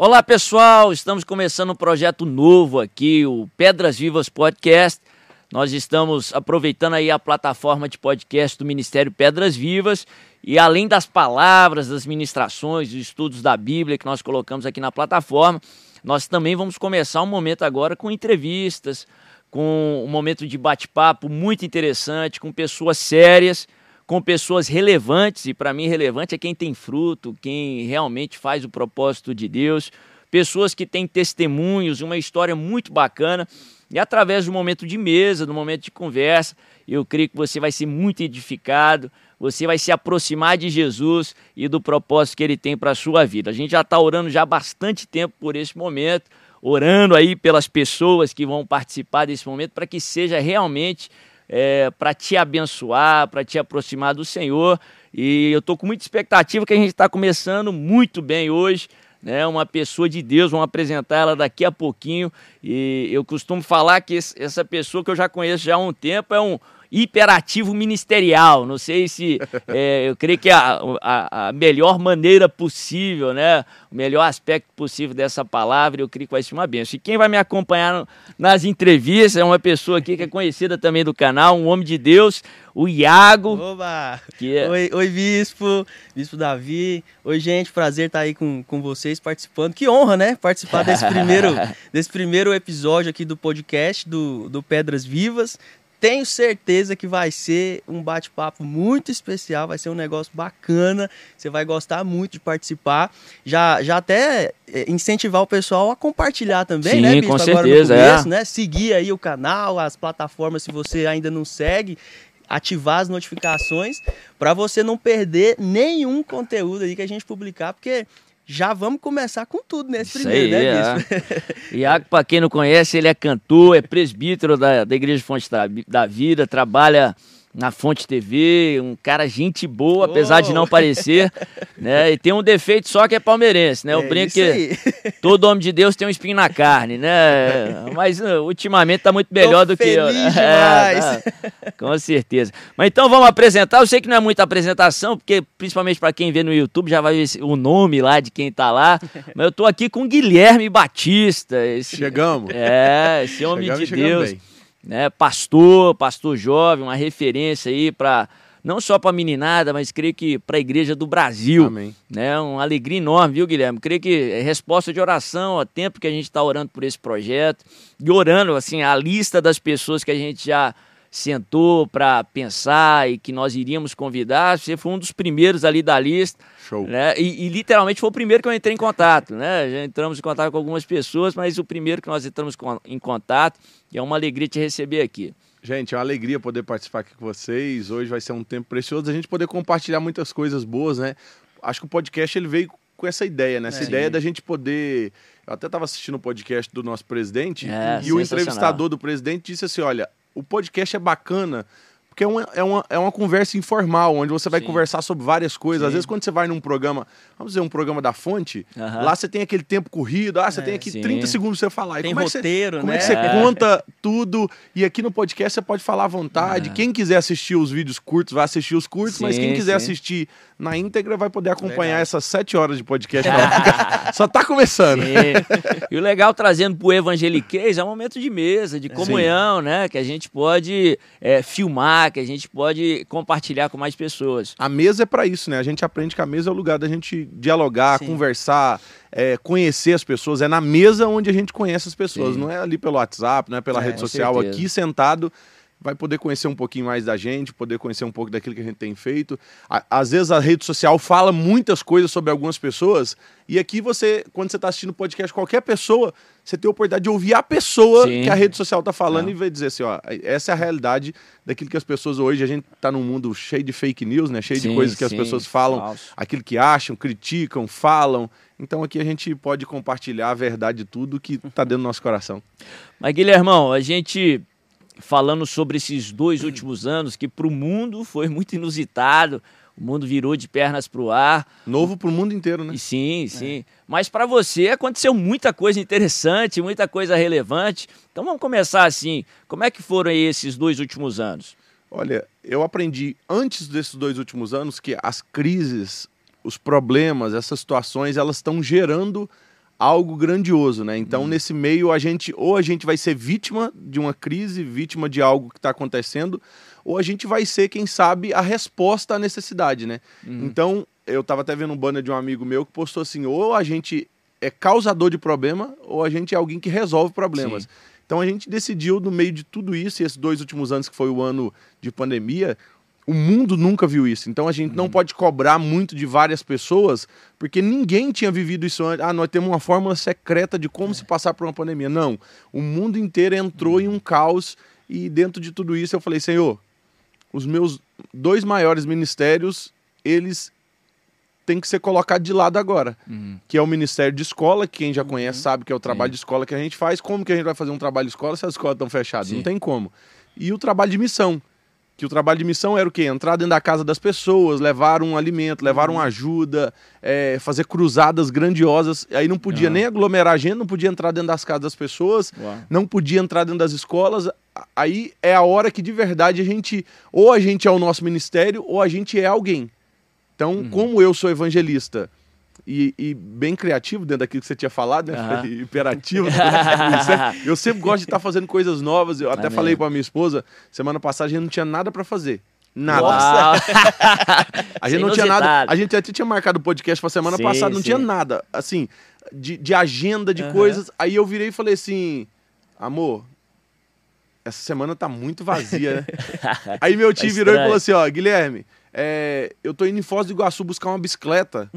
Olá pessoal, estamos começando um projeto novo aqui, o Pedras Vivas Podcast. Nós estamos aproveitando aí a plataforma de podcast do Ministério Pedras Vivas e além das palavras, das ministrações, dos estudos da Bíblia que nós colocamos aqui na plataforma, nós também vamos começar um momento agora com entrevistas, com um momento de bate-papo muito interessante, com pessoas sérias, com pessoas relevantes, e para mim relevante é quem tem fruto, quem realmente faz o propósito de Deus, pessoas que têm testemunhos, uma história muito bacana. E através do momento de mesa, do momento de conversa, eu creio que você vai ser muito edificado, você vai se aproximar de Jesus e do propósito que ele tem para a sua vida. A gente já está orando já há bastante tempo por esse momento, orando aí pelas pessoas que vão participar desse momento para que seja realmente é, para te abençoar, para te aproximar do Senhor. E eu estou com muita expectativa que a gente está começando muito bem hoje. Né, uma pessoa de Deus, vamos apresentar ela daqui a pouquinho. E eu costumo falar que essa pessoa que eu já conheço já há um tempo é um, hiperativo ministerial. Não sei se é, eu creio que a, a, a, melhor maneira possível, né? O melhor aspecto possível dessa palavra, eu creio que vai ser uma benção. E quem vai me acompanhar no, nas entrevistas é uma pessoa aqui que é conhecida também do canal, um homem de Deus, o Iago. Oba! Que é... oi, oi, Bispo, Bispo Davi. Oi, gente, prazer estar aí com, com vocês participando. Que honra, né? Participar desse primeiro, desse primeiro episódio aqui do podcast do, do Pedras Vivas. Tenho certeza que vai ser um bate-papo muito especial, vai ser um negócio bacana, você vai gostar muito de participar. Já, já até eh, incentivar o pessoal a compartilhar também, Sim, né, Bispo? com certeza, começo, é. né? Seguir aí o canal, as plataformas se você ainda não segue, ativar as notificações para você não perder nenhum conteúdo aí que a gente publicar, porque já vamos começar com tudo nesse Isso primeiro, aí, né? É. Iago, para quem não conhece, ele é cantor, é presbítero da, da Igreja Fonte da, da Vida, trabalha na Fonte TV, um cara gente boa, oh. apesar de não parecer, né? E tem um defeito só que é palmeirense, né? Eu é brinco que todo homem de Deus tem um espinho na carne, né? Mas uh, ultimamente tá muito melhor Tô do que eu. Feliz demais. É, com certeza. Mas então vamos apresentar. Eu sei que não é muita apresentação, porque principalmente para quem vê no YouTube já vai ver o nome lá de quem tá lá. Mas eu tô aqui com Guilherme Batista. Esse, chegamos. É, esse homem chegamos, de Deus. Bem né, pastor, pastor jovem, uma referência aí para não só para a meninada, mas creio que para a igreja do Brasil. Amém. Né, uma alegria enorme, viu, Guilherme? Creio que é resposta de oração, há tempo que a gente está orando por esse projeto e orando assim a lista das pessoas que a gente já sentou para pensar e que nós iríamos convidar. Você foi um dos primeiros ali da lista. Show. Né? E, e, literalmente foi o primeiro que eu entrei em contato. Né? Já entramos em contato com algumas pessoas, mas o primeiro que nós entramos em contato. E é uma alegria te receber aqui. Gente, é uma alegria poder participar aqui com vocês. Hoje vai ser um tempo precioso a gente poder compartilhar muitas coisas boas, né? Acho que o podcast ele veio com essa ideia, né? Essa é, ideia sim. da gente poder. Eu até estava assistindo o podcast do nosso presidente é, e o entrevistador do presidente disse assim: olha, o podcast é bacana porque é uma, é uma, é uma conversa informal, onde você vai Sim. conversar sobre várias coisas. Sim. Às vezes, quando você vai num programa, vamos dizer, um programa da fonte, lá você tem aquele tempo corrido, ah, você é, tem aqui sim. 30 segundos pra você falar. Tem como roteiro, é você, né? Como é que você é. conta tudo? E aqui no podcast você pode falar à vontade. Quem quiser assistir os vídeos curtos, vai assistir os curtos, mas quem quiser assistir na íntegra vai poder acompanhar legal. essas sete horas de podcast. Só tá começando. E o legal, trazendo pro evangeliquez, é um momento de mesa, de comunhão, né? Que a gente pode é, que a gente pode compartilhar com mais pessoas. A mesa é para isso, né? A gente aprende que a mesa é o lugar da gente dialogar, Sim. conversar, é, conhecer as pessoas. É na mesa onde a gente conhece as pessoas. Sim. Não é ali pelo WhatsApp, não é pela é, rede social. Certeza. Aqui sentado vai poder conhecer um pouquinho mais da gente, poder conhecer um pouco daquilo que a gente tem feito. Às vezes a rede social fala muitas coisas sobre algumas pessoas, e aqui você, quando você está assistindo podcast, qualquer pessoa, você tem a oportunidade de ouvir a pessoa Sim. que a rede social está falando Não. e vai dizer assim, ó, essa é a realidade daquilo que as pessoas hoje, a gente está num mundo cheio de fake news, né? Cheio sim, de coisas que sim, as pessoas falam, falso. aquilo que acham, criticam, falam. Então aqui a gente pode compartilhar a verdade de tudo que está dentro do nosso coração. Mas Guilhermão, a gente falando sobre esses dois últimos anos, que para o mundo foi muito inusitado. O mundo virou de pernas para o ar. Novo para o mundo inteiro, né? Sim, sim. É. Mas para você aconteceu muita coisa interessante, muita coisa relevante. Então vamos começar assim. Como é que foram esses dois últimos anos? Olha, eu aprendi antes desses dois últimos anos que as crises, os problemas, essas situações, elas estão gerando algo grandioso, né? Então, uhum. nesse meio, a gente ou a gente vai ser vítima de uma crise, vítima de algo que está acontecendo, ou a gente vai ser, quem sabe, a resposta à necessidade, né? Uhum. Então, eu estava até vendo um banner de um amigo meu que postou assim: ou a gente é causador de problema, ou a gente é alguém que resolve problemas. Sim. Então a gente decidiu, no meio de tudo isso, e esses dois últimos anos que foi o ano de pandemia, o mundo nunca viu isso. Então a gente uhum. não pode cobrar muito de várias pessoas, porque ninguém tinha vivido isso antes. Ah, nós temos uma fórmula secreta de como é. se passar por uma pandemia. Não. O mundo inteiro entrou uhum. em um caos e dentro de tudo isso eu falei, Senhor, os meus dois maiores ministérios, eles têm que ser colocados de lado agora. Uhum. Que é o Ministério de Escola, que quem já uhum. conhece sabe que é o trabalho Sim. de escola que a gente faz. Como que a gente vai fazer um trabalho de escola se as escolas estão fechadas? Sim. Não tem como. E o trabalho de missão que o trabalho de missão era o quê? Entrar dentro da casa das pessoas, levar um alimento, levar uma ajuda, é, fazer cruzadas grandiosas. Aí não podia uhum. nem aglomerar gente, não podia entrar dentro das casas das pessoas, Uau. não podia entrar dentro das escolas. Aí é a hora que de verdade a gente, ou a gente é o nosso ministério, ou a gente é alguém. Então, uhum. como eu sou evangelista, e, e, bem criativo dentro daquilo que você tinha falado, né? Uhum. Hiperativo. eu sempre gosto de estar fazendo coisas novas. Eu até é falei para minha esposa, semana passada a gente não tinha nada para fazer. Nada. A gente não tinha nada. A gente até tinha marcado o podcast para semana sim, passada, não sim. tinha nada. Assim, de, de agenda, de uhum. coisas. Aí eu virei e falei assim: amor, essa semana tá muito vazia, né? Aí meu tio tá virou e falou assim: ó, Guilherme, é, eu tô indo em Foz do Iguaçu buscar uma bicicleta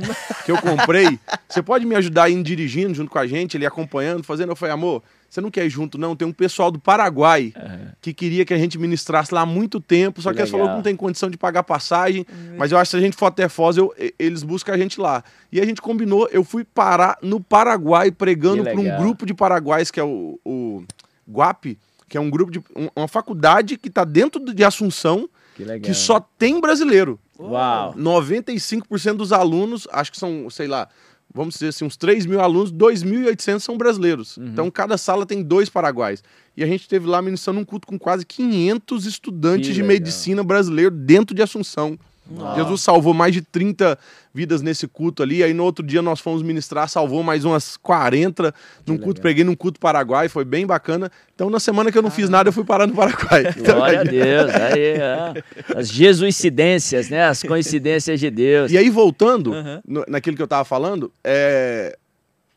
que eu comprei. Você pode me ajudar indo dirigindo junto com a gente, ele acompanhando, fazendo? Eu falei, amor, você não quer ir junto, não? Tem um pessoal do Paraguai uhum. que queria que a gente ministrasse lá há muito tempo, só que, que eles falou que não tem condição de pagar passagem. Uhum. Mas eu acho que se a gente for até Foz, eu, eles buscam a gente lá. E a gente combinou, eu fui parar no Paraguai pregando para um grupo de paraguaios, que é o, o Guap, que é um grupo de. uma faculdade que está dentro de Assunção que legal. Que só tem brasileiro. Uau! 95% dos alunos, acho que são, sei lá, vamos dizer assim, uns 3 mil alunos, 2.800 são brasileiros. Uhum. Então, cada sala tem dois paraguaios. E a gente teve lá ministrando um culto com quase 500 estudantes que de legal. medicina brasileiro dentro de Assunção. Nossa. Jesus salvou mais de 30 vidas nesse culto ali. Aí no outro dia nós fomos ministrar, salvou mais umas 40 num culto, legal. peguei num culto paraguai, foi bem bacana. Então na semana que eu não ah. fiz nada, eu fui parar no Paraguai. Glória a Deus, aí, é. as jesuicidências, né? As coincidências de Deus. E aí voltando uhum. no, naquilo que eu tava falando, é...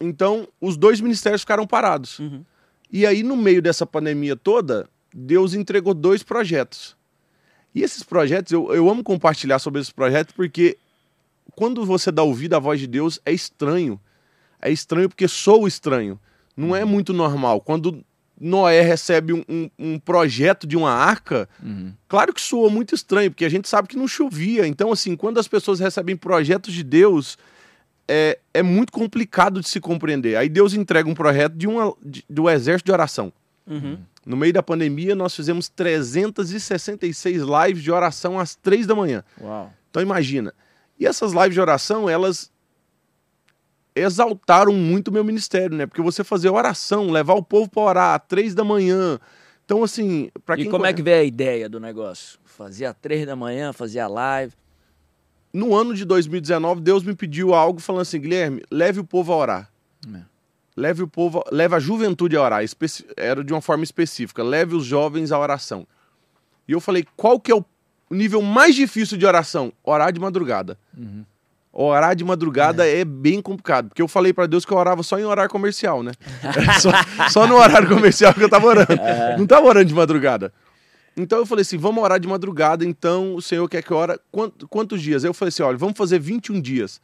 então os dois ministérios ficaram parados. Uhum. E aí no meio dessa pandemia toda, Deus entregou dois projetos. E esses projetos, eu, eu amo compartilhar sobre esses projetos porque quando você dá ouvido à voz de Deus, é estranho. É estranho porque sou estranho. Não é uhum. muito normal. Quando Noé recebe um, um, um projeto de uma arca, uhum. claro que soa muito estranho, porque a gente sabe que não chovia. Então, assim, quando as pessoas recebem projetos de Deus, é, é muito complicado de se compreender. Aí Deus entrega um projeto de uma, de, do exército de oração. Uhum. No meio da pandemia, nós fizemos 366 lives de oração às três da manhã. Uau. Então imagina. E essas lives de oração, elas exaltaram muito o meu ministério, né? Porque você fazer oração, levar o povo para orar às três da manhã. Então, assim, para quem. E como conhece... é que veio a ideia do negócio? Fazia às três da manhã, fazia live. No ano de 2019, Deus me pediu algo falando assim: Guilherme, leve o povo a orar. É leve o povo, leve a juventude a orar, era de uma forma específica, leve os jovens à oração. E eu falei, qual que é o nível mais difícil de oração? Orar de madrugada. Uhum. Orar de madrugada é. é. bem complicado, porque eu falei para Deus que eu orava só em horário comercial, né? só, só, no horário comercial que eu tava orando. É. Não tava orando de madrugada. Então eu falei assim, vamos orar de madrugada, então o Senhor quer que eu ore quantos, quantos dias? Eu falei assim, olha, vamos fazer 21 dias.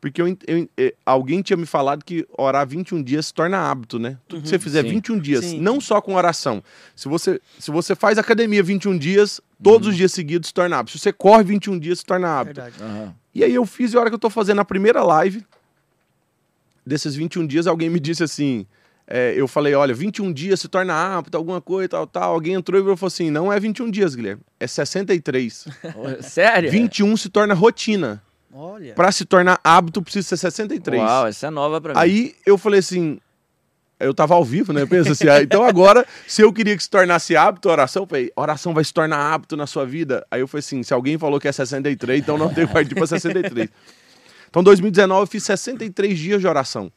Porque eu, eu, eu, alguém tinha me falado que orar 21 dias se torna hábito, né? Tudo uhum, que você uhum. fizer sim. 21 dias, sim. não só com oração. Se você, se você faz academia 21 dias, todos uhum. os dias seguidos se torna hábito. Se você corre 21 dias, se torna hábito. Uhum. E aí eu fiz, e a hora que eu tô fazendo a primeira live desses 21 dias, alguém me disse assim. É, eu falei, olha, 21 dias se torna hábito, alguma coisa, tal, tal. Alguém entrou e falou assim: não é 21 dias, Guilherme, é 63. Sério? 21 se torna rotina. Olha. Pra se tornar hábito, precisa ser 63. Uau, essa é nova pra mim. Aí eu falei assim. Eu tava ao vivo, né? Eu penso assim, ah, então agora, se eu queria que se tornasse hábito a oração, eu falei, oração vai se tornar hábito na sua vida. Aí eu falei assim: se alguém falou que é 63, então não tem que partir pra 63. Então, 2019, eu fiz 63 dias de oração.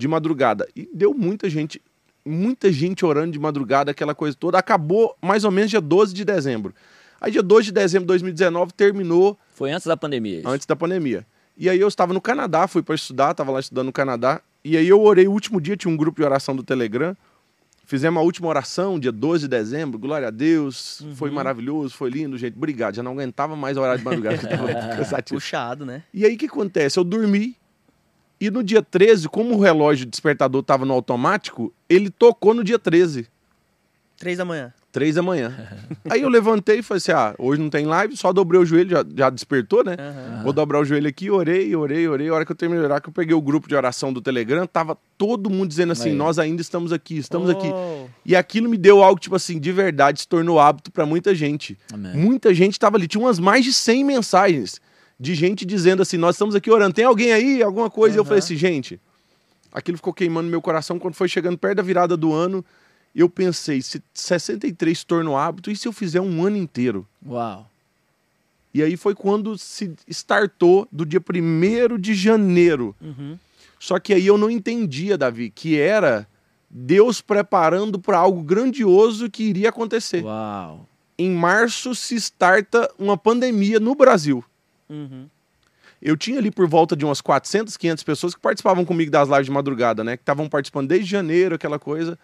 de madrugada. E deu muita gente, muita gente orando de madrugada, aquela coisa toda. Acabou mais ou menos dia 12 de dezembro. Aí dia 2 de dezembro de 2019 terminou. Foi antes da pandemia. Isso. Antes da pandemia. E aí eu estava no Canadá, fui para estudar, estava lá estudando no Canadá. E aí eu orei o último dia, tinha um grupo de oração do Telegram. Fizemos a última oração, dia 12 de dezembro, glória a Deus, uhum. foi maravilhoso, foi lindo, gente, obrigado. Já não aguentava mais a hora de madrugada, Puxado, né? E aí o que acontece? Eu dormi, e no dia 13, como o relógio despertador estava no automático, ele tocou no dia 13. Três da manhã. Três da manhã. Aí eu levantei e falei assim: ah, hoje não tem live, só dobrei o joelho, já, já despertou, né? Uhum. Vou dobrar o joelho aqui, orei, orei, orei. A hora que eu terminei de orar, que eu peguei o grupo de oração do Telegram, tava todo mundo dizendo assim: Aí. nós ainda estamos aqui, estamos oh. aqui. E aquilo me deu algo, tipo assim, de verdade, se tornou hábito para muita gente. Amém. Muita gente tava ali, tinha umas mais de 100 mensagens de gente dizendo assim: nós estamos aqui orando, tem alguém aí, alguma coisa? Uhum. E eu falei assim: gente, aquilo ficou queimando meu coração quando foi chegando perto da virada do ano eu pensei, se 63 se tornou hábito, e se eu fizer um ano inteiro? Uau! E aí foi quando se startou do dia 1 de janeiro. Uhum. Só que aí eu não entendia, Davi, que era Deus preparando para algo grandioso que iria acontecer. Uau! Em março se starta uma pandemia no Brasil. Uhum. Eu tinha ali por volta de umas 400, 500 pessoas que participavam comigo das lives de madrugada, né? Que estavam participando desde janeiro, aquela coisa.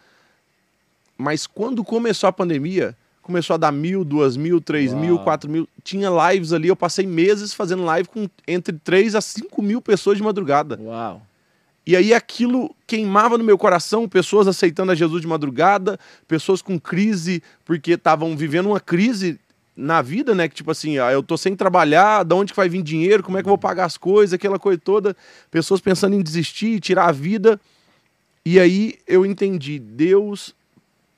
Mas quando começou a pandemia, começou a dar mil, duas mil, três Uau. mil, quatro mil. Tinha lives ali, eu passei meses fazendo live com entre três a cinco mil pessoas de madrugada. Uau. E aí aquilo queimava no meu coração, pessoas aceitando a Jesus de madrugada, pessoas com crise, porque estavam vivendo uma crise na vida, né? Que tipo assim, ah, eu tô sem trabalhar, de onde que vai vir dinheiro, como é que eu vou pagar as coisas, aquela coisa toda. Pessoas pensando em desistir, tirar a vida. E aí eu entendi, Deus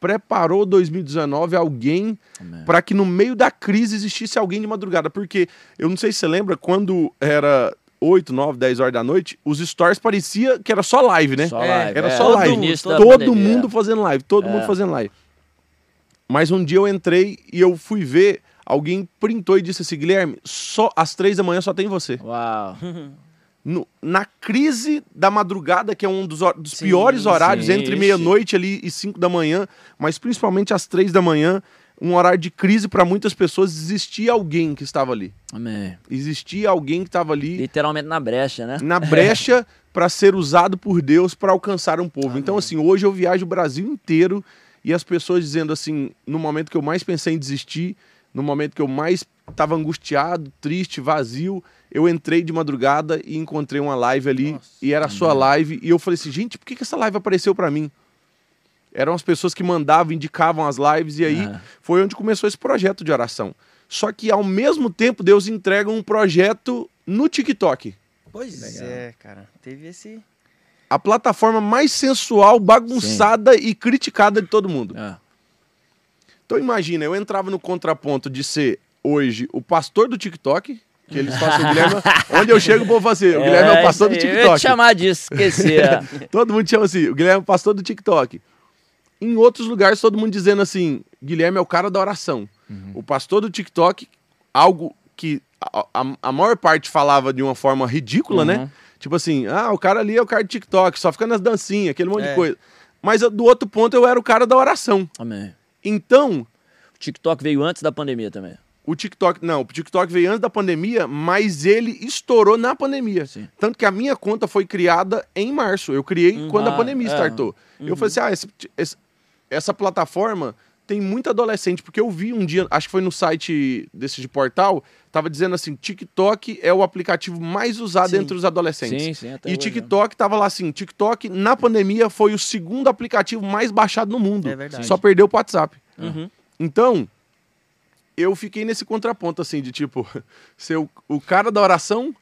preparou 2019 alguém para que no meio da crise existisse alguém de madrugada. Porque eu não sei se você lembra, quando era 8, 9, 10 horas da noite, os stories parecia que era só live, né? Só live. Era é, só live. Todo mundo fazendo live, todo é. mundo fazendo live. Mas um dia eu entrei e eu fui ver, alguém printou e disse assim, Guilherme, só às três da manhã só tem você. Uau. no, na crise da madrugada, que é um dos, dos sim, piores horários, sim, entre meia-noite ali e cinco da manhã, mas principalmente às três da manhã, um horário de crise para muitas pessoas, existia alguém que estava ali. Amém. Existia alguém que estava ali. Literalmente na brecha, né? Na brecha para ser usado por Deus para alcançar um povo. Amém. Então, assim, hoje eu viajo o Brasil inteiro e as pessoas dizendo assim, no momento que eu mais pensei em desistir, no momento que eu mais estava angustiado, triste, vazio, eu entrei de madrugada e encontrei uma live ali Nossa, e era a sua live e eu falei assim, gente, por que, que essa live apareceu para mim? Eram as pessoas que mandavam, indicavam as lives e aí uhum. foi onde começou esse projeto de oração. Só que ao mesmo tempo Deus entrega um projeto no TikTok. Pois Legal. é, cara. Teve esse a plataforma mais sensual, bagunçada Sim. e criticada de todo mundo. É. Então imagina, eu entrava no contraponto de ser hoje o pastor do TikTok, que eles façam o Guilherme. Onde eu chego, vou fazer. O Guilherme é, é o pastor do TikTok. Eu ia te chamar disso, esquecer. É. todo mundo chama assim, o Guilherme é o pastor do TikTok. Em outros lugares, todo mundo dizendo assim: Guilherme é o cara da oração. Uhum. O pastor do TikTok, algo que a, a, a, maior parte falava de uma forma ridícula, né? uhum. né? Tipo assim, ah, o cara ali é o cara do TikTok, só fica nas dancinhas, aquele monte é. de coisa. Mas do outro ponto, eu era o cara da oração. Amém. Então. O TikTok veio antes da pandemia também. O TikTok, não, o TikTok veio antes da pandemia, mas ele estourou na pandemia. Sim. Tanto que a minha conta foi criada em março. Eu criei uhum. quando a pandemia é. startou. Uhum. Eu falei assim: ah, esse, esse, essa plataforma tem muito adolescente, porque eu vi um dia, acho que foi no site desse de portal, tava dizendo assim: TikTok é o aplicativo mais usado sim. entre os adolescentes. Sim, sim, até e hoje, TikTok né? tava lá assim: TikTok na pandemia foi o segundo aplicativo mais baixado no mundo. É verdade. Só perdeu o WhatsApp. Uhum. Então, eu fiquei nesse contraponto, assim, de tipo, ser o, o cara da oração,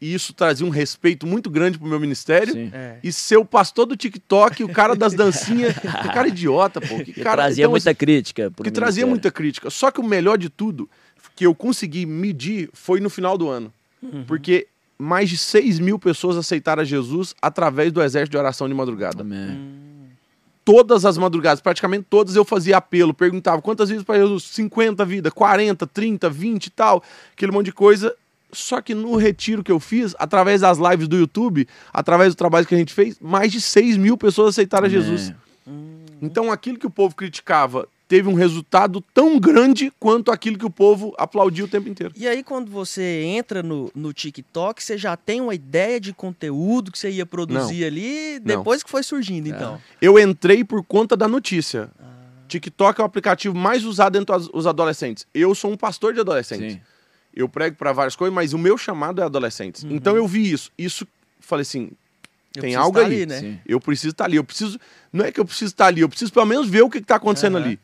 e isso trazia um respeito muito grande pro meu ministério, é. e ser o pastor do TikTok, o cara das dancinhas, que cara idiota, pô. Que, cara, trazia então, muita assim, crítica. que trazia muita crítica. Só que o melhor de tudo, que eu consegui medir, foi no final do ano. Uhum. Porque mais de 6 mil pessoas aceitaram Jesus através do exército de oração de madrugada. Amém. Hum todas as madrugadas, praticamente todas, eu fazia apelo, perguntava quantas vezes para Jesus? 50 vida, 40, 30, 20 e tal, aquele monte de coisa. Só que no retiro que eu fiz, através das lives do YouTube, através do trabalho que a gente fez, mais de 6 mil pessoas aceitaram Jesus. Hum. Então aquilo que o povo criticava teve um resultado tão grande quanto aquilo que o povo aplaudiu o tempo inteiro. E aí, quando você entra no, no TikTok, você já tem uma ideia de conteúdo que você ia produzir Não. ali depois Não. que foi surgindo, então? É. Eu entrei por conta da notícia. Ah. TikTok é o aplicativo mais usado entre os adolescentes. Eu sou um pastor de adolescentes. Sim. Eu prego para várias coisas, mas o meu chamado é adolescentes. Uhum. Então eu vi isso. Isso, falei assim, eu tem algo aí. Ali, né? Eu preciso estar ali. Eu preciso. Não é que eu preciso estar ali, eu preciso pelo menos ver o que está acontecendo uhum. ali.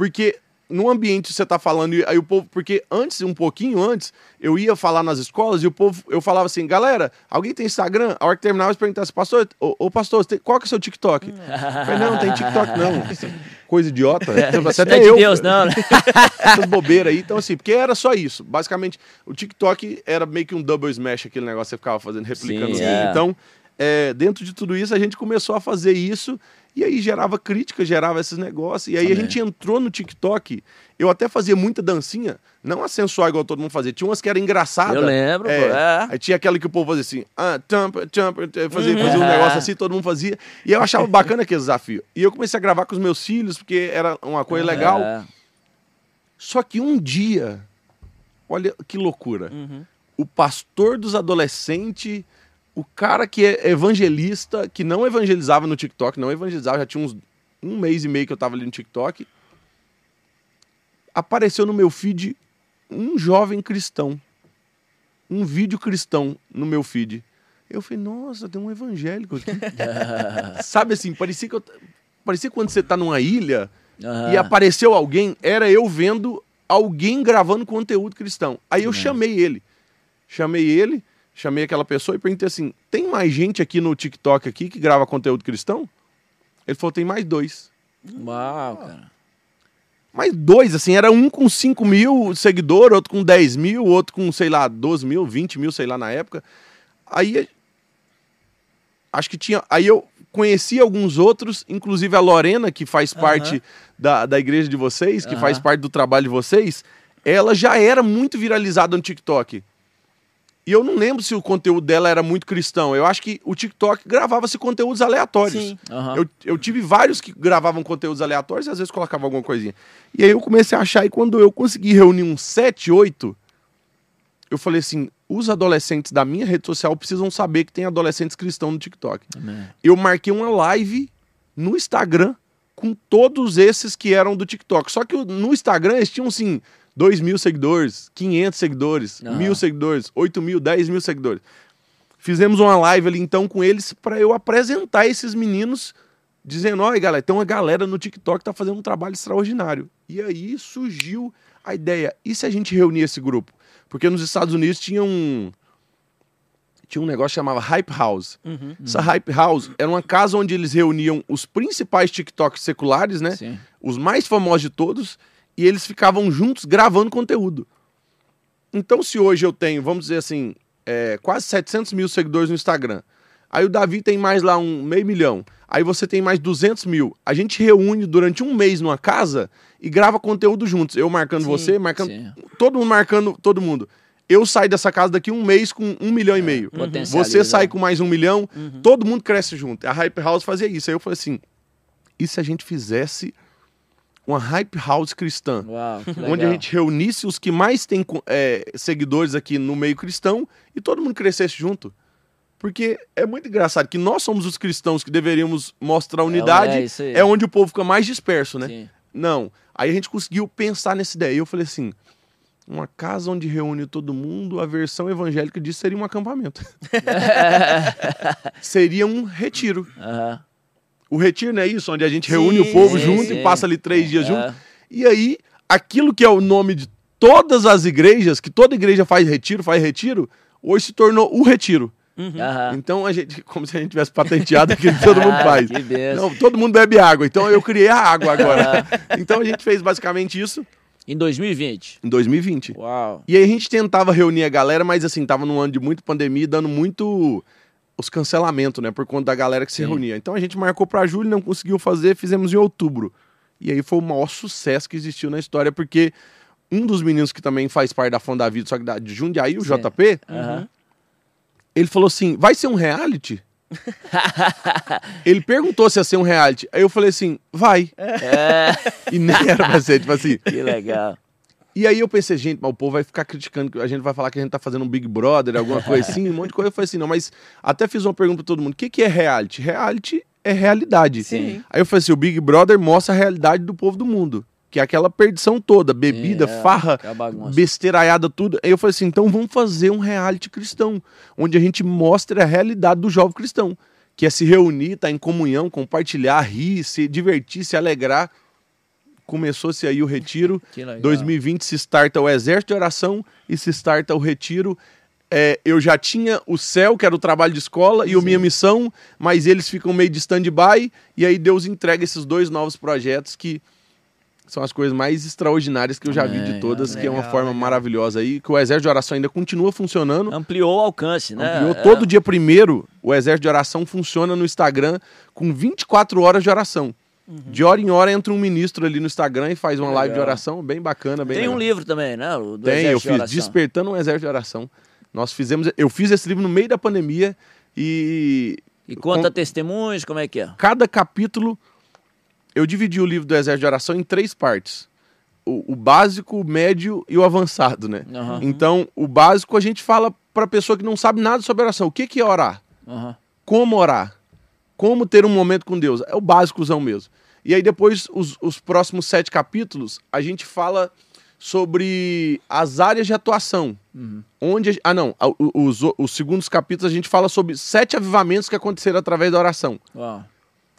Porque no ambiente você está falando, aí o povo, porque antes, um pouquinho antes, eu ia falar nas escolas e o povo, eu falava assim, galera, alguém tem Instagram? A hora que terminava, eu perguntava assim, pastor, ô, ô pastor, tem, qual que é o seu TikTok? Eu falei, não, não tem TikTok não. Coisa idiota. É, até é de eu. Deus, não, né? Essas bobeiras aí. Então, assim, porque era só isso. Basicamente, o TikTok era meio que um double smash, aquele negócio que você ficava fazendo, replicando. Sim, é. Então, é, dentro de tudo isso, a gente começou a fazer isso e aí gerava crítica, gerava esses negócios. E aí Também. a gente entrou no TikTok. Eu até fazia muita dancinha, não a sensual igual todo mundo fazia. Tinha umas que eram engraçadas. Eu lembro, é, pô, é. Aí tinha aquela que o povo fazia assim, ah, tampa, tampa, fazia, uhum. fazia um negócio assim, todo mundo fazia. E eu achava bacana aquele desafio. E eu comecei a gravar com os meus filhos, porque era uma coisa é. legal. Só que um dia, olha que loucura. Uhum. O pastor dos adolescentes o cara que é evangelista, que não evangelizava no TikTok, não evangelizava, já tinha uns um mês e meio que eu tava ali no TikTok, apareceu no meu feed um jovem cristão. Um vídeo cristão no meu feed. Eu falei, nossa, tem um evangélico aqui. Sabe assim, parecia que eu. Parecia quando você tá numa ilha uhum. e apareceu alguém, era eu vendo alguém gravando conteúdo cristão. Aí eu uhum. chamei ele. Chamei ele, chamei aquela pessoa e perguntei assim: tem mais gente aqui no TikTok aqui que grava conteúdo cristão? Ele falou: tem mais dois. Uau, cara. Mais dois, assim, era um com 5 mil seguidores, outro com 10 mil, outro com, sei lá, 12 mil, 20 mil, sei lá, na época. Aí. Acho que tinha. Aí eu conheci alguns outros, inclusive a Lorena, que faz parte uhum. da, da igreja de vocês, que uhum. faz parte do trabalho de vocês. Ela já era muito viralizada no TikTok. E eu não lembro se o conteúdo dela era muito cristão. Eu acho que o TikTok gravava-se conteúdos aleatórios. Sim. Uhum. Eu, eu tive vários que gravavam conteúdos aleatórios e às vezes colocavam alguma coisinha. E aí eu comecei a achar, e quando eu consegui reunir uns 7, 8, eu falei assim: os adolescentes da minha rede social precisam saber que tem adolescentes cristãos no TikTok. Amém. Eu marquei uma live no Instagram com todos esses que eram do TikTok. Só que no Instagram eles tinham assim 2 mil seguidores, 500 seguidores, uhum. mil seguidores, 8 mil, 10 mil seguidores. Fizemos uma live ali então com eles para eu apresentar esses meninos, dizendo: olha, galera, tem uma galera no TikTok que tá fazendo um trabalho extraordinário. E aí surgiu a ideia: e se a gente reunir esse grupo? Porque nos Estados Unidos tinha um. Tinha um negócio que chamava Hype House. Uhum, Essa uhum. Hype House era uma casa onde eles reuniam os principais TikToks seculares, né? Sim. Os mais famosos de todos e eles ficavam juntos gravando conteúdo. Então, se hoje eu tenho, vamos dizer assim, é, quase 700 mil seguidores no Instagram, aí o Davi tem mais lá um meio milhão, aí você tem mais 200 mil, a gente reúne durante um mês numa casa e grava conteúdo juntos. Eu marcando sim, você, marcando. Sim. Todo mundo marcando todo mundo. Eu saio dessa casa daqui um mês com um milhão é, e meio. Uhum. Você sai com mais um milhão, uhum. todo mundo cresce junto. A Hype House fazia isso. Aí eu falei assim: e se a gente fizesse uma hype house cristã, Uau, onde a gente reunisse os que mais têm é, seguidores aqui no meio cristão e todo mundo crescesse junto. Porque é muito engraçado que nós somos os cristãos que deveríamos mostrar unidade, é, é onde o povo fica mais disperso, né? Sim. Não. Aí a gente conseguiu pensar nessa ideia. E eu falei assim: uma casa onde reúne todo mundo, a versão evangélica disso seria um acampamento. seria um retiro. Uhum. O retiro não é isso, onde a gente sim, reúne o povo sim, junto sim. e passa ali três dias é. junto. E aí, aquilo que é o nome de todas as igrejas, que toda igreja faz retiro, faz retiro, hoje se tornou o retiro. Uhum. Então a gente, como se a gente tivesse patenteado aquilo que todo mundo faz. Não, todo mundo bebe água, então eu criei a água agora. então a gente fez basicamente isso. Em 2020? Em 2020. Uau. E aí a gente tentava reunir a galera, mas assim, tava num ano de muito pandemia, dando muito os cancelamentos, né? Por conta da galera que se Sim. reunia. Então a gente marcou para julho, não conseguiu fazer, fizemos em outubro. E aí foi o maior sucesso que existiu na história, porque um dos meninos que também faz parte da Fonda da Vida, só que da, de Jundiaí, o Sim. JP, uhum. ele falou assim: vai ser um reality? ele perguntou se ia ser um reality. Aí eu falei assim: vai. É. E nem era pra ser, tipo assim. Que legal. E aí eu pensei, gente, mas o povo vai ficar criticando, a gente vai falar que a gente tá fazendo um Big Brother, alguma coisa assim, um monte de coisa. Eu falei assim, não, mas até fiz uma pergunta pra todo mundo: o que, que é reality? Reality é realidade. Sim. Aí eu falei assim: o Big Brother mostra a realidade do povo do mundo que é aquela perdição toda, bebida, é, farra, é besteiraiada, tudo. Aí eu falei assim, então vamos fazer um reality cristão, onde a gente mostra a realidade do jovem cristão, que é se reunir, estar tá em comunhão, compartilhar, rir, se divertir, se alegrar. Começou-se aí o retiro. 2020 se starta o exército de oração e se starta o retiro. É, eu já tinha o céu, que era o trabalho de escola, Sim. e a minha missão, mas eles ficam meio de stand-by, e aí Deus entrega esses dois novos projetos que são as coisas mais extraordinárias que eu já é, vi de é, todas, que é uma forma legal. maravilhosa aí, que o Exército de Oração ainda continua funcionando. Ampliou o alcance, né? Ampliou. É. Todo dia primeiro, o Exército de Oração funciona no Instagram com 24 horas de oração. Uhum. De hora em hora entra um ministro ali no Instagram e faz uma live de oração, bem bacana, bem Tem legal. um livro também, né? Do Tem, eu fiz de Despertando um Exército de Oração. Nós fizemos, eu fiz esse livro no meio da pandemia e... E conta com, testemunhos, como é que é? Cada capítulo eu dividi o livro do Exército de Oração em três partes. O, o básico, o médio e o avançado, né? Uhum. Então, o básico a gente fala para pessoa que não sabe nada sobre oração. O que, que é orar? Uhum. Como orar? Como ter um momento com Deus? É o básicozão mesmo. E aí depois, os, os próximos sete capítulos, a gente fala sobre as áreas de atuação. Uhum. Onde. Ah, não. Os, os segundos capítulos a gente fala sobre sete avivamentos que aconteceram através da oração. Uau.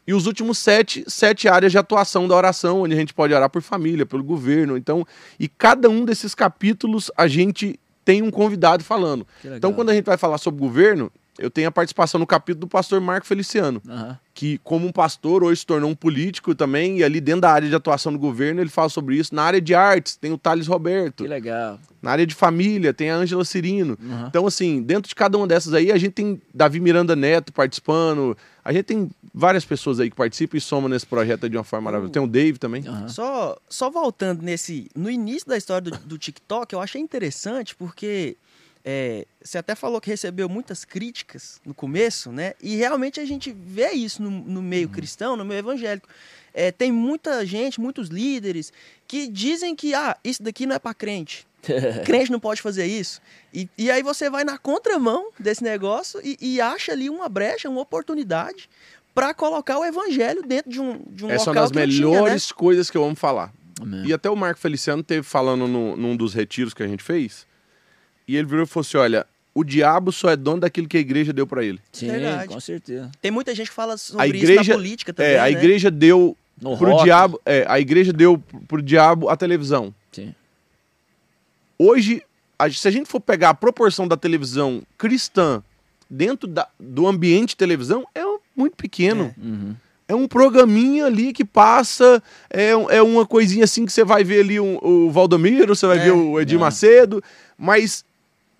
E os últimos sete, sete áreas de atuação da oração, onde a gente pode orar por família, pelo governo. Então, e cada um desses capítulos a gente tem um convidado falando. Então, quando a gente vai falar sobre governo, eu tenho a participação no capítulo do pastor Marco Feliciano, uhum. Que, como um pastor, hoje se tornou um político também, e ali dentro da área de atuação do governo, ele fala sobre isso. Na área de artes, tem o Thales Roberto. Que legal. Na área de família, tem a Ângela Cirino. Uhum. Então, assim, dentro de cada uma dessas aí, a gente tem Davi Miranda Neto participando, a gente tem várias pessoas aí que participam e somam nesse projeto de uma forma maravilhosa. Tem o Dave também. Uhum. Só, só voltando nesse. No início da história do, do TikTok, eu achei interessante porque é, você até falou que recebeu muitas críticas no começo, né? E realmente a gente vê isso no, no meio uhum. cristão, no meio evangélico. É, tem muita gente, muitos líderes que dizem que ah, isso daqui não é para crente. crente não pode fazer isso. E, e aí você vai na contramão desse negócio e, e acha ali uma brecha, uma oportunidade para colocar o evangelho dentro de um, de um Essa local é uma das melhores tinha, né? coisas que eu amo falar. Amém. E até o Marco Feliciano teve falando no, num dos retiros que a gente fez e ele virou e falou assim: olha, o diabo só é dono daquilo que a igreja deu para ele. Sim, Verdade. com certeza. Tem muita gente que fala sobre a igreja, isso na política também. É, a né? igreja deu no pro rock. diabo. É, a igreja deu pro diabo a televisão. Sim. Hoje, a, se a gente for pegar a proporção da televisão cristã dentro da, do ambiente de televisão, é muito pequeno. É. Uhum. É um programinha ali que passa, é, é uma coisinha assim que você vai ver ali um, o Valdomiro, você vai é, ver o Edir é. Macedo, mas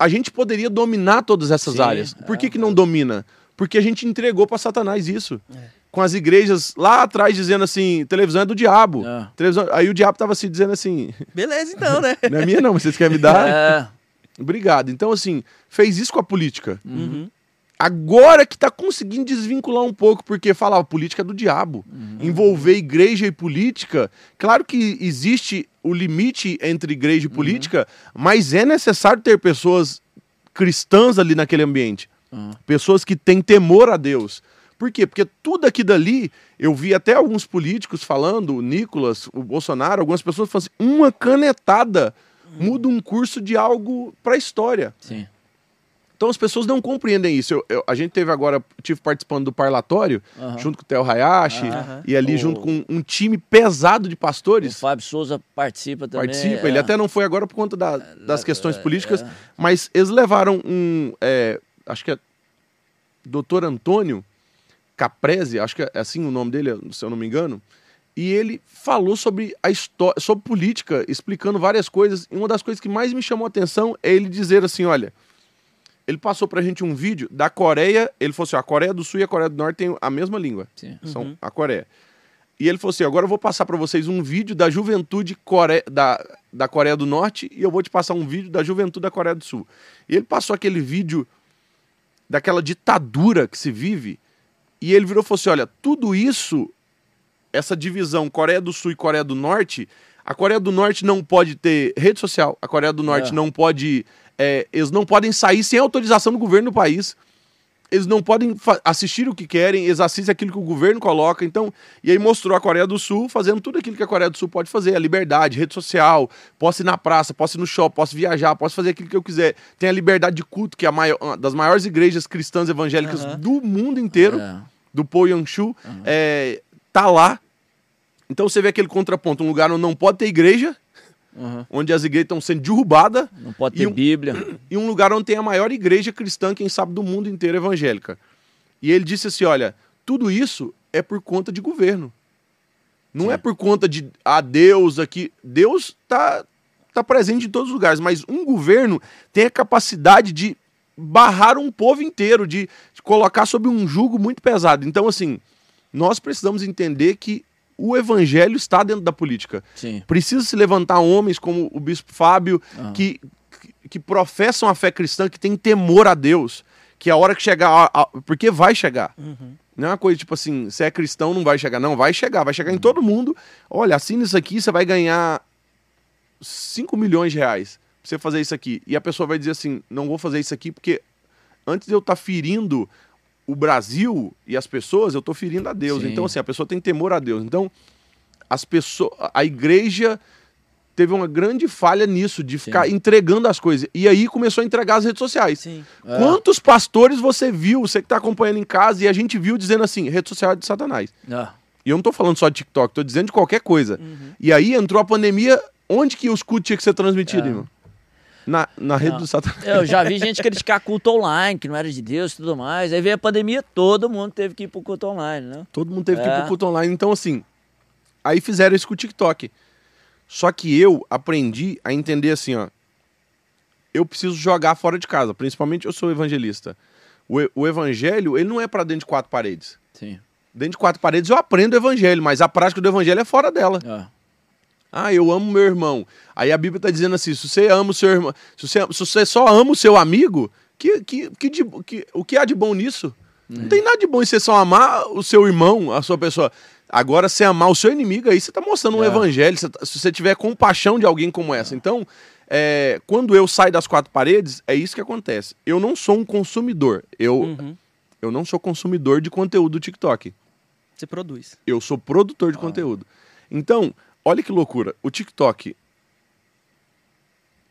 a gente poderia dominar todas essas Sim, áreas. Por que, que não domina? Porque a gente entregou para Satanás isso. É. Com as igrejas lá atrás dizendo assim: televisão é do diabo. É. Televisão... Aí o diabo tava se assim, dizendo assim: beleza, então, né? não é minha, não, vocês querem me dar? É. Obrigado. Então, assim, fez isso com a política. Uhum. Agora que está conseguindo desvincular um pouco, porque falava política é do diabo. Uhum. Envolver igreja e política. Claro que existe o limite entre igreja e uhum. política, uhum. mas é necessário ter pessoas cristãs ali naquele ambiente. Uhum. Pessoas que têm temor a Deus. Por quê? Porque tudo aqui dali, eu vi até alguns políticos falando, o Nicolas, o Bolsonaro, algumas pessoas falando assim, uma canetada uhum. muda um curso de algo para a história. Sim. Então as pessoas não compreendem isso. Eu, eu, a gente teve agora, tive participando do parlatório, uhum. junto com o Theo Hayashi, uhum. e ali o... junto com um time pesado de pastores. O Fábio Souza participa também. Participa, é. ele até não foi agora por conta da, das questões políticas, é. mas eles levaram um, é, acho que é doutor Antônio Caprese, acho que é assim o nome dele, se eu não me engano, e ele falou sobre a história, sobre política, explicando várias coisas. E uma das coisas que mais me chamou a atenção é ele dizer assim, olha, ele passou pra gente um vídeo da Coreia. Ele falou assim: a Coreia do Sul e a Coreia do Norte têm a mesma língua. Sim. São uhum. a Coreia. E ele falou assim: agora eu vou passar para vocês um vídeo da juventude Core... da, da Coreia do Norte e eu vou te passar um vídeo da juventude da Coreia do Sul. E ele passou aquele vídeo daquela ditadura que se vive e ele virou e falou assim: olha, tudo isso, essa divisão Coreia do Sul e Coreia do Norte, a Coreia do Norte não pode ter rede social, a Coreia do Norte é. não pode. É, eles não podem sair sem autorização do governo do país eles não podem assistir o que querem, eles assistem aquilo que o governo coloca. Então, e aí mostrou a Coreia do Sul fazendo tudo aquilo que a Coreia do Sul pode fazer: a liberdade, rede social, posso ir na praça, posso ir no shopping, posso viajar, posso fazer aquilo que eu quiser. Tem a liberdade de culto, que é a maior, uma das maiores igrejas cristãs evangélicas uhum. do mundo inteiro, é. do Poyangshu, uhum. é, tá lá. Então você vê aquele contraponto, um lugar onde não pode ter igreja, Uhum. onde as igrejas estão sendo derrubadas. Não pode ter um, Bíblia. E um lugar onde tem a maior igreja cristã, quem sabe, do mundo inteiro evangélica. E ele disse assim: olha, tudo isso é por conta de governo. Não Sim. é por conta de a ah, Deus aqui. Deus está tá presente em todos os lugares, mas um governo tem a capacidade de barrar um povo inteiro, de, de colocar sob um jugo muito pesado. Então, assim, nós precisamos entender que o evangelho está dentro da política. Sim. Precisa se levantar homens como o bispo Fábio, uhum. que, que professam a fé cristã, que tem temor a Deus, que a hora que chegar, porque vai chegar. Uhum. Não é uma coisa tipo assim, se é cristão não vai chegar. Não, vai chegar, vai chegar uhum. em todo mundo. Olha, assina isso aqui, você vai ganhar 5 milhões de reais pra você fazer isso aqui. E a pessoa vai dizer assim, não vou fazer isso aqui porque antes de eu estar tá ferindo o Brasil e as pessoas, eu estou ferindo a Deus. Sim. Então, assim, a pessoa tem temor a Deus. Então, as pessoas, a igreja teve uma grande falha nisso, de ficar Sim. entregando as coisas. E aí começou a entregar as redes sociais. Sim. É. Quantos pastores você viu, você que está acompanhando em casa, e a gente viu dizendo assim, rede social é de Satanás. É. E eu não estou falando só de TikTok, estou dizendo de qualquer coisa. Uhum. E aí entrou a pandemia, onde que os cultos tinham que ser transmitidos, é. irmão? Na, na rede não. do Satanás. Eu já vi gente criticar culto online, que não era de Deus e tudo mais. Aí veio a pandemia, todo mundo teve que ir pro culto online, né? Todo mundo teve é. que ir pro é. culto online. Então, assim, aí fizeram isso com o TikTok. Só que eu aprendi a entender assim, ó. Eu preciso jogar fora de casa, principalmente eu sou evangelista. O, o evangelho, ele não é para dentro de quatro paredes. Sim. Dentro de quatro paredes eu aprendo o evangelho, mas a prática do evangelho é fora dela. É. Ah, eu amo meu irmão. Aí a Bíblia está dizendo assim: se você ama o seu irmão, se você, se você só ama o seu amigo, que, que, que, de, que o que há de bom nisso? Não tem nada de bom em você só amar o seu irmão, a sua pessoa. Agora, se amar o seu inimigo, aí você está mostrando um é. evangelho. Você tá, se você tiver compaixão de alguém como essa. É. Então, é, quando eu saio das quatro paredes, é isso que acontece. Eu não sou um consumidor. Eu, uhum. eu não sou consumidor de conteúdo do TikTok. Você produz. Eu sou produtor de ah. conteúdo. Então, Olha que loucura. O TikTok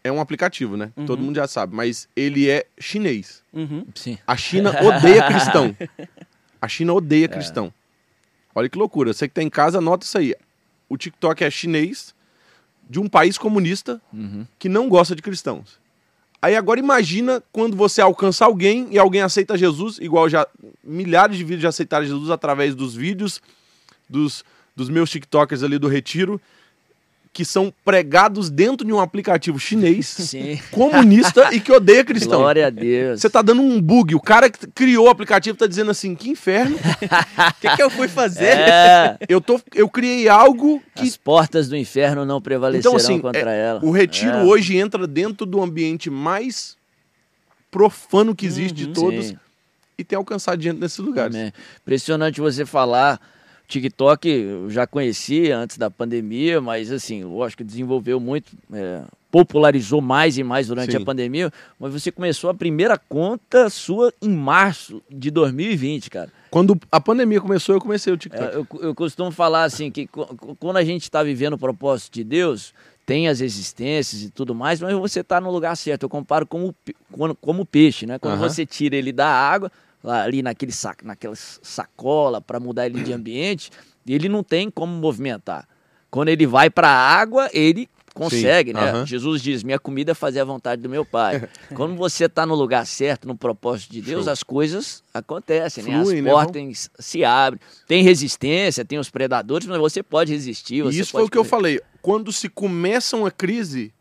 é um aplicativo, né? Uhum. Todo mundo já sabe, mas ele é chinês. Uhum. Sim. A China odeia cristão. A China odeia é. cristão. Olha que loucura. Você que tá em casa, anota isso aí. O TikTok é chinês de um país comunista uhum. que não gosta de cristãos. Aí agora imagina quando você alcança alguém e alguém aceita Jesus, igual já milhares de vídeos já aceitaram Jesus através dos vídeos, dos dos meus TikTokers ali do Retiro, que são pregados dentro de um aplicativo chinês, Sim. comunista e que odeia cristão. Glória a Deus. Você tá dando um bug. O cara que criou o aplicativo tá dizendo assim: que inferno. O que, que, eu fui fazer? É. Eu, tô, eu criei algo que. As portas do inferno não prevalecerão então, assim, contra é, ela. O retiro é. hoje entra dentro do ambiente mais profano que existe uhum, de todos sim. e tem alcançado gente nesses lugares. Amém. Impressionante você falar TikTok eu já conhecia antes da pandemia, mas assim, lógico que desenvolveu muito, é, popularizou mais e mais durante Sim. a pandemia, mas você começou a primeira conta sua em março de 2020, cara. Quando a pandemia começou, eu comecei o TikTok. É, eu, eu costumo falar assim, que quando a gente está vivendo o propósito de Deus, tem as existências e tudo mais, mas você está no lugar certo. Eu comparo como, como peixe, né? Quando uhum. você tira ele da água, lá, ali naquele saco, naquela sacola para mudar ele de ambiente, ele não tem como movimentar. Quando ele vai para a água, ele consegue, Sim, né? Uhum. Jesus diz: Minha comida é fazer a vontade do meu Pai. Quando você está no lugar certo, no propósito de Deus, Show. as coisas acontecem, né? As né? portas se abrem. Tem resistência, tem os predadores, mas você pode resistir. Você Isso pode foi o que eu falei. Quando se começa uma crise,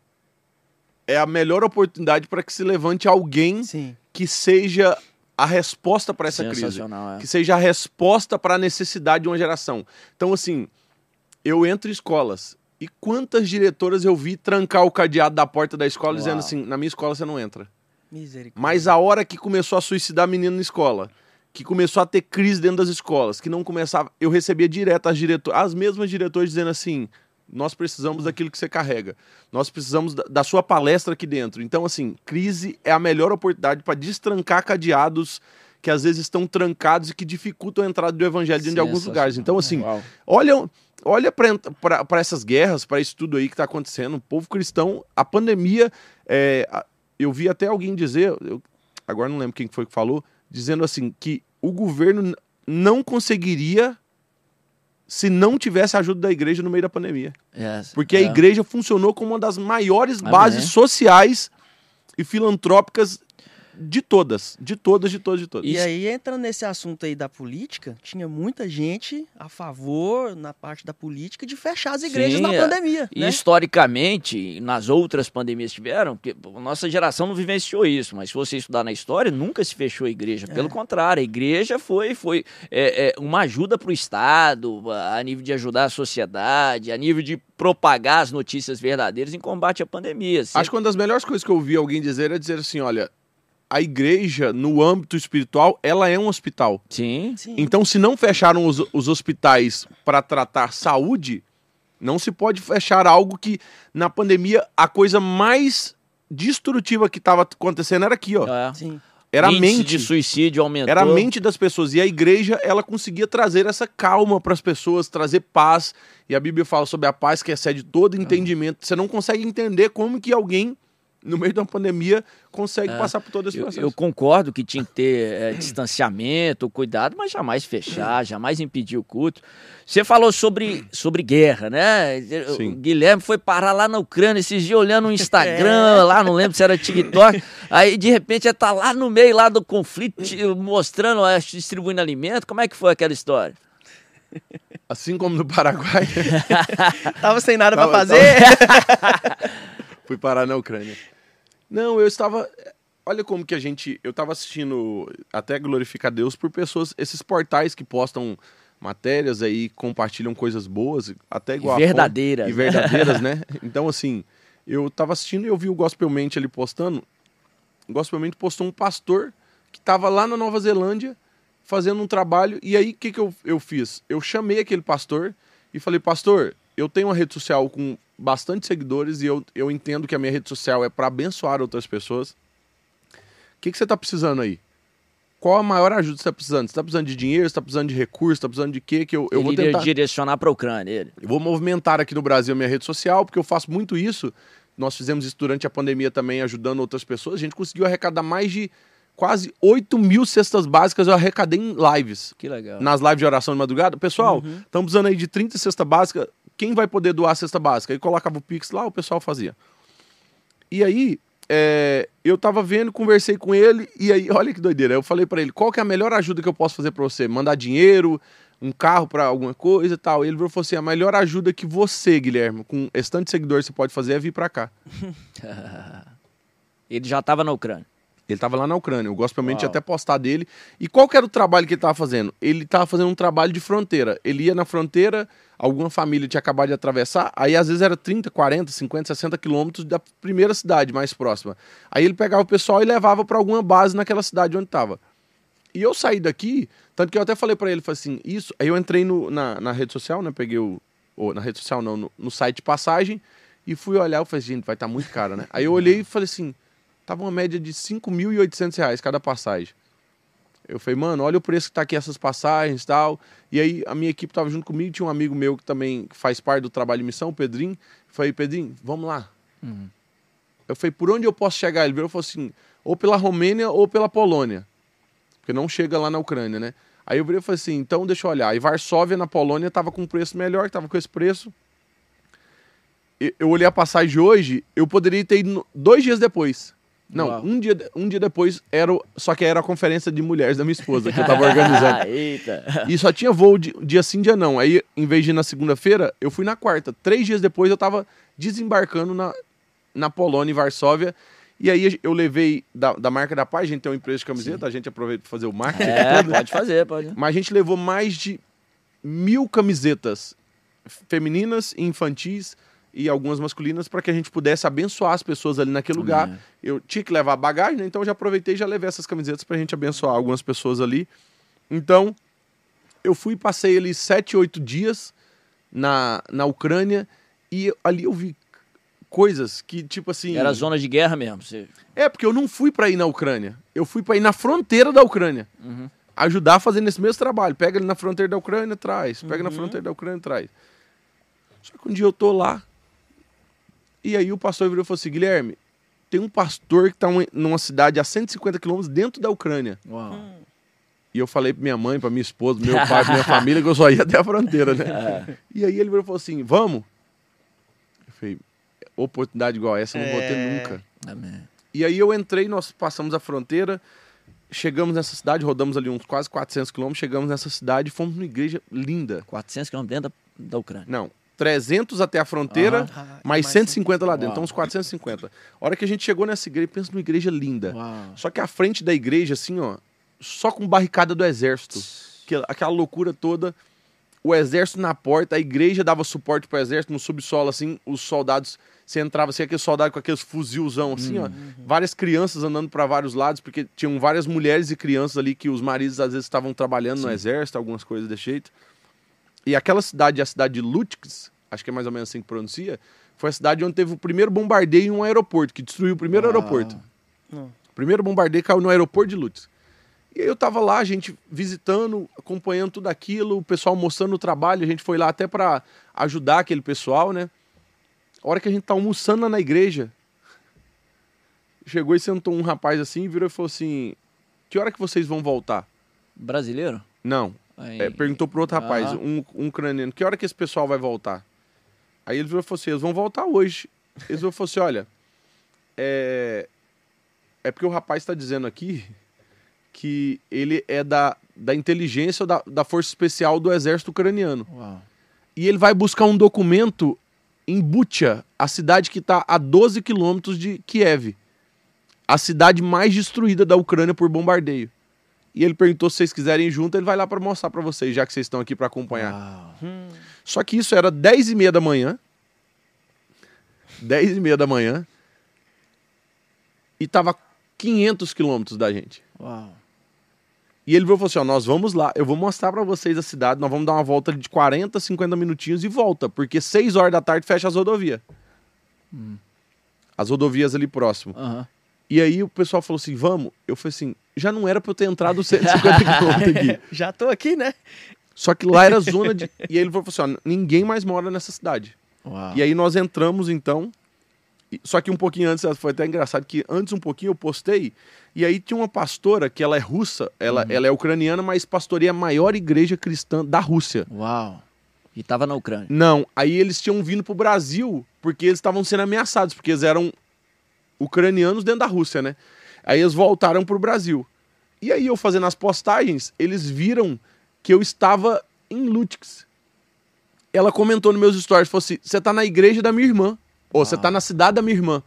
é a melhor oportunidade para que se levante alguém Sim. que seja a resposta para essa crise. É. Que seja a resposta para a necessidade de uma geração. Então, assim, eu entro em escolas. E quantas diretoras eu vi trancar o cadeado da porta da escola Uau. dizendo assim: na minha escola você não entra. Mas a hora que começou a suicidar menino na escola, que começou a ter crise dentro das escolas, que não começava. Eu recebia direto as diretoras, as mesmas diretoras dizendo assim: nós precisamos daquilo que você carrega. Nós precisamos da, da sua palestra aqui dentro. Então, assim, crise é a melhor oportunidade para destrancar cadeados que às vezes estão trancados e que dificultam a entrada do evangelho dentro de alguns lugares. Então, assim, Uau. olha, olha para essas guerras, para isso tudo aí que está acontecendo. O povo cristão, a pandemia, é, eu vi até alguém dizer, eu, agora não lembro quem foi que falou, dizendo assim, que o governo não conseguiria se não tivesse a ajuda da igreja no meio da pandemia. Yes, Porque a igreja funcionou como uma das maiores bases sociais e filantrópicas de todas, de todas, de todas, de todas. E aí, entrando nesse assunto aí da política, tinha muita gente a favor, na parte da política, de fechar as igrejas Sim, na é. pandemia. E né? historicamente, nas outras pandemias que tiveram, porque nossa geração não vivenciou isso, mas se você estudar na história, nunca se fechou a igreja. Pelo é. contrário, a igreja foi, foi é, é uma ajuda para o Estado, a nível de ajudar a sociedade, a nível de propagar as notícias verdadeiras em combate à pandemia. Sempre... Acho que uma das melhores coisas que eu ouvi alguém dizer é dizer assim: olha, a igreja, no âmbito espiritual, ela é um hospital. Sim. Sim. Então, se não fecharam os, os hospitais para tratar saúde, não se pode fechar algo que, na pandemia, a coisa mais destrutiva que estava acontecendo era aqui, ó. É. Sim. Era a mente de suicídio aumentou. Era a mente das pessoas e a igreja ela conseguia trazer essa calma para as pessoas, trazer paz. E a Bíblia fala sobre a paz que excede todo entendimento. Você não consegue entender como que alguém no meio de uma pandemia, consegue é, passar por todo esse processo. Eu, eu concordo que tinha que ter é, distanciamento, cuidado, mas jamais fechar, jamais impedir o culto. Você falou sobre, sobre guerra, né? Sim. O Guilherme foi parar lá na Ucrânia esses dias olhando o Instagram, é. lá, não lembro se era TikTok. aí, de repente, ele tá lá no meio lá do conflito, mostrando, distribuindo alimento. Como é que foi aquela história? Assim como no Paraguai. Tava sem nada para fazer. Tava... Fui parar na Ucrânia. Não, eu estava. Olha como que a gente. Eu estava assistindo até glorificar Deus por pessoas, esses portais que postam matérias aí, compartilham coisas boas, até igual e verdadeiras. e verdadeiras, né? Então, assim, eu estava assistindo e eu vi o Gospelmente ali postando. O Gospelmente postou um pastor que estava lá na Nova Zelândia fazendo um trabalho. E aí, o que, que eu, eu fiz? Eu chamei aquele pastor e falei, pastor, eu tenho uma rede social com bastante seguidores e eu, eu entendo que a minha rede social é para abençoar outras pessoas. O que, que você está precisando aí? Qual a maior ajuda que você está precisando? Você está precisando de dinheiro? Você está precisando de recursos? Está precisando de quê? Que eu, eu vou tentar direcionar para a Ucrânia. Ele. Eu vou movimentar aqui no Brasil a minha rede social, porque eu faço muito isso. Nós fizemos isso durante a pandemia também, ajudando outras pessoas. A gente conseguiu arrecadar mais de quase 8 mil cestas básicas eu arrecadei em lives. Que legal. Nas lives de oração de madrugada. Pessoal, estamos uhum. precisando aí de 30 cestas básicas quem vai poder doar a cesta básica? Aí colocava o Pix lá, o pessoal fazia. E aí, é, eu tava vendo, conversei com ele, e aí, olha que doideira. Eu falei para ele, qual que é a melhor ajuda que eu posso fazer para você? Mandar dinheiro, um carro para alguma coisa e tal. E ele falou assim, a melhor ajuda que você, Guilherme, com tanto de seguidores você pode fazer é vir para cá. ele já tava na Ucrânia. Ele estava lá na Ucrânia. O Gospelmente tinha até postar dele. E qual que era o trabalho que ele estava fazendo? Ele estava fazendo um trabalho de fronteira. Ele ia na fronteira, alguma família tinha acabado de atravessar, aí às vezes era 30, 40, 50, 60 quilômetros da primeira cidade mais próxima. Aí ele pegava o pessoal e levava para alguma base naquela cidade onde estava. E eu saí daqui, tanto que eu até falei para ele, falei assim, isso. Aí eu entrei no, na, na rede social, né? Peguei o. Ou, na rede social não, no, no site de passagem e fui olhar, eu falei, gente, vai estar tá muito caro, né? Aí eu olhei e falei assim, Tava uma média de 5.800 reais cada passagem. Eu falei, mano, olha o preço que tá aqui essas passagens e tal. E aí a minha equipe tava junto comigo, tinha um amigo meu que também faz parte do trabalho de missão, o Pedrinho. Eu falei, Pedrinho, vamos lá. Uhum. Eu falei, por onde eu posso chegar? Ele virou e falou assim, ou pela Romênia ou pela Polônia. Porque não chega lá na Ucrânia, né? Aí eu virei e falei assim, então deixa eu olhar. E Varsóvia, na Polônia, tava com um preço melhor, tava com esse preço. Eu olhei a passagem de hoje, eu poderia ter ido dois dias depois. Não, um dia, um dia depois era. Só que era a conferência de mulheres da minha esposa que eu tava organizando. Eita. E só tinha voo de, dia sim, dia não. Aí, em vez de ir na segunda-feira, eu fui na quarta. Três dias depois eu tava desembarcando na, na Polônia, em Varsóvia. E aí eu levei da, da marca da Paz, a gente tem uma empresa de camiseta, sim. a gente aproveita para fazer o marketing. É, pode fazer, pode. Mas a gente levou mais de mil camisetas femininas e infantis e algumas masculinas para que a gente pudesse abençoar as pessoas ali naquele lugar. Eu tinha que levar bagagem, né? então eu já aproveitei e já levei essas camisetas para a gente abençoar algumas pessoas ali. Então, eu fui passei ali sete, oito dias na, na Ucrânia e ali eu vi coisas que, tipo assim. Era zona de guerra mesmo. Você... É, porque eu não fui para ir na Ucrânia. Eu fui para ir na fronteira da Ucrânia. Uhum. Ajudar fazendo esse mesmo trabalho. Pega ali na fronteira da Ucrânia, traz. Pega uhum. na fronteira da Ucrânia, traz. Só que um dia eu tô lá, e aí o pastor virou e falou assim: Guilherme, tem um pastor que está numa cidade a 150 quilômetros dentro da Ucrânia. Uau. E eu falei para minha mãe, para minha esposa, meu pai, pra minha família, que eu só ia até a fronteira, né? É. E aí ele virou e falou assim: vamos? Eu falei: oportunidade igual essa eu não é... vou ter é. nunca. Amém. E aí eu entrei, nós passamos a fronteira, chegamos nessa cidade, rodamos ali uns quase 400 quilômetros, chegamos nessa cidade e fomos numa igreja linda. 400 quilômetros dentro da, da Ucrânia? Não, 300 até a fronteira, uhum. mais 150 lá dentro, Uau. então uns 450. A hora que a gente chegou nessa igreja, pensa numa igreja linda. Uau. Só que a frente da igreja, assim, ó, só com barricada do exército. Que, aquela loucura toda. O exército na porta, a igreja dava suporte para o exército no subsolo, assim, os soldados. Você entrava assim, aquele soldado com aqueles fuzilzão, assim, uhum. ó. Várias crianças andando para vários lados, porque tinham várias mulheres e crianças ali que os maridos às vezes estavam trabalhando Sim. no exército, algumas coisas desse jeito. E aquela cidade, a cidade de Lutsk, acho que é mais ou menos assim que pronuncia, foi a cidade onde teve o primeiro bombardeio em um aeroporto, que destruiu o primeiro ah. aeroporto. O primeiro bombardeio caiu no aeroporto de Lutz. E aí eu tava lá, a gente visitando, acompanhando tudo aquilo, o pessoal mostrando o trabalho, a gente foi lá até para ajudar aquele pessoal, né? A hora que a gente tá almoçando lá na igreja, chegou e sentou um rapaz assim, virou e falou assim: Que hora que vocês vão voltar? Brasileiro? Não. É, perguntou pro outro rapaz, um, um ucraniano, que hora que esse pessoal vai voltar? Aí ele falou assim: eles vão voltar hoje. Eles falou assim: olha, é, é porque o rapaz está dizendo aqui que ele é da, da inteligência da, da força especial do exército ucraniano. Uau. E ele vai buscar um documento em Butia, a cidade que está a 12 quilômetros de Kiev. A cidade mais destruída da Ucrânia por bombardeio. E ele perguntou se vocês quiserem ir junto, ele vai lá para mostrar para vocês, já que vocês estão aqui para acompanhar. Hum. Só que isso era 10 e meia da manhã. 10 e meia da manhã. E tava 500 quilômetros da gente. Uau. E ele falou assim: ó, nós vamos lá, eu vou mostrar para vocês a cidade, nós vamos dar uma volta de 40, 50 minutinhos e volta, porque 6 horas da tarde fecha as rodovias. Hum. As rodovias ali próximo. Uhum. E aí o pessoal falou assim: vamos. Eu falei assim: já não era pra eu ter entrado 150 quilômetros aqui. já tô aqui, né? Só que lá era zona de. E aí ele falou assim: ó, ninguém mais mora nessa cidade. Uau. E aí nós entramos então. Só que um pouquinho antes, foi até engraçado que antes um pouquinho eu postei. E aí tinha uma pastora que ela é russa, ela, uhum. ela é ucraniana, mas pastoreia a maior igreja cristã da Rússia. Uau! E tava na Ucrânia. Não, aí eles tinham vindo pro Brasil porque eles estavam sendo ameaçados, porque eles eram ucranianos dentro da Rússia, né? Aí eles voltaram pro Brasil. E aí eu fazendo as postagens, eles viram que eu estava em Lutix. Ela comentou nos meus stories, falou assim, você tá na igreja da minha irmã. Ou você tá na cidade da minha irmã.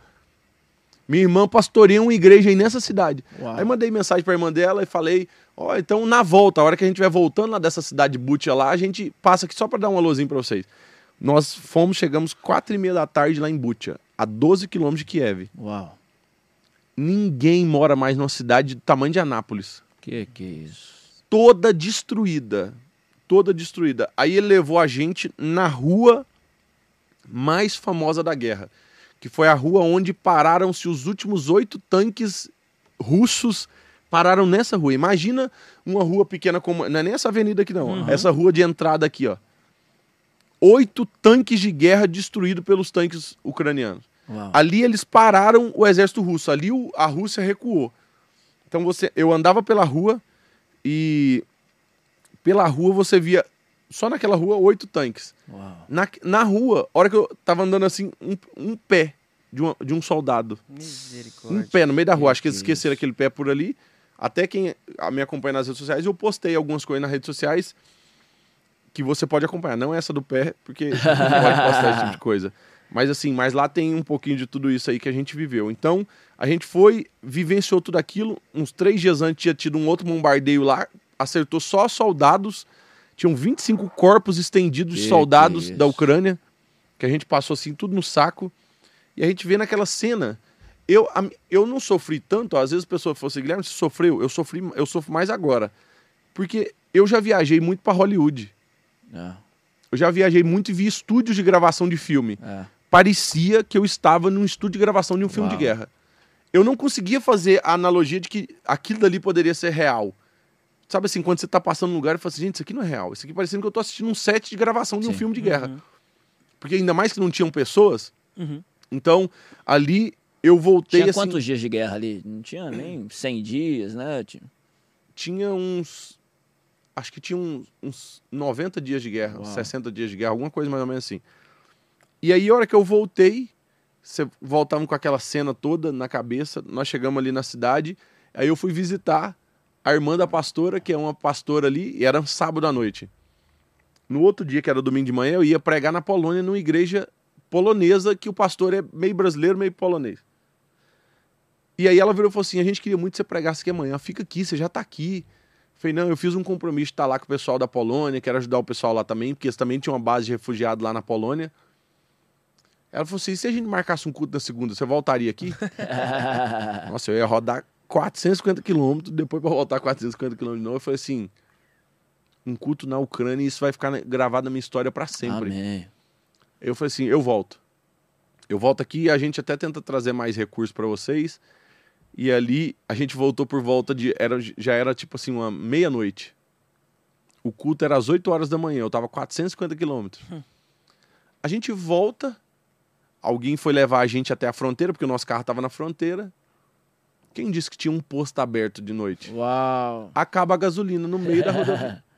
Minha irmã pastoreia uma igreja aí nessa cidade. Uau. Aí mandei mensagem pra irmã dela e falei, ó, oh, então na volta, a hora que a gente estiver voltando lá dessa cidade de Butia lá, a gente passa aqui só para dar um alôzinho pra vocês. Nós fomos, chegamos quatro e meia da tarde lá em Butia a 12 quilômetros de Kiev. Uau. Ninguém mora mais numa cidade do tamanho de Anápolis. Que que é isso? Toda destruída. Toda destruída. Aí ele levou a gente na rua mais famosa da guerra, que foi a rua onde pararam-se os últimos oito tanques russos pararam nessa rua. Imagina uma rua pequena como. Não é nem essa avenida aqui, não. Uhum. Essa rua de entrada aqui, ó oito tanques de guerra destruídos pelos tanques ucranianos. Uau. Ali eles pararam o exército russo. Ali o, a Rússia recuou. Então você, eu andava pela rua e pela rua você via só naquela rua oito tanques. Na, na rua, a hora que eu tava andando assim, um, um pé de, uma, de um soldado. Um pé no meio da rua. Acho que eles esqueceram aquele pé por ali. Até quem me acompanha nas redes sociais, eu postei algumas coisas nas redes sociais que você pode acompanhar. Não essa do pé, porque não pode postar esse tipo de coisa. Mas assim, mas lá tem um pouquinho de tudo isso aí que a gente viveu. Então, a gente foi, vivenciou tudo aquilo. Uns três dias antes tinha tido um outro bombardeio lá, acertou só soldados. Tinham 25 corpos estendidos de soldados da Ucrânia, que a gente passou assim tudo no saco. E a gente vê naquela cena. Eu, eu não sofri tanto, às vezes a pessoa fosse, Guilherme, você sofreu? Eu sofri, eu sofro mais agora. Porque eu já viajei muito para Hollywood. É. Eu já viajei muito e vi estúdios de gravação de filme. É. Parecia que eu estava num estúdio de gravação de um filme Uau. de guerra. Eu não conseguia fazer a analogia de que aquilo dali poderia ser real. Sabe assim, quando você tá passando num lugar e fala assim, gente, isso aqui não é real. Isso aqui parecendo que eu tô assistindo um set de gravação de Sim. um filme de guerra. Uhum. Porque ainda mais que não tinham pessoas. Uhum. Então, ali eu voltei tinha assim... quantos dias de guerra ali? Não tinha nem 100 dias, né? Tinha uns... Acho que tinha uns, uns 90 dias de guerra, Uau. 60 dias de guerra, alguma coisa mais ou menos assim. E aí, a hora que eu voltei, você voltava com aquela cena toda na cabeça, nós chegamos ali na cidade, aí eu fui visitar a irmã da pastora, que é uma pastora ali, e era um sábado à noite. No outro dia, que era domingo de manhã, eu ia pregar na Polônia, numa igreja polonesa, que o pastor é meio brasileiro, meio polonês. E aí ela virou e falou assim: a gente queria muito que você pregasse aqui amanhã, fica aqui, você já está aqui. Eu falei, não, eu fiz um compromisso de estar lá com o pessoal da Polônia, quero ajudar o pessoal lá também, porque eles também tinham uma base de refugiados lá na Polônia. Ela falou assim: se a gente marcasse um culto na segunda, você voltaria aqui? Nossa, eu ia rodar 450 quilômetros, depois para voltar 450 quilômetros de novo. Eu falei assim: um culto na Ucrânia e isso vai ficar gravado na minha história para sempre. Amém. Eu falei assim: eu volto. Eu volto aqui e a gente até tenta trazer mais recursos para vocês. E ali a gente voltou por volta de. Era, já era tipo assim, uma meia-noite. O culto era às 8 horas da manhã, eu tava 450 quilômetros. Hum. A gente volta, alguém foi levar a gente até a fronteira, porque o nosso carro tava na fronteira. Quem disse que tinha um posto aberto de noite? Uau! Acaba a gasolina no meio da rodovia.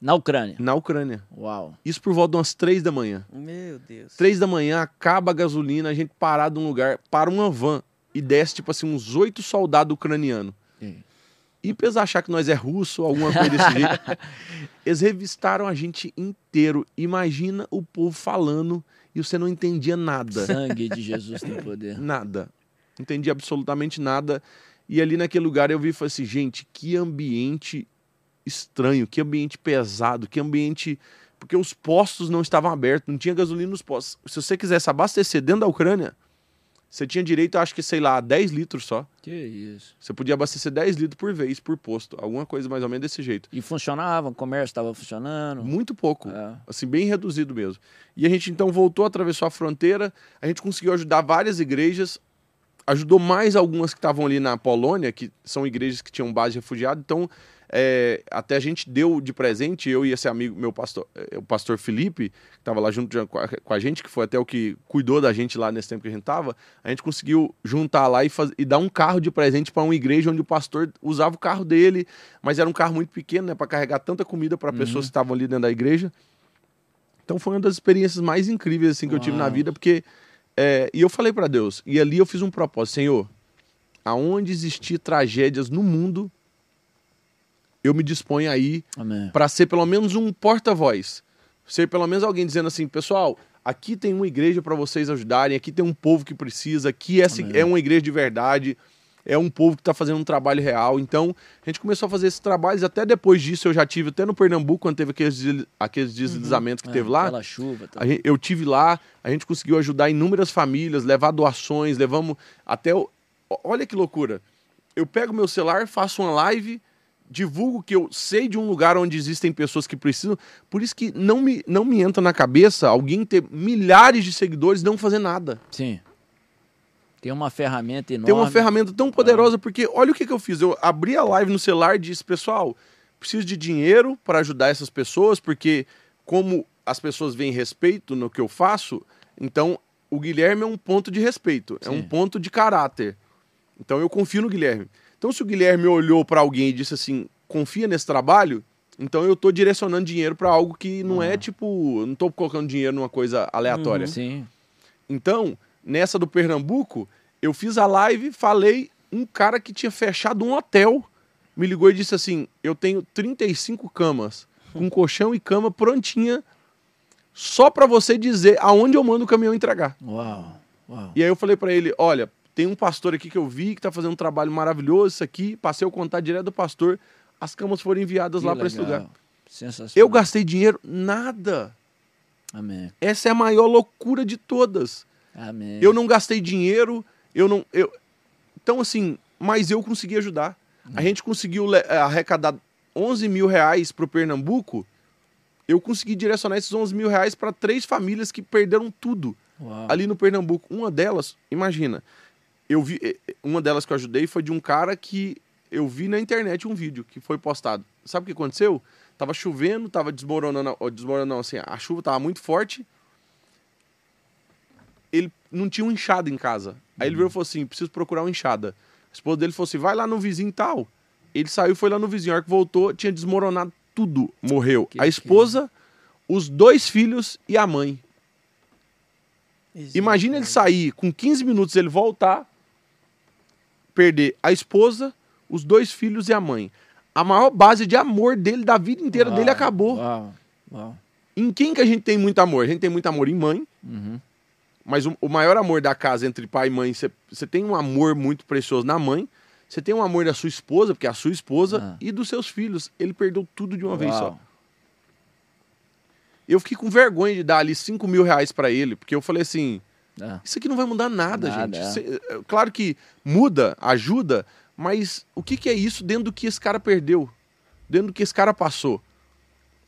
Na Ucrânia? Na Ucrânia. Uau. Isso por volta de umas três da manhã. Meu Deus. Três da manhã, acaba a gasolina, a gente parado num lugar, para uma van e desce, tipo assim, uns oito soldados ucranianos. E pra achar que nós é russo, alguma coisa desse jeito. Eles revistaram a gente inteiro. Imagina o povo falando e você não entendia nada. Sangue de Jesus tem poder. Nada entendi absolutamente nada. E ali naquele lugar eu vi e falei assim, gente, que ambiente estranho, que ambiente pesado, que ambiente. Porque os postos não estavam abertos, não tinha gasolina nos postos. Se você quisesse abastecer dentro da Ucrânia, você tinha direito, acho que, sei lá, 10 litros só. Que isso. Você podia abastecer 10 litros por vez, por posto. Alguma coisa mais ou menos desse jeito. E funcionava, o comércio estava funcionando? Muito pouco. É. Assim, bem reduzido mesmo. E a gente então voltou, atravessou a fronteira, a gente conseguiu ajudar várias igrejas ajudou mais algumas que estavam ali na Polônia, que são igrejas que tinham base de refugiado. Então, é, até a gente deu de presente, eu e esse amigo, meu pastor, é, o pastor Felipe, que estava lá junto com a gente, que foi até o que cuidou da gente lá nesse tempo que a gente estava, a gente conseguiu juntar lá e, faz, e dar um carro de presente para uma igreja onde o pastor usava o carro dele, mas era um carro muito pequeno, né, para carregar tanta comida para uhum. pessoas que estavam ali dentro da igreja. Então foi uma das experiências mais incríveis assim que Uau. eu tive na vida, porque é, e eu falei para Deus, e ali eu fiz um propósito, Senhor, aonde existir tragédias no mundo, eu me disponho aí para ser pelo menos um porta-voz, ser pelo menos alguém dizendo assim, pessoal, aqui tem uma igreja para vocês ajudarem, aqui tem um povo que precisa, aqui essa é uma igreja de verdade é um povo que está fazendo um trabalho real. Então, a gente começou a fazer esses trabalhos. Até depois disso, eu já tive, até no Pernambuco, quando teve aqueles, aqueles uhum. deslizamentos uhum. que é, teve lá. Pela chuva. Tá. Gente, eu tive lá, a gente conseguiu ajudar inúmeras famílias, levar doações, levamos até. O... Olha que loucura. Eu pego meu celular, faço uma live, divulgo que eu sei de um lugar onde existem pessoas que precisam. Por isso que não me, não me entra na cabeça alguém ter milhares de seguidores e não fazer nada. Sim. Tem uma ferramenta enorme. Tem uma ferramenta tão poderosa, porque olha o que, que eu fiz. Eu abri a live no celular e disse, pessoal, preciso de dinheiro para ajudar essas pessoas, porque como as pessoas veem respeito no que eu faço, então o Guilherme é um ponto de respeito, Sim. é um ponto de caráter. Então eu confio no Guilherme. Então se o Guilherme olhou para alguém e disse assim, confia nesse trabalho, então eu estou direcionando dinheiro para algo que não é tipo, não estou colocando dinheiro numa coisa aleatória. Uhum. Sim. Então, nessa do Pernambuco, eu fiz a live, falei, um cara que tinha fechado um hotel me ligou e disse assim: Eu tenho 35 camas, com colchão e cama prontinha, só para você dizer aonde eu mando o caminhão entregar. Uau, uau. E aí eu falei para ele: Olha, tem um pastor aqui que eu vi que tá fazendo um trabalho maravilhoso, isso aqui, passei o contato direto do pastor, as camas foram enviadas que lá para esse lugar. Sensacional. Eu gastei dinheiro? Nada. Amém. Essa é a maior loucura de todas. Amém. Eu não gastei dinheiro, eu não. Eu... Então, assim, mas eu consegui ajudar. A gente conseguiu eh, arrecadar 11 mil reais para o Pernambuco. Eu consegui direcionar esses 11 mil reais para três famílias que perderam tudo Uau. ali no Pernambuco. Uma delas, imagina, eu vi. Eh, eh, uma delas que eu ajudei foi de um cara que eu vi na internet um vídeo que foi postado. Sabe o que aconteceu? Tava chovendo, tava desmoronando, desmoronando assim, a chuva tava muito forte. Ele não tinha um enxada em casa. Aí ele veio e falou assim: preciso procurar uma enxada. A esposa dele falou assim: vai lá no vizinho tal. Ele saiu, foi lá no vizinho. A hora que voltou, tinha desmoronado tudo. Morreu. Que a esposa, que... os dois filhos e a mãe. Imagina ele sair com 15 minutos, ele voltar, perder a esposa, os dois filhos e a mãe. A maior base de amor dele, da vida inteira uau, dele, acabou. Uau, uau. Em quem que a gente tem muito amor? A gente tem muito amor em mãe. Uhum. Mas o, o, maior amor da casa entre pai e mãe, você tem um amor muito precioso na mãe. Você tem um amor da sua esposa, porque é a sua esposa, ah. e dos seus filhos. Ele perdeu tudo de uma vez só. Eu fiquei com vergonha de dar ali 5 mil reais para ele, porque eu falei assim: ah. isso aqui não vai mudar nada, nada gente. É. claro que muda, ajuda, mas o que, que é isso dentro do que esse cara perdeu? Dentro do que esse cara passou?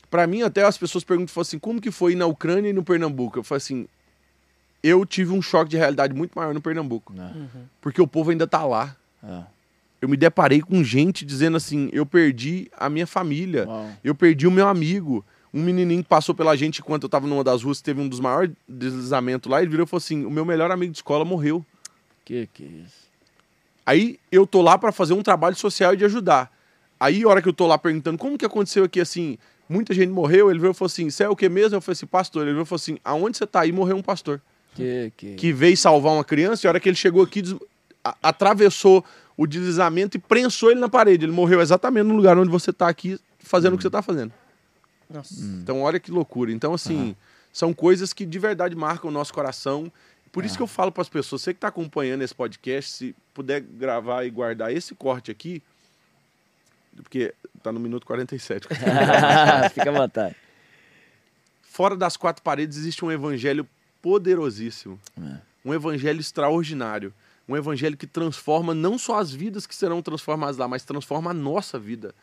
Para mim, até as pessoas perguntam assim, como que foi na Ucrânia e no Pernambuco? Eu falei assim, eu tive um choque de realidade muito maior no Pernambuco. É. Uhum. Porque o povo ainda tá lá. É. Eu me deparei com gente dizendo assim, eu perdi a minha família, Uau. eu perdi o meu amigo. Um menininho que passou pela gente enquanto eu tava numa das ruas, teve um dos maiores deslizamentos lá, ele virou e falou assim, o meu melhor amigo de escola morreu. Que que é isso? Aí eu tô lá para fazer um trabalho social e de ajudar. Aí, a hora que eu tô lá perguntando como que aconteceu aqui, assim, muita gente morreu, ele veio e falou assim: Você é o que mesmo? Eu falei assim: Pastor. Ele veio e falou assim: Aonde você tá aí? Morreu um pastor. Que, que... que veio salvar uma criança e a hora que ele chegou aqui, des... atravessou o deslizamento e prensou ele na parede. Ele morreu exatamente no lugar onde você tá aqui fazendo hum. o que você tá fazendo. Nossa. Hum. Então, olha que loucura. Então, assim, uhum. são coisas que de verdade marcam o nosso coração por isso ah. que eu falo para as pessoas, você que está acompanhando esse podcast, se puder gravar e guardar esse corte aqui, porque está no minuto 47. Fica à vontade. Fora das quatro paredes existe um evangelho poderosíssimo. É. Um evangelho extraordinário. Um evangelho que transforma não só as vidas que serão transformadas lá, mas transforma a nossa vida.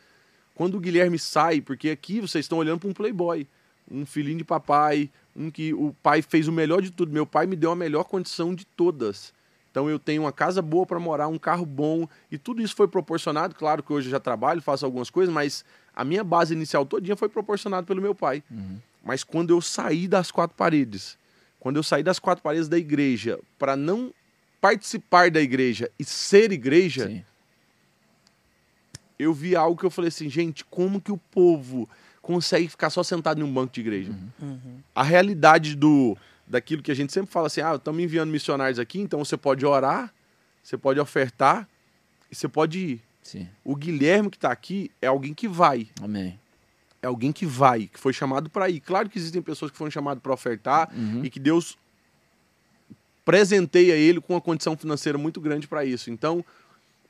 Quando o Guilherme sai, porque aqui vocês estão olhando para um playboy, um filhinho de papai, um que o pai fez o melhor de tudo. Meu pai me deu a melhor condição de todas. Então eu tenho uma casa boa para morar, um carro bom e tudo isso foi proporcionado. Claro que hoje eu já trabalho, faço algumas coisas, mas a minha base inicial todinha foi proporcionada pelo meu pai. Uhum. Mas quando eu saí das quatro paredes, quando eu saí das quatro paredes da igreja para não participar da igreja e ser igreja, Sim. Eu vi algo que eu falei assim, gente, como que o povo consegue ficar só sentado em um banco de igreja. Uhum. Uhum. A realidade do daquilo que a gente sempre fala assim, ah, estamos enviando missionários aqui, então você pode orar, você pode ofertar e você pode ir. Sim. O Guilherme que está aqui é alguém que vai. Amém. É alguém que vai, que foi chamado para ir. Claro que existem pessoas que foram chamadas para ofertar uhum. e que Deus presenteia ele com uma condição financeira muito grande para isso. Então,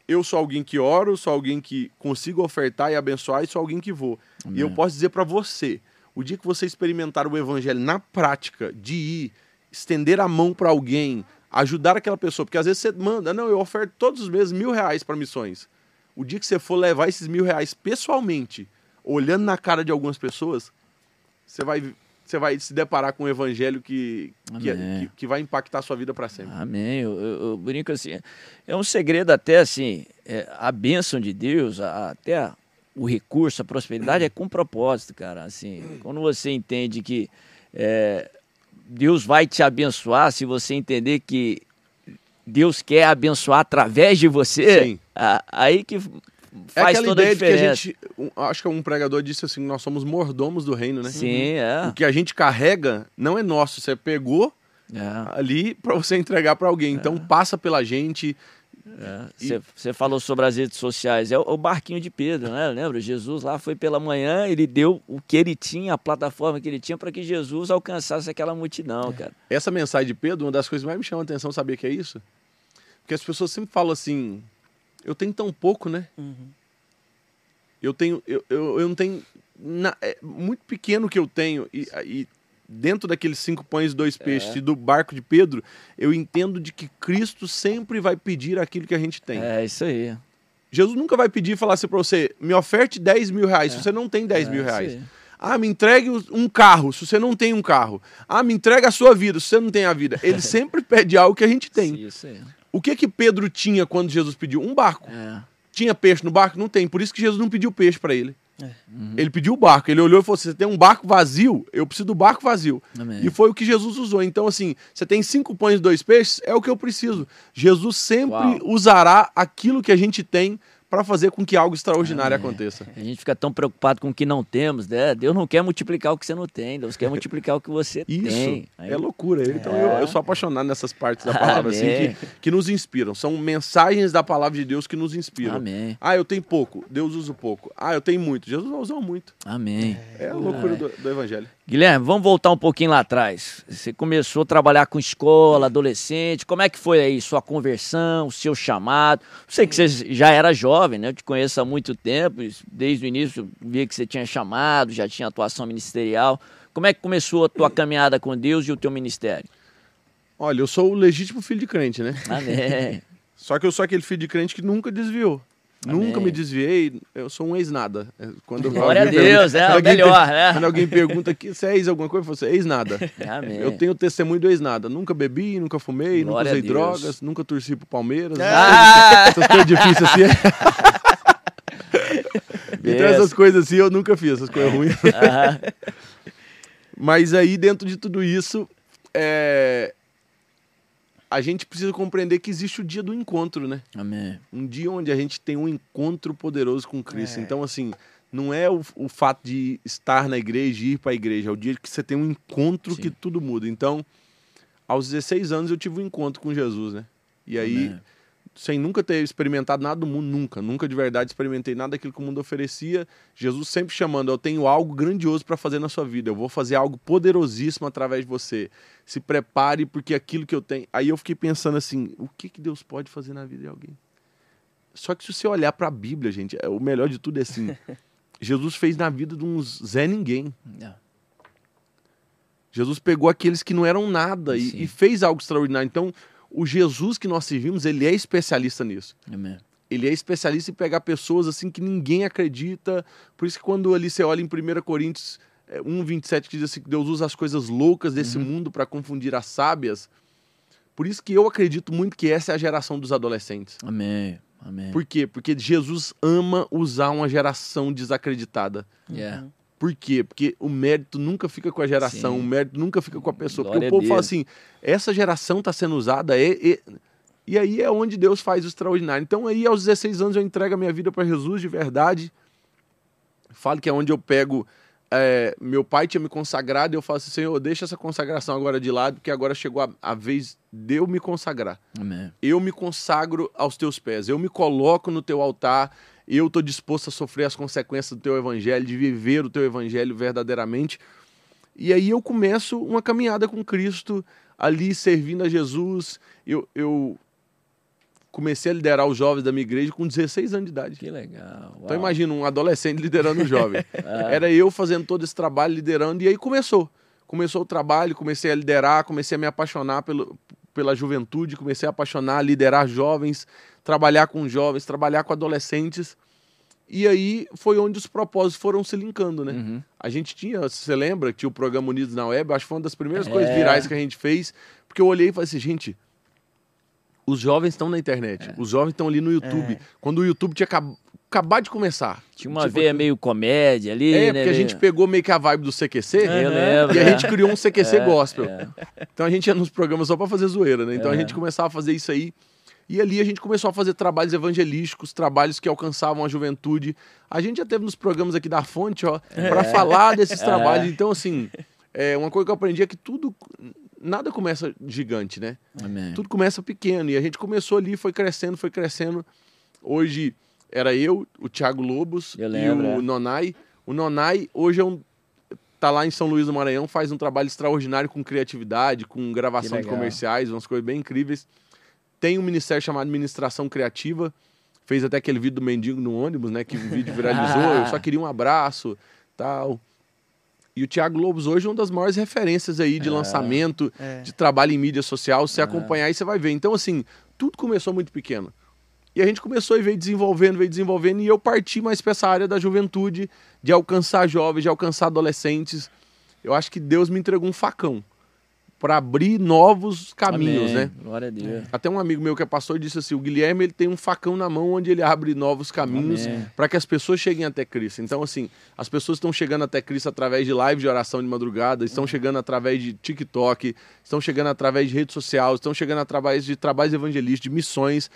eu sou alguém que oro, sou alguém que consigo ofertar e abençoar e sou alguém que vou. Amém. E eu posso dizer para você, o dia que você experimentar o evangelho na prática, de ir, estender a mão para alguém, ajudar aquela pessoa, porque às vezes você manda, não, eu oferto todos os meses mil reais para missões. O dia que você for levar esses mil reais pessoalmente, olhando na cara de algumas pessoas, você vai você vai se deparar com um evangelho que, que, que, que, vai impactar a sua vida para sempre. Amém. Eu, eu, eu, brinco assim, é um segredo até assim, é, a bênção de Deus, a, até o recurso, a prosperidade é com propósito, cara. Assim, quando você entende que é, Deus vai te abençoar, se você entender que Deus quer abençoar através de você, a, aí que faz é aquela toda ideia de que a gente, acho que um pregador disse assim, nós somos mordomos do reino, né? Sim, uhum. é. O que a gente carrega não é nosso, você pegou é. ali para você entregar para alguém. Então é. passa pela gente. Você é. falou sobre as redes sociais, é o, o, barquinho de Pedro, né? Lembra? Jesus lá foi pela manhã, ele deu o que ele tinha, a plataforma que ele tinha para que Jesus alcançasse aquela multidão, cara. Essa mensagem de Pedro, uma das coisas que mais me chama a atenção, saber que é isso? Porque as pessoas sempre falam assim, eu tenho tão pouco, né? Uhum. Eu tenho. Eu, eu, eu não tenho na, é muito pequeno que eu tenho e, e dentro daqueles cinco pães e dois peixes é. e do barco de Pedro, eu entendo de que Cristo sempre vai pedir aquilo que a gente tem. É isso aí. Jesus nunca vai pedir e falar assim para você, me oferte 10 mil reais, é. se você não tem 10 é, mil reais. Ah, me entregue um carro, se você não tem um carro. Ah, me entregue a sua vida, se você não tem a vida. Ele sempre pede algo que a gente tem. Sim, isso aí. O que que Pedro tinha quando Jesus pediu? Um barco. É. Tinha peixe no barco? Não tem. Por isso que Jesus não pediu peixe para ele. É. Uhum. Ele pediu o barco. Ele olhou e falou: assim, Você tem um barco vazio? Eu preciso do barco vazio. Amém. E foi o que Jesus usou. Então, assim, você tem cinco pães e dois peixes? É o que eu preciso. Jesus sempre Uau. usará aquilo que a gente tem para fazer com que algo extraordinário é, aconteça. A gente fica tão preocupado com o que não temos, né? Deus não quer multiplicar o que você não tem, Deus quer multiplicar o que você Isso tem. Aí... é loucura. Então é. Eu, eu, sou apaixonado nessas partes da palavra assim, que, que nos inspiram. São mensagens da palavra de Deus que nos inspiram. Amém. Ah, eu tenho pouco, Deus usa pouco. Ah, eu tenho muito, Jesus vai usar muito. Amém. É a loucura do, do evangelho. Guilherme, vamos voltar um pouquinho lá atrás. Você começou a trabalhar com escola, adolescente. Como é que foi aí sua conversão, seu chamado? Sei que você já era jovem, né? Eu te conheço há muito tempo. Desde o início via que você tinha chamado, já tinha atuação ministerial. Como é que começou a tua caminhada com Deus e o teu ministério? Olha, eu sou o legítimo filho de crente, né? Amém. Só que eu sou aquele filho de crente que nunca desviou. Amém. Nunca me desviei, eu sou um ex-nada. É, quando Glória a Deus, pergunta, é o melhor, né? Quando alguém pergunta aqui, você é ex alguma coisa, você é ex-nada. Eu tenho testemunho do ex-nada. Nunca bebi, nunca fumei, Glória nunca usei drogas, nunca torci pro Palmeiras. Ah! Essas coisas difíceis assim. então essas coisas assim eu nunca fiz, essas coisas ruins. Mas aí dentro de tudo isso, é, a gente precisa compreender que existe o dia do encontro, né? Amém. Um dia onde a gente tem um encontro poderoso com Cristo. É. Então, assim, não é o, o, fato de estar na igreja e ir para a igreja, é o dia que você tem um encontro Sim. que tudo muda. Então, aos 16 anos eu tive um encontro com Jesus, né? E aí. Amém sem nunca ter experimentado nada do mundo, nunca, nunca de verdade experimentei nada daquilo que o mundo oferecia. Jesus sempre chamando, eu tenho algo grandioso para fazer na sua vida, eu vou fazer algo poderosíssimo através de você. Se prepare porque aquilo que eu tenho. Aí eu fiquei pensando assim, o que que Deus pode fazer na vida de alguém? Só que se você olhar para a Bíblia, gente, é, o melhor de tudo é assim, Jesus fez na vida de uns Zé ninguém. É. Jesus pegou aqueles que não eram nada e, e fez algo extraordinário. Então, o Jesus que nós servimos, ele é especialista nisso. Amém. Ele é especialista em pegar pessoas assim que ninguém acredita. Por isso que quando ali você olha em 1 Coríntios 1,27 é, que diz assim que Deus usa as coisas loucas desse uhum. mundo para confundir as sábias. Por isso que eu acredito muito que essa é a geração dos adolescentes. Amém. Amém. Por quê? Porque Jesus ama usar uma geração desacreditada. Yeah. Por quê? Porque o mérito nunca fica com a geração, Sim. o mérito nunca fica com a pessoa. Glória porque o povo fala assim: essa geração está sendo usada, e, e, e aí é onde Deus faz o extraordinário. Então, aí aos 16 anos eu entrego a minha vida para Jesus de verdade. Falo que é onde eu pego. É, meu pai tinha me consagrado e eu falo assim: Senhor, deixa essa consagração agora de lado, porque agora chegou a, a vez de eu me consagrar. Amém. Eu me consagro aos teus pés, eu me coloco no teu altar eu estou disposto a sofrer as consequências do teu evangelho, de viver o teu evangelho verdadeiramente. E aí eu começo uma caminhada com Cristo, ali servindo a Jesus. Eu, eu comecei a liderar os jovens da minha igreja com 16 anos de idade. Que legal. Uau. Então imagina um adolescente liderando um jovem. ah. Era eu fazendo todo esse trabalho, liderando, e aí começou. Começou o trabalho, comecei a liderar, comecei a me apaixonar pelo, pela juventude, comecei a apaixonar, a liderar jovens, trabalhar com jovens, trabalhar com adolescentes. E aí foi onde os propósitos foram se linkando, né? Uhum. A gente tinha, você lembra que tinha o programa Unidos na Web? Acho que foi uma das primeiras é. coisas virais que a gente fez, porque eu olhei e falei assim, gente, os jovens estão na internet, é. os jovens estão ali no YouTube. É. Quando o YouTube tinha acabado acabado de começar. Tinha uma tipo, veia meio comédia ali, É, né? porque a gente pegou meio que a vibe do CQC. Eu lembro. E a gente criou um CQC é, gospel. É. Então a gente ia nos programas só para fazer zoeira, né? Então a gente começava a fazer isso aí. E ali a gente começou a fazer trabalhos evangelísticos, trabalhos que alcançavam a juventude. A gente já teve nos programas aqui da Fonte, ó, é. para falar desses é. trabalhos. Então, assim, é, uma coisa que eu aprendi é que tudo. Nada começa gigante, né? Amém. Tudo começa pequeno. E a gente começou ali, foi crescendo, foi crescendo. Hoje era eu, o Thiago Lobos lembro, e o é. Nonai. O Nonai hoje é um tá lá em São Luís do Maranhão, faz um trabalho extraordinário com criatividade, com gravação de comerciais, umas coisas bem incríveis. Tem um ministério chamado Administração Criativa, fez até aquele vídeo do mendigo no ônibus, né? Que o vídeo viralizou. eu só queria um abraço. tal. E o Thiago Lobos hoje é uma das maiores referências aí de é, lançamento, é. de trabalho em mídia social. Se é. acompanhar aí, você vai ver. Então, assim, tudo começou muito pequeno. E a gente começou e veio desenvolvendo, veio desenvolvendo, e eu parti mais para essa área da juventude, de alcançar jovens, de alcançar adolescentes. Eu acho que Deus me entregou um facão para abrir novos caminhos, Amém. né? Glória a Deus. Até um amigo meu que é pastor disse assim: o Guilherme ele tem um facão na mão onde ele abre novos caminhos para que as pessoas cheguem até Cristo. Então, assim, as pessoas estão chegando até Cristo através de live de oração de madrugada, estão uhum. chegando através de TikTok, estão chegando através de rede social, estão chegando através de trabalhos evangelísticos, de missões.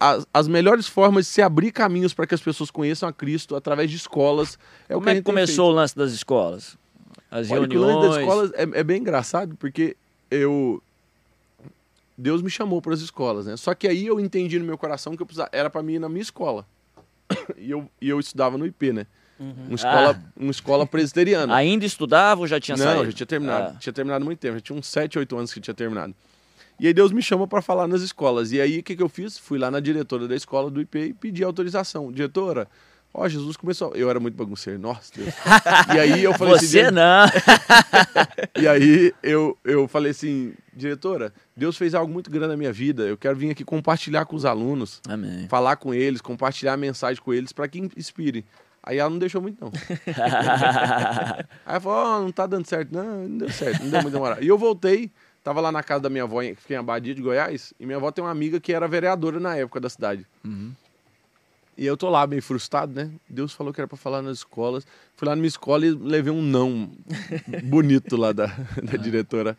As, as, melhores formas de se abrir caminhos para que as pessoas conheçam a Cristo através de escolas. É Como é que começou o lance das escolas? As Olha, reuniões. o lance das escolas é, é bem engraçado, porque eu. Deus me chamou para as escolas, né? Só que aí eu entendi no meu coração que eu precisava, era para mim ir na minha escola. e, eu, e eu estudava no IP, né? Uhum. Uma, escola, ah. uma escola presbiteriana. Ainda estudava ou já tinha Não, saído? Não, já tinha terminado. Ah. Tinha terminado muito tempo. Já tinha uns 7, 8 anos que tinha terminado. E aí Deus me chama para falar nas escolas. E aí o que, que eu fiz? Fui lá na diretora da escola do IP e pedi autorização. Diretora, Ó, oh, Jesus começou. Eu era muito bagunceiro, nossa Deus. E aí eu falei Você assim. Você não! e aí eu, eu falei assim, diretora, Deus fez algo muito grande na minha vida. Eu quero vir aqui compartilhar com os alunos, Amém. falar com eles, compartilhar a mensagem com eles para que inspire. Aí ela não deixou muito, não. aí ela falou: oh, não tá dando certo. Não, não deu certo, não deu muito demorar. E eu voltei, tava lá na casa da minha avó, que fica em Abadia de Goiás, e minha avó tem uma amiga que era vereadora na época da cidade. Uhum. E eu tô lá meio frustrado, né? Deus falou que era para falar nas escolas. Fui lá na minha escola e levei um não bonito lá da, da ah. diretora.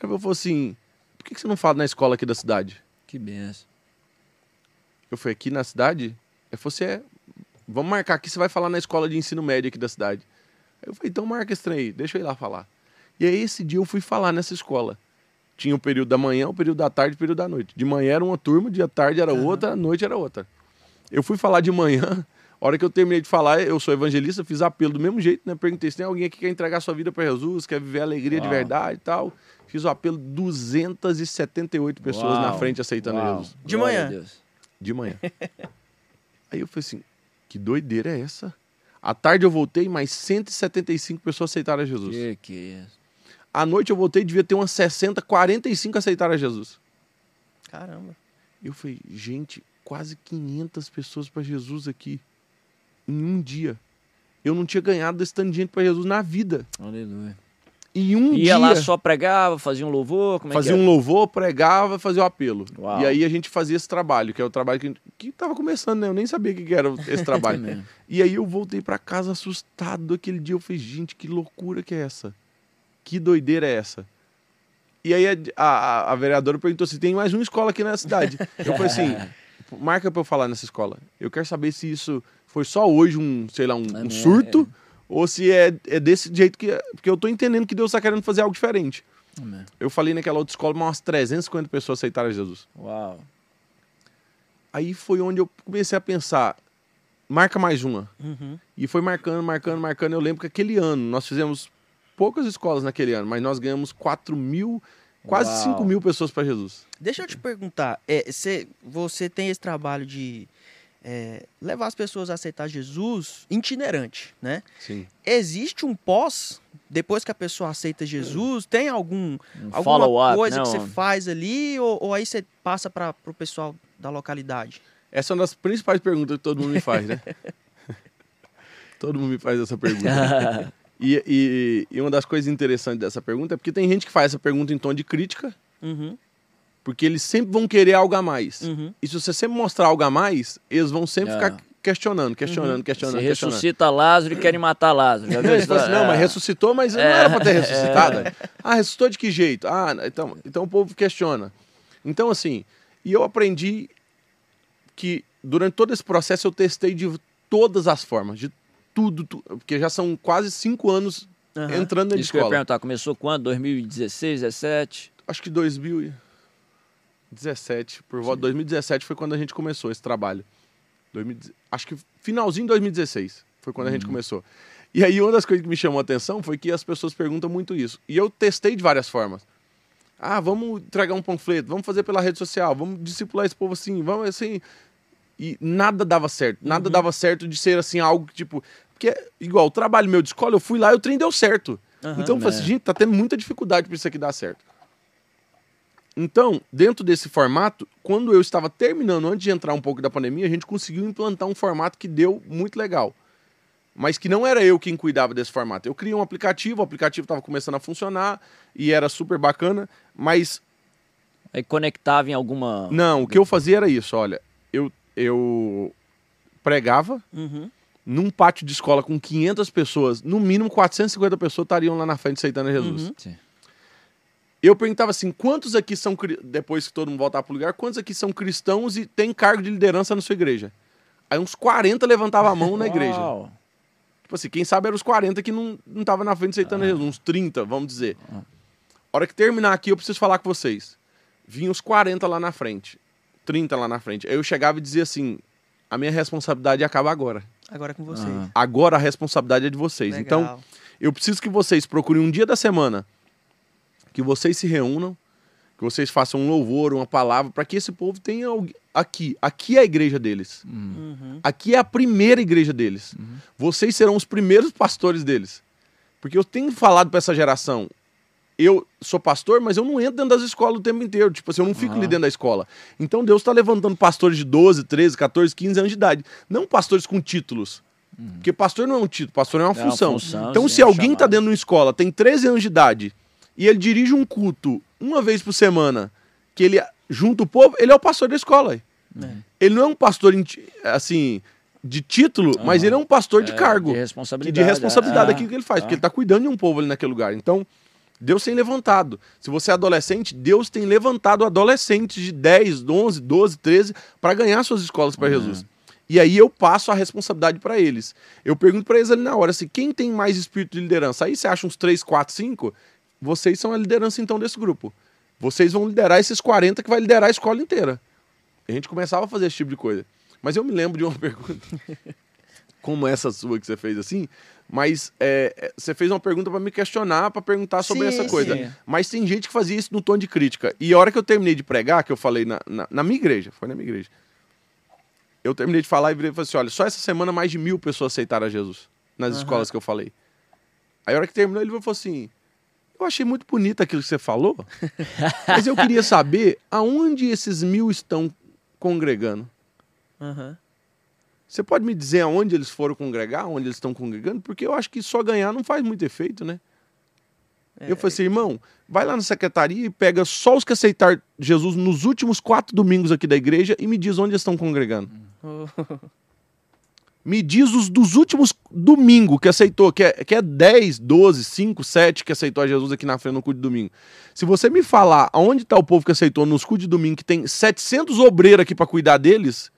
Ela falou assim: por que, você não fala na escola aqui da cidade? Que benção. Eu fui aqui na cidade? Ela falou assim: é, vamos marcar aqui, você vai falar na escola de ensino médio aqui da cidade. Aí eu falei: então marca esse trem aí, deixa eu ir lá falar. E aí esse dia eu fui falar nessa escola. Tinha o período da manhã, o período da tarde e o período da noite. De manhã era uma turma, de tarde era outra, à noite era outra. Eu fui falar de manhã, a hora que eu terminei de falar, eu sou evangelista, fiz apelo do mesmo jeito, né? Perguntei se tem alguém aqui que quer entregar sua vida para Jesus, quer viver a alegria Uau. de verdade e tal. Fiz o apelo, 278 pessoas Uau. na frente aceitando Uau. Jesus. De manhã? De manhã. Aí eu falei assim, que doideira é essa? À tarde eu voltei, mais 175 pessoas aceitaram Jesus. Que que é isso? À noite eu voltei, devia ter umas 60, 45 aceitaram Jesus. Caramba. Eu falei, gente, quase 500 pessoas para Jesus aqui em um dia. Eu não tinha ganhado desse tanto de gente para Jesus na vida. Aleluia. Em um Ia dia. lá só pregava, fazia um louvor? Como é fazia um louvor, pregava, fazia o apelo. Uau. E aí a gente fazia esse trabalho, que é o trabalho que, que tava começando, né? Eu nem sabia o que era esse trabalho. e aí eu voltei para casa assustado aquele dia. Eu falei, gente, que loucura que é essa? Que doideira é essa? E aí a, a, a vereadora perguntou se tem mais uma escola aqui na cidade. Eu falei assim. marca para eu falar nessa escola. Eu quero saber se isso foi só hoje um, sei lá, um, um surto, é. ou se é, é desse jeito que. Porque eu tô entendendo que Deus está querendo fazer algo diferente. Amém. Eu falei naquela outra escola, umas 350 pessoas aceitaram Jesus. Uau. Aí foi onde eu comecei a pensar, marca mais uma. Uhum. E foi marcando, marcando, marcando. Eu lembro que aquele ano nós fizemos poucas escolas naquele ano, mas nós ganhamos 4 mil Quase Uau. 5 mil pessoas para Jesus. Deixa eu te perguntar, é, cê, você tem esse trabalho de é, levar as pessoas a aceitar Jesus itinerante, né? Sim. Existe um pós, depois que a pessoa aceita Jesus, tem algum um alguma coisa que você faz ali ou, ou aí você passa para o pessoal da localidade? Essa é uma das principais perguntas que todo mundo me faz, né? todo mundo me faz essa pergunta. E, e, e, uma das coisas interessantes dessa pergunta é porque tem gente que faz essa pergunta em tom de crítica, uhum. porque eles sempre vão querer algo a mais. Uhum. E se você sempre mostrar algo a mais, eles vão sempre é. ficar questionando, questionando, uhum. questionando. Se ressuscita Lázaro e querem matar Lázaro. Já viu assim, não, mas ressuscitou, mas é. não era para ter ressuscitado. É. Ah, ressuscitou de que jeito? Ah, então, então o povo questiona. Então, assim, e eu aprendi que durante todo esse processo eu testei de todas as formas, de tudo, tudo, porque já são quase cinco anos uhum. entrando na Isso escola. Que eu ia perguntar, começou quando? 2016, 17? Acho que 2017, por volta de 2017 foi quando a gente começou esse trabalho. 2000, acho que finalzinho de 2016 foi quando uhum. a gente uhum. começou. E aí uma das coisas que me chamou a atenção foi que as pessoas perguntam muito isso. E eu testei de várias formas. Ah, vamos entregar um panfleto, vamos fazer pela rede social, vamos discipular esse povo assim, vamos assim. E nada dava certo. Nada uhum. dava certo de ser assim, algo que, tipo. Porque, igual, o trabalho meu de escola, eu fui lá e o trem deu certo. Uhum, então eu falei assim, gente, tá tendo muita dificuldade para isso aqui dar certo. Então, dentro desse formato, quando eu estava terminando, antes de entrar um pouco da pandemia, a gente conseguiu implantar um formato que deu muito legal. Mas que não era eu quem cuidava desse formato. Eu criei um aplicativo, o aplicativo estava começando a funcionar e era super bacana, mas. Aí conectava em alguma. Não, o que eu fazia era isso, olha. Eu, eu pregava uhum. Num pátio de escola com 500 pessoas, no mínimo 450 pessoas estariam lá na frente aceitando Jesus. Uhum. Eu perguntava assim: quantos aqui são, depois que todo mundo voltar para o lugar, quantos aqui são cristãos e têm cargo de liderança na sua igreja? Aí uns 40 levantavam a mão na igreja. Tipo assim, quem sabe eram os 40 que não estavam na frente aceitando ah. Jesus, uns 30, vamos dizer. Ah. hora que terminar aqui, eu preciso falar com vocês. Vinha os 40 lá na frente, 30 lá na frente. Aí eu chegava e dizia assim: a minha responsabilidade acaba agora. Agora é com vocês. Ah. Agora a responsabilidade é de vocês. Legal. Então, eu preciso que vocês procurem um dia da semana que vocês se reúnam, que vocês façam um louvor, uma palavra, para que esse povo tenha aqui. Aqui é a igreja deles. Uhum. Aqui é a primeira igreja deles. Uhum. Vocês serão os primeiros pastores deles. Porque eu tenho falado para essa geração, eu sou pastor, mas eu não entro dentro das escolas o tempo inteiro. Tipo assim, eu não fico uhum. ali dentro da escola. Então Deus está levantando pastores de 12, 13, 14, 15 anos de idade. Não pastores com títulos. Uhum. Porque pastor não é um título, pastor é uma, é função. função. Então, se alguém está dentro de uma escola, tem 13 anos de idade e ele dirige um culto uma vez por semana, que ele junta o povo, ele é o pastor da escola. É. Ele não é um pastor, assim, de título, mas ele é um pastor de é, cargo. De responsabilidade. De responsabilidade é, aquilo que ele faz, porque ele está cuidando de um povo ali naquele lugar. Então, Deus tem levantado. Se você é adolescente, Deus tem levantado adolescentes de 10, 11, 12, 13 para ganhar suas escolas para Jesus. E aí eu passo a responsabilidade para eles. Eu pergunto para eles ali na hora, assim, quem tem mais espírito de liderança? Aí você acha uns 3, 4, 5? vocês são a liderança então desse grupo. Vocês vão liderar esses 40 que vai liderar a escola inteira. A gente começava a fazer esse tipo de coisa. Mas eu me lembro de uma pergunta, como essa sua que você fez assim, mas é, é você fez uma pergunta para me questionar, para perguntar sobre sim, essa coisa. Sim. Mas tem gente que fazia isso no tom de crítica. E a hora que eu terminei de pregar, que eu falei na, na, na minha igreja, foi na minha igreja, eu terminei de falar e virei e falei assim: olha, só essa semana mais de mil pessoas aceitaram a Jesus nas uhum. escolas que eu falei. Aí a hora que terminou, ele falou assim: eu achei muito bonito aquilo que você falou, mas eu queria saber aonde esses mil estão congregando. Uhum. Você pode me dizer aonde eles foram congregar, onde eles estão congregando? Porque eu acho que só ganhar não faz muito efeito, né? É, eu falei assim, irmão, vai lá na secretaria e pega só os que aceitaram Jesus nos últimos quatro domingos aqui da igreja e me diz onde eles estão congregando. Uhum. Me diz os dos últimos domingo que aceitou, que é, que é 10, 12, 5, 7 que aceitou a Jesus aqui na frente no culto de domingo. Se você me falar aonde está o povo que aceitou nos cultos de domingo, que tem 700 obreiros aqui para cuidar deles,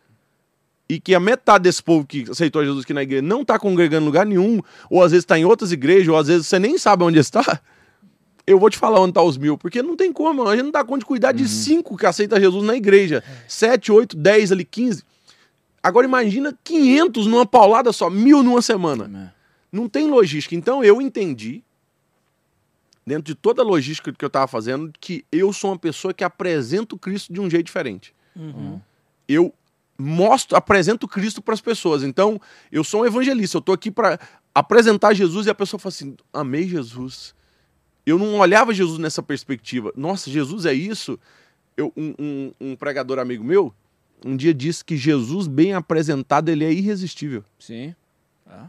e que a metade desse povo que aceitou Jesus aqui na igreja não está congregando em lugar nenhum, ou às vezes está em outras igrejas, ou às vezes você nem sabe onde está, eu vou te falar onde está os mil, porque não tem como, a gente não dá conta de cuidar uhum. de cinco que aceita Jesus na igreja. Sete, oito, dez ali, quinze. Agora imagina 500 numa paulada só, mil numa semana. É. Não tem logística. Então eu entendi, dentro de toda a logística que eu estava fazendo, que eu sou uma pessoa que apresenta o Cristo de um jeito diferente. Uhum. Eu mostro, apresento Cristo para as pessoas. Então, eu sou um evangelista, eu estou aqui para apresentar Jesus e a pessoa fala assim: amei Jesus. Eu não olhava Jesus nessa perspectiva. Nossa, Jesus é isso? Eu, um, um, um pregador amigo meu, um dia disse que Jesus bem apresentado ele é irresistível. Sim. Ah.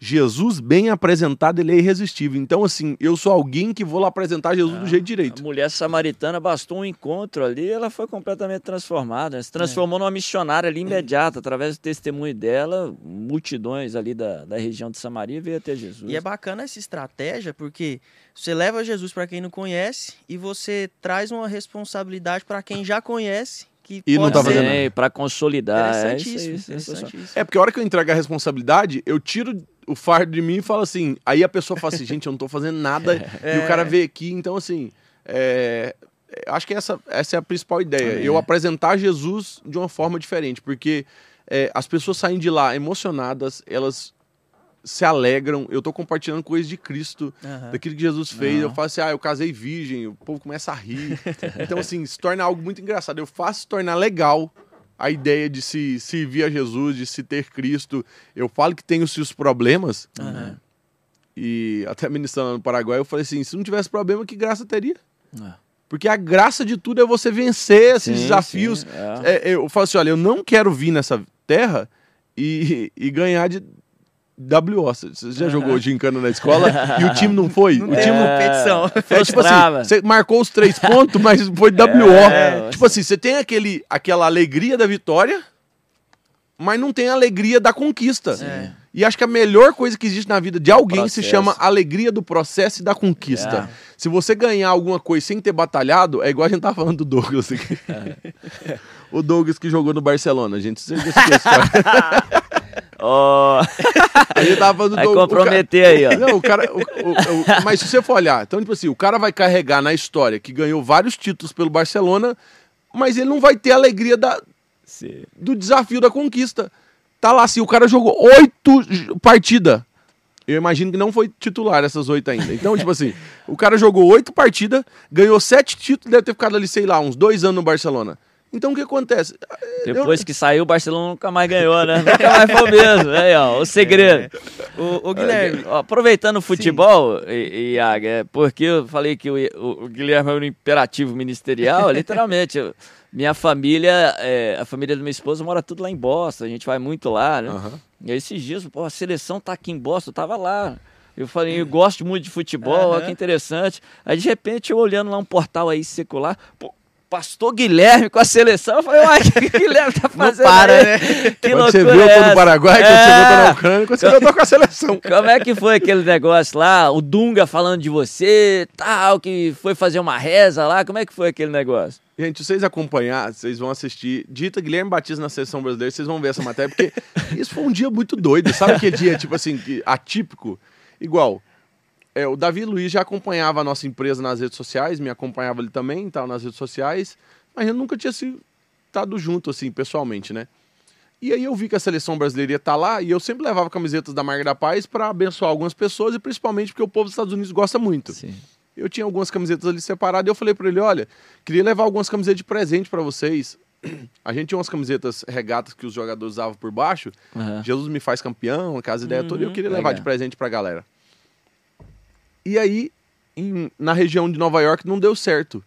Jesus bem apresentado ele é irresistível. Então assim, eu sou alguém que vou lá apresentar Jesus ah, do jeito direito. A mulher samaritana bastou um encontro ali, ela foi completamente transformada, se transformou é. numa missionária ali imediata, através do testemunho dela, multidões ali da, da região de Samaria veio até Jesus. E é bacana essa estratégia porque você leva Jesus para quem não conhece e você traz uma responsabilidade para quem já conhece que e não tá fazendo é, para consolidar. É isso, é porque a hora que eu entrego a responsabilidade, eu tiro o fardo de mim e falo assim. Aí a pessoa fala assim, gente, eu não tô fazendo nada. é. E o cara vê aqui, então assim. É, acho que essa, essa é a principal ideia. Eu apresentar Jesus de uma forma diferente, porque é, as pessoas saem de lá emocionadas, elas se alegram. Eu tô compartilhando coisas de Cristo, uhum. daquilo que Jesus fez. Uhum. Eu falo assim, ah, eu casei virgem, o povo começa a rir. então, assim, se torna algo muito engraçado. Eu faço se tornar legal a ideia de se servir a Jesus, de se ter Cristo. Eu falo que tem os seus problemas. Uhum. E até ministrando no Paraguai, eu falei assim: se não tivesse problema, que graça teria? É. Porque a graça de tudo é você vencer esses sim, desafios. Sim, é. É, eu falo assim: olha, eu não quero vir nessa terra e, e ganhar de, WO. Você já jogou gincana na escola e o time não foi? Não o time não competição. É, tipo assim, você marcou os três pontos, mas foi WO. É, tipo assim, você tem aquele, aquela alegria da vitória, mas não tem a alegria da conquista. Sim. E acho que a melhor coisa que existe na vida de alguém processo. se chama alegria do processo e da conquista. É. Se você ganhar alguma coisa sem ter batalhado, é igual a gente tava falando do Douglas aqui. É. o Douglas que jogou no Barcelona, gente. Você Ó. Oh. Aí tava falando vai do, comprometer aí, ó. Não, o cara. O, o, o, mas se você for olhar, então, tipo assim, o cara vai carregar na história que ganhou vários títulos pelo Barcelona, mas ele não vai ter a alegria da, do desafio da conquista. Tá lá assim, o cara jogou oito partidas. Eu imagino que não foi titular essas oito ainda. Então, tipo assim, o cara jogou oito partidas, ganhou sete títulos, deve ter ficado ali, sei lá, uns dois anos no Barcelona. Então o que acontece? Depois eu... que saiu, o Barcelona nunca mais ganhou, né? Nunca mais foi o mesmo. Aí, ó, o segredo. É. O, o, Guilherme. Aproveitando o futebol, Iago, é porque eu falei que o, o, o Guilherme é um imperativo ministerial, literalmente. minha família, é, a família da minha esposa mora tudo lá em Boston, a gente vai muito lá, né? Uhum. E aí, esses dias, pô, a seleção tá aqui em Boston, eu tava lá. Eu falei, eu gosto muito de futebol, uhum. olha que interessante. Aí de repente eu olhando lá um portal aí secular, pô, Pastor Guilherme com a seleção. Eu falei, uai, o que o Guilherme tá fazendo? Não para, aí? né? Que quando você viu, eu tô no Paraguai, é... quando você viu, eu tô na Ucrânia, quando você viu, eu tô com a seleção. Como é que foi aquele negócio lá? O Dunga falando de você, tal, que foi fazer uma reza lá. Como é que foi aquele negócio? Gente, vocês acompanhar, vocês vão assistir. Dita Guilherme Batista na seleção brasileira, vocês vão ver essa matéria, porque isso foi um dia muito doido. Sabe aquele dia, tipo assim, atípico? Igual, é, o Davi Luiz já acompanhava a nossa empresa nas redes sociais, me acompanhava ele também, estava nas redes sociais, mas eu nunca tinha estado junto, assim, pessoalmente, né? E aí eu vi que a seleção brasileira ia estar tá lá e eu sempre levava camisetas da Marca da Paz para abençoar algumas pessoas e principalmente porque o povo dos Estados Unidos gosta muito. Sim. Eu tinha algumas camisetas ali separadas e eu falei para ele, olha, queria levar algumas camisetas de presente para vocês. A gente tinha umas camisetas regatas que os jogadores usavam por baixo. Uhum. Jesus me faz campeão, a casa ideia uhum, toda, e eu queria levar legal. de presente para a galera. E aí, em, na região de Nova York, não deu certo.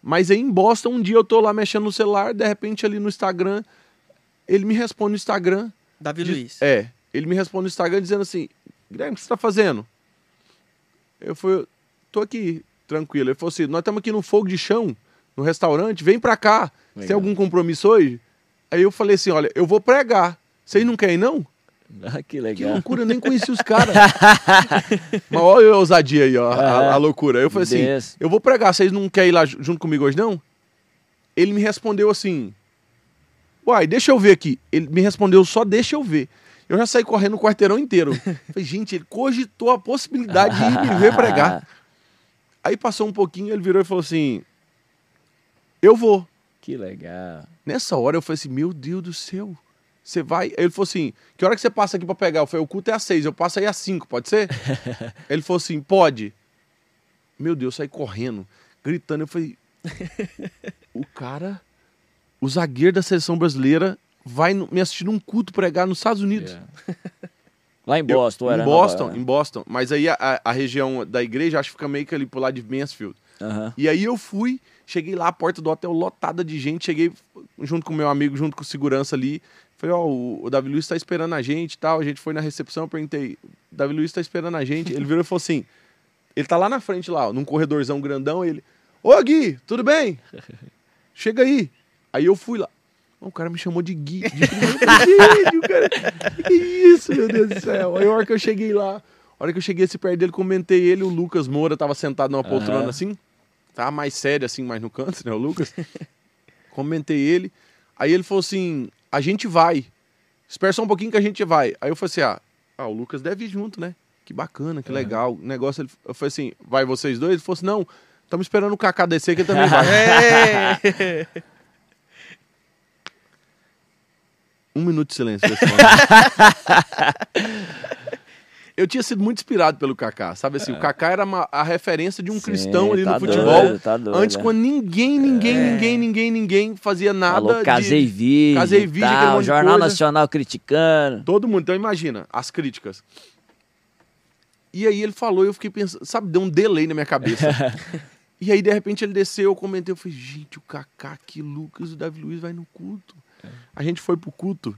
Mas aí em Boston, um dia eu tô lá mexendo no celular, de repente ali no Instagram, ele me responde no Instagram. Davi de, Luiz. É. Ele me responde no Instagram dizendo assim: Guilherme, o que você tá fazendo? Eu falei, tô aqui, tranquilo. Ele falou assim: nós estamos aqui no fogo de chão, no restaurante, vem pra cá. Você tem algum compromisso hoje? Aí eu falei assim: olha, eu vou pregar. Vocês não querem, não? Ah, que legal. Que loucura, eu nem conheci os caras. Mas olha a ousadia aí, ó, a, a, loucura. Eu falei assim, eu vou pregar, vocês não querem ir lá junto comigo hoje, não? Ele me respondeu assim, uai, deixa eu ver aqui. Ele me respondeu, só deixa eu ver. Eu já saí correndo o quarteirão inteiro. Falei, gente, ele cogitou a possibilidade de ir me ver pregar. Aí passou um pouquinho, ele virou e falou assim, eu vou. Que legal. Nessa hora eu falei assim, meu Deus do céu. Você vai. Ele falou assim: que hora que você passa aqui pra pegar? Eu falei: o culto é às seis, eu passo aí às cinco, pode ser? ele falou assim: pode. Meu Deus, eu saí correndo, gritando. Eu falei: o cara, o zagueiro da seleção brasileira, vai me assistir num culto pregar nos Estados Unidos. Yeah. Lá em Boston, eu, era? Em Boston, Nova... em Boston. Mas aí a, a, região da igreja, acho que fica meio que ali pro lado de Mansfield. Uhum. E aí eu fui, cheguei lá, a porta do hotel lotada de gente, cheguei junto com meu amigo, junto com segurança ali. Falei, ó, oh, o Davi Luiz tá esperando a gente e tal. A gente foi na recepção, eu perguntei, Davi Luiz tá esperando a gente. Ele virou e falou assim: ele tá lá na frente, lá, ó, num corredorzão grandão, ele. Ô Gui, tudo bem? Chega aí. Aí eu fui lá. O cara me chamou de Gui. De cara. Que isso, meu Deus do céu. Aí a hora que eu cheguei lá, a hora que eu cheguei esse perto dele, comentei ele, o Lucas Moura tava sentado numa poltrona uhum. assim. Tava mais sério, assim, mais no canto, né? O Lucas. comentei ele. Aí ele falou assim: a gente vai. Espera só um pouquinho que a gente vai. Aí eu falei assim: ah, ah o Lucas deve ir junto, né? Que bacana, que é. legal. O negócio, ele, eu falei assim: vai vocês dois? Ele falou assim: não, estamos esperando o Kaká descer que ele também vai. um minuto de silêncio. eu tinha sido muito inspirado pelo Kaká, sabe assim? É. O Kaká era uma, a referência de um Sim, cristão ali tá no futebol. Doido, tá doido, antes, é. quando ninguém, ninguém, é. ninguém, ninguém, ninguém fazia nada. Falou, casei de, vídeo. Casei vídeo, tal, Jornal Nacional criticando. Todo mundo. Então imagina, as críticas. E aí ele falou e eu fiquei pensando, sabe, deu um delay na minha cabeça. e aí, de repente, ele desceu, eu comentei, eu falei, gente, o Kaká, que Lucas, o Davi Luiz vai no culto. É. A gente foi pro culto.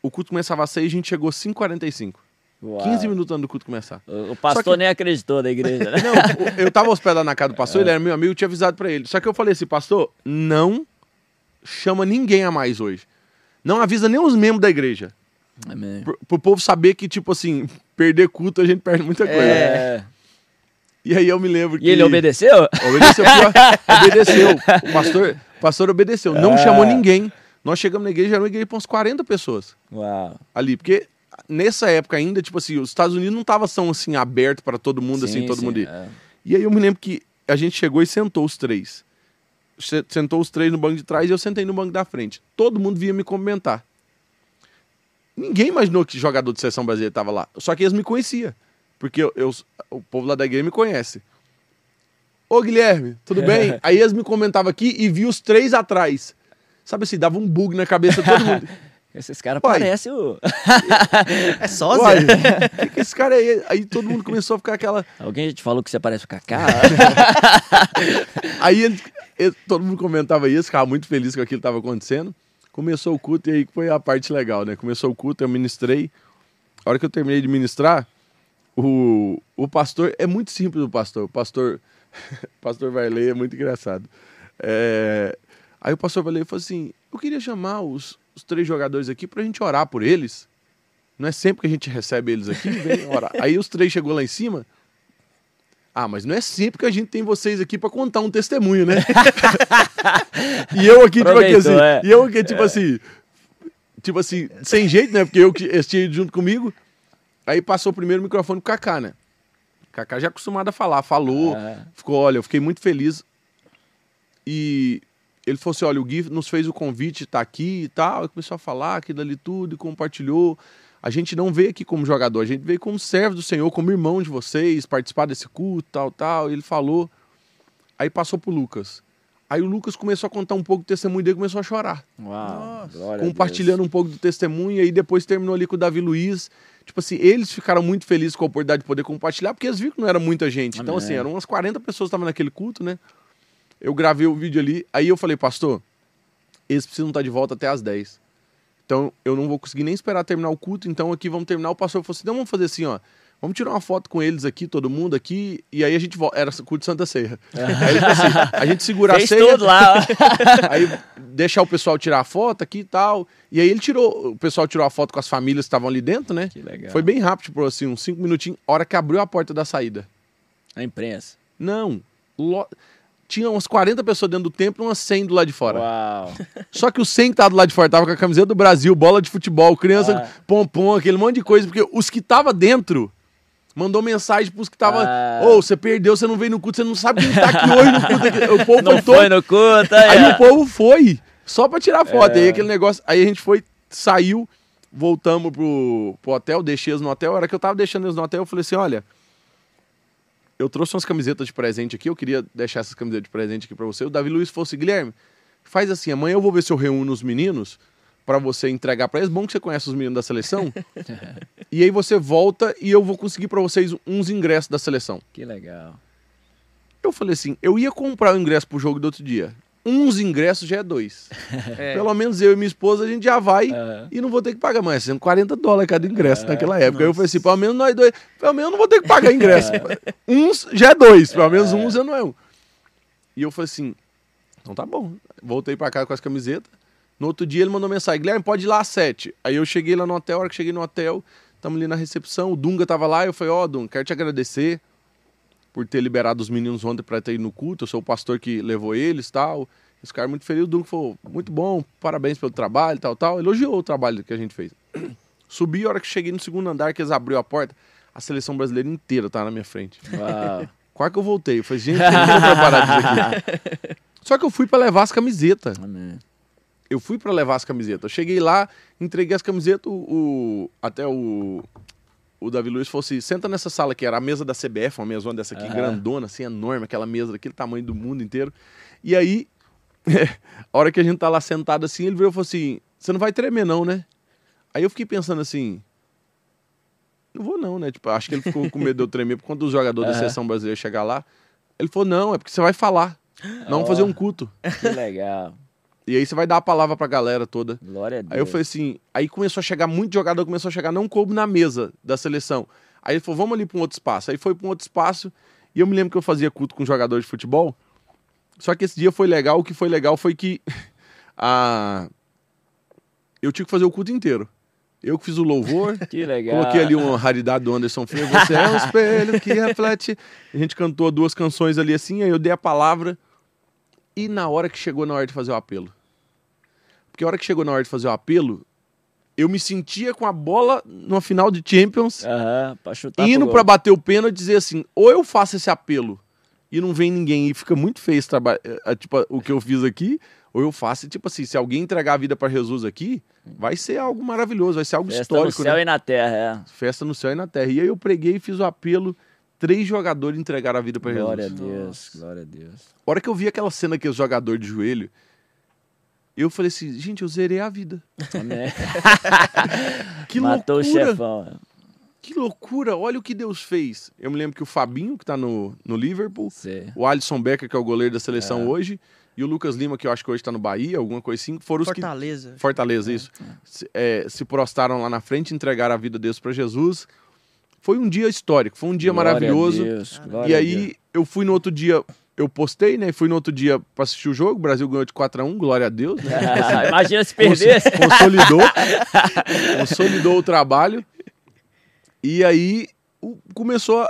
O culto começava às seis, a gente chegou às 5h45. Uau. 15 minutos antes do culto começar. O, pastor que... nem acreditou na igreja, né? Não, eu tava hospedado na casa do pastor, é. ele era meu amigo, eu tinha avisado para ele. Só que eu falei assim, pastor, não chama ninguém a mais hoje. Não avisa nem os membros da igreja. Amém. Pro, pro povo saber que, tipo assim, perder culto a gente perde muita coisa. É. E aí eu me lembro que. E ele obedeceu? Obedeceu, obedeceu. O pastor, o pastor obedeceu. Não é. chamou ninguém. Nós chegamos na igreja, era uma igreja para uns 40 pessoas. Uau. Ali, porque nessa época ainda, tipo assim, os Estados Unidos não estavam tão assim aberto para todo mundo, assim, sim, assim, todo sim, mundo. É. E aí eu me lembro que a gente chegou e sentou os três. Sentou os três no banco de trás e eu sentei no banco da frente. Todo mundo vinha me cumprimentar. Ninguém imaginou que jogador de seleção brasileira estava lá. Só que eles me conheciam. Porque eu, eu, o povo lá da igreja me conhece. Ô Guilherme, tudo bem? aí eles me comentavam aqui e vi os três atrás. Sabe assim, dava um bug na cabeça de todo mundo. Esses caras parecem o. é sósia? O que, que esse cara é? Aí todo mundo começou a ficar aquela. Alguém já te falou que você parece o Kaká? aí ele, ele, todo mundo comentava isso, ficava muito feliz com aquilo que estava acontecendo. Começou o culto e aí foi a parte legal, né? Começou o culto, eu ministrei. A hora que eu terminei de ministrar, o, o pastor. É muito simples o pastor. O pastor. o pastor vai ler, é muito engraçado. É, aí o pastor vai ler e falou assim: Eu queria chamar os, os três jogadores aqui para a gente orar por eles. Não é sempre que a gente recebe eles aqui, vem orar. Aí os três chegou lá em cima. Ah, mas não é sempre que a gente tem vocês aqui para contar um testemunho, né? e eu aqui, tipo aqui, assim, é. e eu aqui, tipo é. assim, tipo assim, sem jeito, né? Porque eu que estive junto comigo. Aí passou o primeiro microfone pro Kaká, né? Kaká já acostumado a falar, falou, é. ficou, olha, eu fiquei muito feliz. E ele falou assim: olha, o Gui nos fez o convite, tá aqui e tal. começou a falar aquilo ali tudo e compartilhou. A gente não veio aqui como jogador, a gente veio como servo do Senhor, como irmão de vocês, participar desse culto, tal, tal. E ele falou. Aí passou pro Lucas. Aí o Lucas começou a contar um pouco do testemunho dele e começou a chorar. Uau, compartilhando um pouco do testemunho. E aí depois terminou ali com o Davi Luiz. Tipo assim, eles ficaram muito felizes com a oportunidade de poder compartilhar, porque eles viram que não era muita gente. Amém. Então, assim, eram umas 40 pessoas que estavam naquele culto, né? Eu gravei o vídeo ali, aí eu falei, pastor, eles precisam estar de volta até as 10. Então eu não vou conseguir nem esperar terminar o culto, então aqui vamos terminar. O pastor falou assim: então vamos fazer assim, ó. Vamos tirar uma foto com eles aqui, todo mundo aqui, e aí a gente volta. Era culto de Santa Ceia. aí ele falou assim: a gente segura Fez a ceia. Tudo lá. aí deixar o pessoal tirar a foto aqui e tal. E aí ele tirou, o pessoal tirou a foto com as famílias que estavam ali dentro, né? Que legal. Foi bem rápido, tipo assim, uns cinco minutinhos, hora que abriu a porta da saída. A imprensa. Não. Lo tinha umas 40 pessoas dentro do templo e umas 100 do lado de fora. Uau. Só que os 100 que estavam do lado de fora estavam com a camiseta do Brasil, bola de futebol, criança, ah. pompom, aquele monte de coisa, porque os que estavam dentro mandou mensagem pros que estavam. Ah. Ô, ah. oh, você perdeu, você não veio no culto, você não sabe quem tá aqui hoje no culto. O povo não foi, foi no culto, aí, aí o povo foi, só pra tirar foto. É. Aí aquele negócio. Aí a gente foi, saiu, voltamos pro, pro hotel, deixei eles no hotel. A hora que eu tava deixando eles no hotel, eu falei assim: olha eu trouxe umas camisetas de presente aqui, eu queria deixar essas camisetas de presente aqui para você. O Davi Luiz fosse assim, Guilherme, faz assim, amanhã eu vou ver se eu reúno os meninos para você entregar para eles. Bom que você conhece os meninos da seleção. e aí você volta e eu vou conseguir para vocês uns ingressos da seleção. Que legal. Eu falei assim, eu ia comprar o ingresso pro jogo do outro dia uns ingressos já é dois. É. Pelo menos eu e minha esposa, a gente já vai uhum. e não vou ter que pagar mais. 140 dólares cada ingresso uhum. naquela época. Nossa. Aí eu falei assim, pelo menos nós dois, pelo menos eu não vou ter que pagar ingresso. uns já é dois, pelo menos uns já não é um. E eu falei assim, então tá bom. Voltei pra casa com as camisetas. No outro dia ele mandou mensagem, Guilherme, pode ir lá às sete. Aí eu cheguei lá no hotel, a hora que cheguei no hotel, estamos ali na recepção, o Dunga tava lá, eu falei, ó, oh, Dunga, quero te agradecer por ter liberado os meninos ontem para ter ido no culto. Eu sou o pastor que levou eles tal. Esse cara muito feliz. O Duncan falou: muito bom, parabéns pelo trabalho, tal, tal. Elogiou o trabalho que a gente fez. Subi, a hora que cheguei no segundo andar, que eles abriu a porta, a seleção brasileira inteira tá na minha frente. Uau. Quase que eu voltei. Eu falei, gente, eu não preparado aqui. Só que eu fui para levar as camisetas. Amém. Eu fui para levar as camisetas. Eu cheguei lá, entreguei as camisetas, o, o até o o Davi Luiz falou assim: senta nessa sala que era a mesa da CBF, uma mesona dessa aqui, uhum. grandona, assim, enorme, aquela mesa daquele tamanho do mundo inteiro. E aí, a hora que a gente tá lá sentado assim, ele veio e falou assim: você não vai tremer, não, né? Aí eu fiquei pensando assim. Não vou não, né? Tipo, acho que ele ficou com medo de eu tremer, porque quando o jogador uhum. da seleção brasileira chegar lá, ele falou: não, é porque você vai falar. Não oh, vamos fazer um culto. Que legal. E aí você vai dar a palavra pra galera toda. Glória a Deus. Aí eu falei assim, aí começou a chegar muito jogador, começou a chegar, não coube na mesa da seleção. Aí ele falou, vamos ali pra um outro espaço. Aí foi pra um outro espaço, e eu me lembro que eu fazia culto com jogador de futebol. Só que esse dia foi legal, o que foi legal foi que a... eu tinha que fazer o culto inteiro. Eu que fiz o louvor. Que legal. Coloquei ali uma raridade do Anderson Filho. Você é um espelho que reflete. A gente cantou duas canções ali assim, aí eu dei a palavra. E na hora que chegou na hora de fazer o apelo. Porque a hora que chegou na hora de fazer o apelo, eu me sentia com a bola no final de Champions. Uhum, pra chutar indo para bater o pênalti e dizer assim: ou eu faço esse apelo e não vem ninguém e fica muito feio é, tipo, o que eu fiz aqui, ou eu faço, tipo assim, se alguém entregar a vida para Jesus aqui, vai ser algo maravilhoso, vai ser algo Festa histórico. Festa no céu né? e na terra, é. Festa no céu e na terra. E aí eu preguei e fiz o apelo três jogadores entregaram a vida para Jesus. Glória a Deus, Nossa. glória a Deus. A hora que eu vi aquela cena que os jogadores de joelho, eu falei assim, gente, eu zerei a vida. Amém. que Matou loucura. o chefão. Que loucura, olha o que Deus fez. Eu me lembro que o Fabinho, que tá no, no Liverpool, Sim. o Alisson Becker, que é o goleiro da seleção é. hoje, e o Lucas Lima, que eu acho que hoje tá no Bahia, alguma coisa assim, foram os Fortaleza. que... Fortaleza. Fortaleza, isso. É. Se, é, se prostraram lá na frente, entregaram a vida deles para Jesus. Foi um dia histórico, foi um dia glória maravilhoso. Deus, e aí eu fui no outro dia, eu postei, né? Fui no outro dia para assistir o jogo. O Brasil ganhou de 4 a 1 glória a Deus. Né? Imagina se perdesse. Consolidou, consolidou o trabalho. E aí o, começou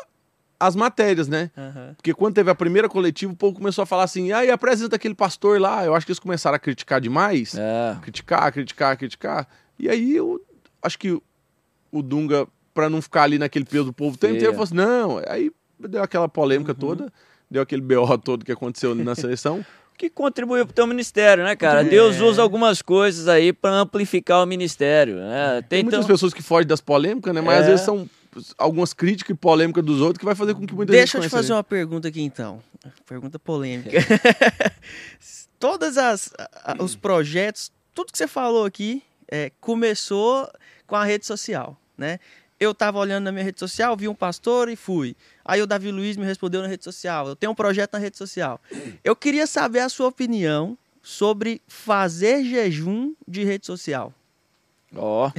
as matérias, né? Uhum. Porque quando teve a primeira coletiva, o povo começou a falar assim: aí apresenta aquele pastor lá. Eu acho que eles começaram a criticar demais. É. Criticar, criticar, criticar. E aí eu acho que o Dunga para não ficar ali naquele peso do povo tempo inteiro, falou assim, não, aí deu aquela polêmica uhum. toda, deu aquele BO todo que aconteceu na seleção. que contribuiu para o teu ministério, né, cara? É. Deus usa algumas coisas aí para amplificar o ministério. Né? Tem, Tem muitas então... pessoas que fogem das polêmicas, né? Mas é. às vezes são algumas críticas e polêmicas dos outros que vai fazer com que muita Deixa gente Deixa eu te fazer uma pergunta aqui então. Pergunta polêmica. Todas as os projetos, tudo que você falou aqui, é, começou com a rede social, né? Eu estava olhando na minha rede social, vi um pastor e fui. Aí o Davi Luiz me respondeu na rede social. Eu tenho um projeto na rede social. Eu queria saber a sua opinião sobre fazer jejum de rede social. Ó. Oh.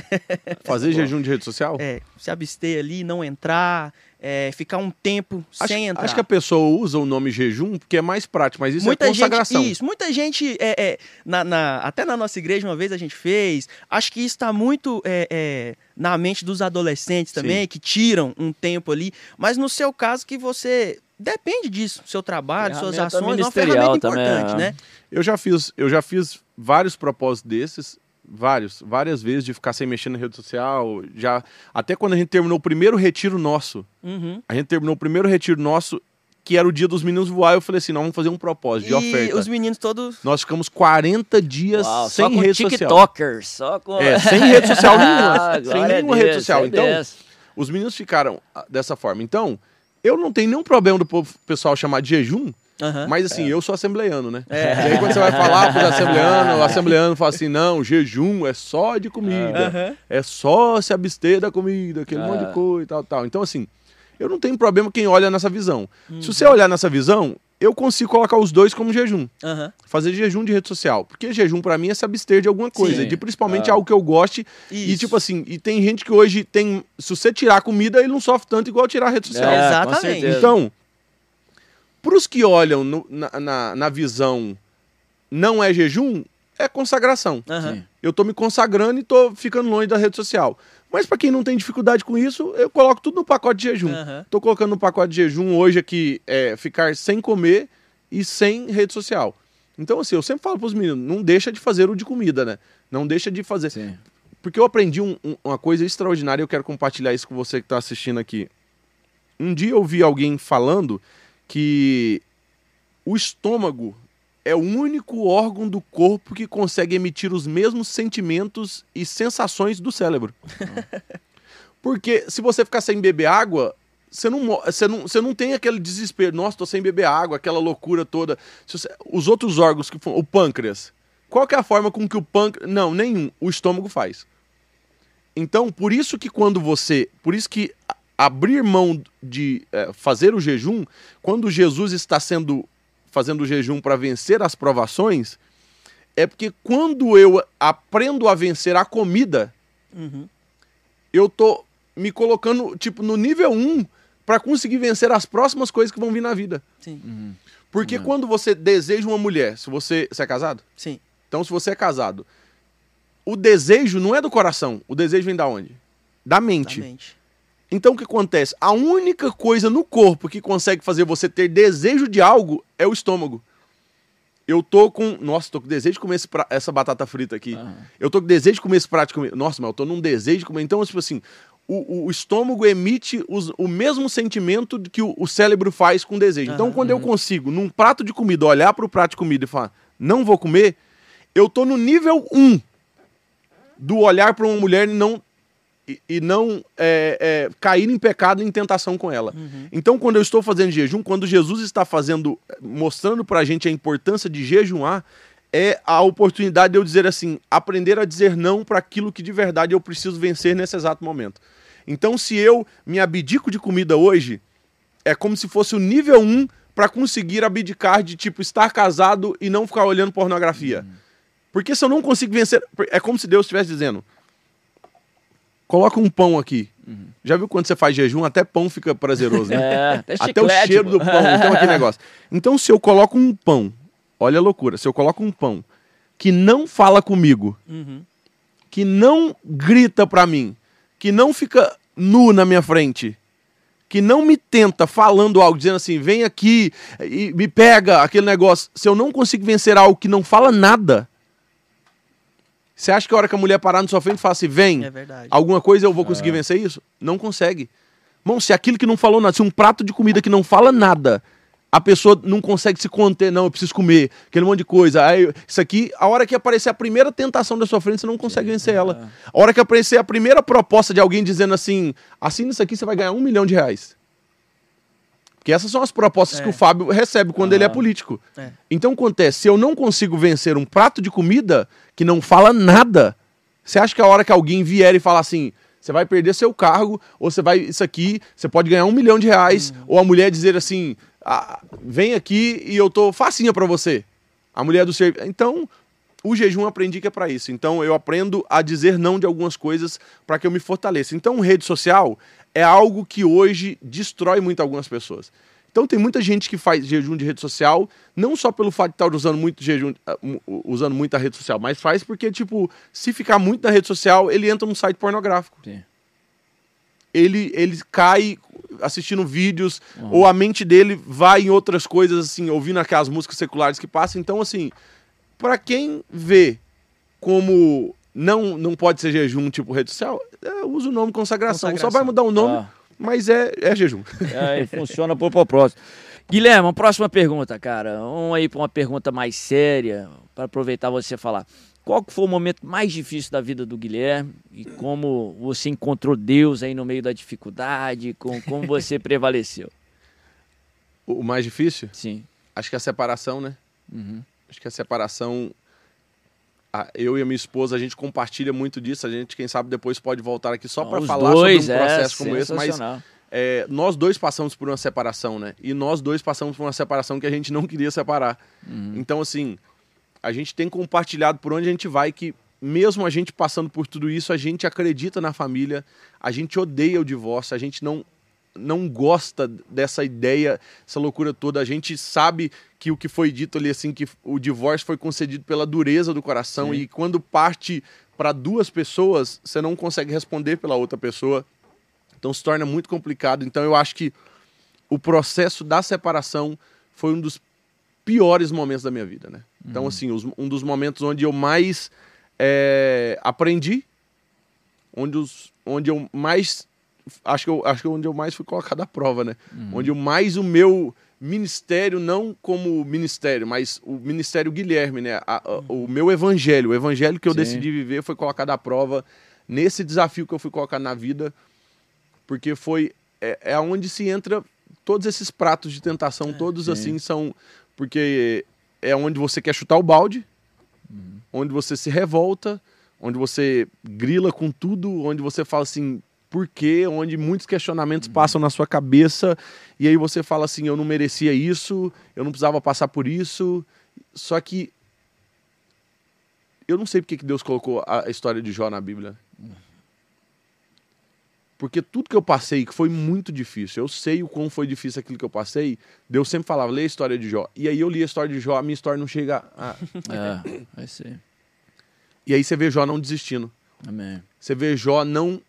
fazer jejum de rede social? É, se abster ali, não entrar, é, ficar um tempo acho, sem entrar. Acho que a pessoa usa o nome jejum porque é mais prático, mas isso é muita é consagração. Gente, isso, muita gente, é, é na, na, até na nossa igreja uma vez a gente fez, acho que isso está muito é, é, na mente dos adolescentes também, Sim. que tiram um tempo ali, mas no seu caso que você depende disso, seu trabalho, suas ações, é uma ferramenta importante, também, né? Eu já fiz, eu já fiz vários propósitos desses vários, várias vezes de ficar sem mexer na rede social. Já até quando a gente terminou o primeiro retiro nosso, uhum. a gente terminou o primeiro retiro nosso que era o dia dos meninos voar, eu falei assim, não, vamos fazer um propósito de e oferta. os meninos todos... Nós ficamos 40 dias Uau, sem só com rede TikTokers, social. Só com... É, sem rede social nenhuma. ah, sem nenhuma Deus, rede social. Então, Deus. os meninos ficaram ah, dessa forma. Então, eu não tenho nenhum problema do pessoal chamar de jejum, Uhum, Mas assim, é. eu sou assembleiano, né? É. E aí quando você vai falar para o assembleiano, o assembleiano fala assim, não, jejum é só de comida, uhum. é só se abster da comida, aquele monte de ah. coisa e tal, tal. Então assim, eu não tenho problema quem olha nessa visão. Uhum. Se você olhar nessa visão, eu consigo colocar os dois como jejum. Fazer jejum de rede social. Porque jejum para mim é se abster de alguma coisa, Sim. de principalmente ah. algo que eu goste. Isso. E tipo assim, e tem gente que hoje tem, se você tirar a comida, ele não sofre tanto igual tirar a rede social. É, Exatamente. Então, para os que olham no, na, na, na, visão não é jejum, é consagração. Uhum. Eu estou me consagrando e estou ficando longe da rede social. Mas para quem não tem dificuldade com isso, eu coloco tudo no pacote de jejum. Estou uhum. colocando no pacote de jejum hoje aqui é, ficar sem comer e sem rede social. Então, assim, eu sempre falo para os meninos, não deixa de fazer o de comida, né? Não deixa de fazer. Sim. Porque eu aprendi um, um, uma coisa extraordinária e eu quero compartilhar isso com você que está assistindo aqui. Um dia eu vi alguém falando que o estômago é o único órgão do corpo que consegue emitir os mesmos sentimentos e sensações do cérebro. Porque se você ficar sem beber água, você não, você não, você não tem aquele desespero. Nossa, tô sem beber água, aquela loucura toda. Você, os outros órgãos, que o pâncreas. Qual é a forma com que o pâncreas. Não, nenhum. O estômago faz. Então, por isso que quando você. Por isso que abrir mão de é, fazer o jejum, quando Jesus está sendo fazendo o jejum para vencer as provações, é porque quando eu aprendo a vencer a comida, uhum. eu tô me colocando tipo no nível 1 para conseguir vencer as próximas coisas que vão vir na vida. Sim. Uhum. Porque uhum. quando você deseja uma mulher, se você, você é casado? Sim. Então se você é casado, o desejo não é do coração, o desejo vem da onde? Da mente. Da mente. Então o que acontece? A única coisa no corpo que consegue fazer você ter desejo de algo é o estômago. Eu tô com. Nossa, tô com desejo de comer pra... essa batata frita aqui. Uhum. Eu tô com desejo de comer esse prato de comer. Nossa, mas eu tô num desejo de comer. Então, tipo assim, o, o estômago emite os, o mesmo sentimento que o, o, cérebro faz com desejo. Então, quando eu consigo, num prato de comida, olhar para o prato de comida e falar, não vou comer, eu tô no nível 1 do olhar para uma mulher e não e, e não é, é, cair em pecado, em tentação com ela. Uhum. Então, quando eu estou fazendo jejum, quando Jesus está fazendo, mostrando para a gente a importância de jejuar, é a oportunidade de eu dizer assim, aprender a dizer não para aquilo que de verdade eu preciso vencer nesse exato momento. Então, se eu me abdico de comida hoje, é como se fosse o nível 1 para conseguir abdicar de tipo estar casado e não ficar olhando pornografia. Uhum. Porque se eu não consigo vencer, é como se Deus estivesse dizendo: coloca um pão aqui. Uhum. Já viu quando você faz jejum? Até pão fica prazeroso, né? É, até, até o cheiro do pão, então aquele negócio. Então, se eu coloco um pão, olha a loucura, se eu coloco um pão que não fala comigo, uhum. que não grita pra mim, que não fica nu na minha frente, que não me tenta falando algo, dizendo assim, vem aqui e me pega aquele negócio. Se eu não consigo vencer algo que não fala nada, você acha que a hora que a mulher parar na sua frente e falar assim, vem, é alguma coisa eu vou conseguir é. vencer isso? Não consegue. Irmão, se aquilo que não falou nada, se um prato de comida que não fala nada, a pessoa não consegue se conter, não, eu preciso comer, aquele monte de coisa. Aí, isso aqui, a hora que aparecer a primeira tentação da sua frente, você não consegue vencer ela. A hora que aparecer a primeira proposta de alguém dizendo assim, assina isso aqui, você vai ganhar um milhão de reais. Porque essas são as propostas é. que o Fábio recebe quando ele é político. É. Então acontece, se eu não consigo vencer um prato de comida que não fala nada, você acha que a hora que alguém vier e falar assim, você vai perder seu cargo, ou você vai, isso aqui, você pode ganhar um milhão de reais, uhum. ou a mulher dizer assim, ah, vem aqui e eu tô facinha para você. A mulher do serviço. Então, o jejum aprendi que é para isso. Então, eu aprendo a dizer não de algumas coisas para que eu me fortaleça. Então, rede social é algo que hoje destrói muito algumas pessoas. Então tem muita gente que faz jejum de rede social, não só pelo fato de estar usando muito jejum, ah, usando muita rede social, mas faz porque, tipo, se ficar muito na rede social, ele entra num site pornográfico. Sim. Ele, ele cai assistindo vídeos, uhum. ou a mente dele vai em outras coisas, assim, ouvindo aquelas músicas seculares que passam. Então, assim, para quem vê como não, não pode ser jejum tipo rede social, é, usa o nome consagração. consagração. Só vai mudar o nome, ah. mas é, é jejum. É, funciona por propósito. Guilherme, uma próxima pergunta, cara. Vamos aí para uma pergunta mais séria, para aproveitar você falar. Qual foi o momento mais difícil da vida do Guilherme e como você encontrou Deus aí no meio da dificuldade, com, como você prevaleceu? O mais difícil? Sim. Acho que é a separação, né? Uhum. Acho que a separação eu e a minha esposa, a gente compartilha muito disso. A gente, quem sabe, depois pode voltar aqui só para falar dois, sobre um processo é, como esse. Mas é, nós dois passamos por uma separação, né? E nós dois passamos por uma separação que a gente não queria separar. Uhum. Então, assim, a gente tem compartilhado por onde a gente vai que, mesmo a gente passando por tudo isso, a gente acredita na família, a gente odeia o divórcio, a gente não não gosta dessa ideia, essa loucura toda. A gente sabe que o que foi dito ali, assim, que o divórcio foi concedido pela dureza do coração Sim. e quando parte para duas pessoas, você não consegue responder pela outra pessoa. Então se torna muito complicado. Então eu acho que o processo da separação foi um dos piores momentos da minha vida, né? Então, uhum. assim, os, um dos momentos onde eu mais é, aprendi, onde, os, onde eu mais acho que, eu, acho que onde eu mais fui colocado à prova, né? Uhum. Onde mais o meu ministério, não como ministério, mas o ministério Guilherme, né? A, a, o meu evangelho, o evangelho que eu Sim. decidi viver foi colocado à prova nesse desafio que eu fui colocado na vida. porque foi é, é onde se entra todos esses pratos de tentação, é, todos sim. assim são porque é onde você quer chutar o balde, uhum. onde você se revolta, onde você grila com tudo, onde você fala assim, por quê? Onde muitos questionamentos passam na sua cabeça, e aí você fala assim, eu não merecia isso, eu não precisava passar por isso. Só que eu não sei porque que Deus colocou a história de Jó na Bíblia. Porque tudo que eu passei, que foi muito difícil, eu sei o quão foi difícil aquilo que eu passei, Deus sempre falava, lê a história de Jó. E aí eu li a história de Jó, a minha história não chega a... É, vai ser. E aí você vê Jó não desistindo. Amém. Você vê Jó não,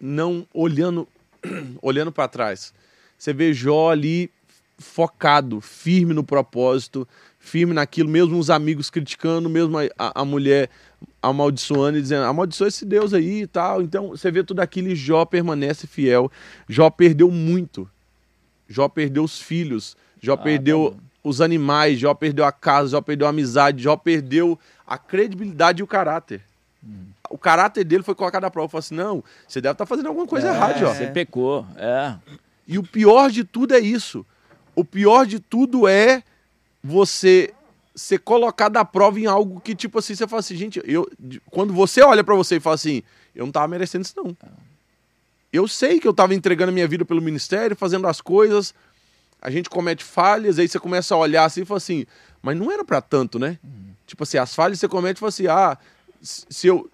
não olhando, olhando para trás. Você vê Jó ali focado, firme no propósito, firme naquilo, mesmo os amigos criticando, mesmo a, a, mulher amaldiçoando e dizendo, amaldiçoa esse Deus aí e tal. Então você vê tudo aquilo e Jó permanece fiel. Jó perdeu muito. Jó perdeu os filhos, Jó ah, perdeu tá os animais, Jó perdeu a casa, Jó perdeu a amizade, Jó perdeu a credibilidade e o caráter. Hum. O caráter dele foi colocado à prova. Falou assim: não, você deve estar tá fazendo alguma coisa é, errada, Jó. Você pecou, é. E o pior de tudo é isso. O pior de tudo é você ser colocado à prova em algo que, tipo assim, você fala assim, gente, eu, quando você olha para você e fala assim, eu não tava merecendo isso, não. Eu sei que eu tava entregando a minha vida pelo ministério, fazendo as coisas, a gente comete falhas, aí você começa a olhar assim e fala assim, mas não era para tanto, né? Uhum. Tipo assim, as falhas você comete e fala assim, ah, se eu,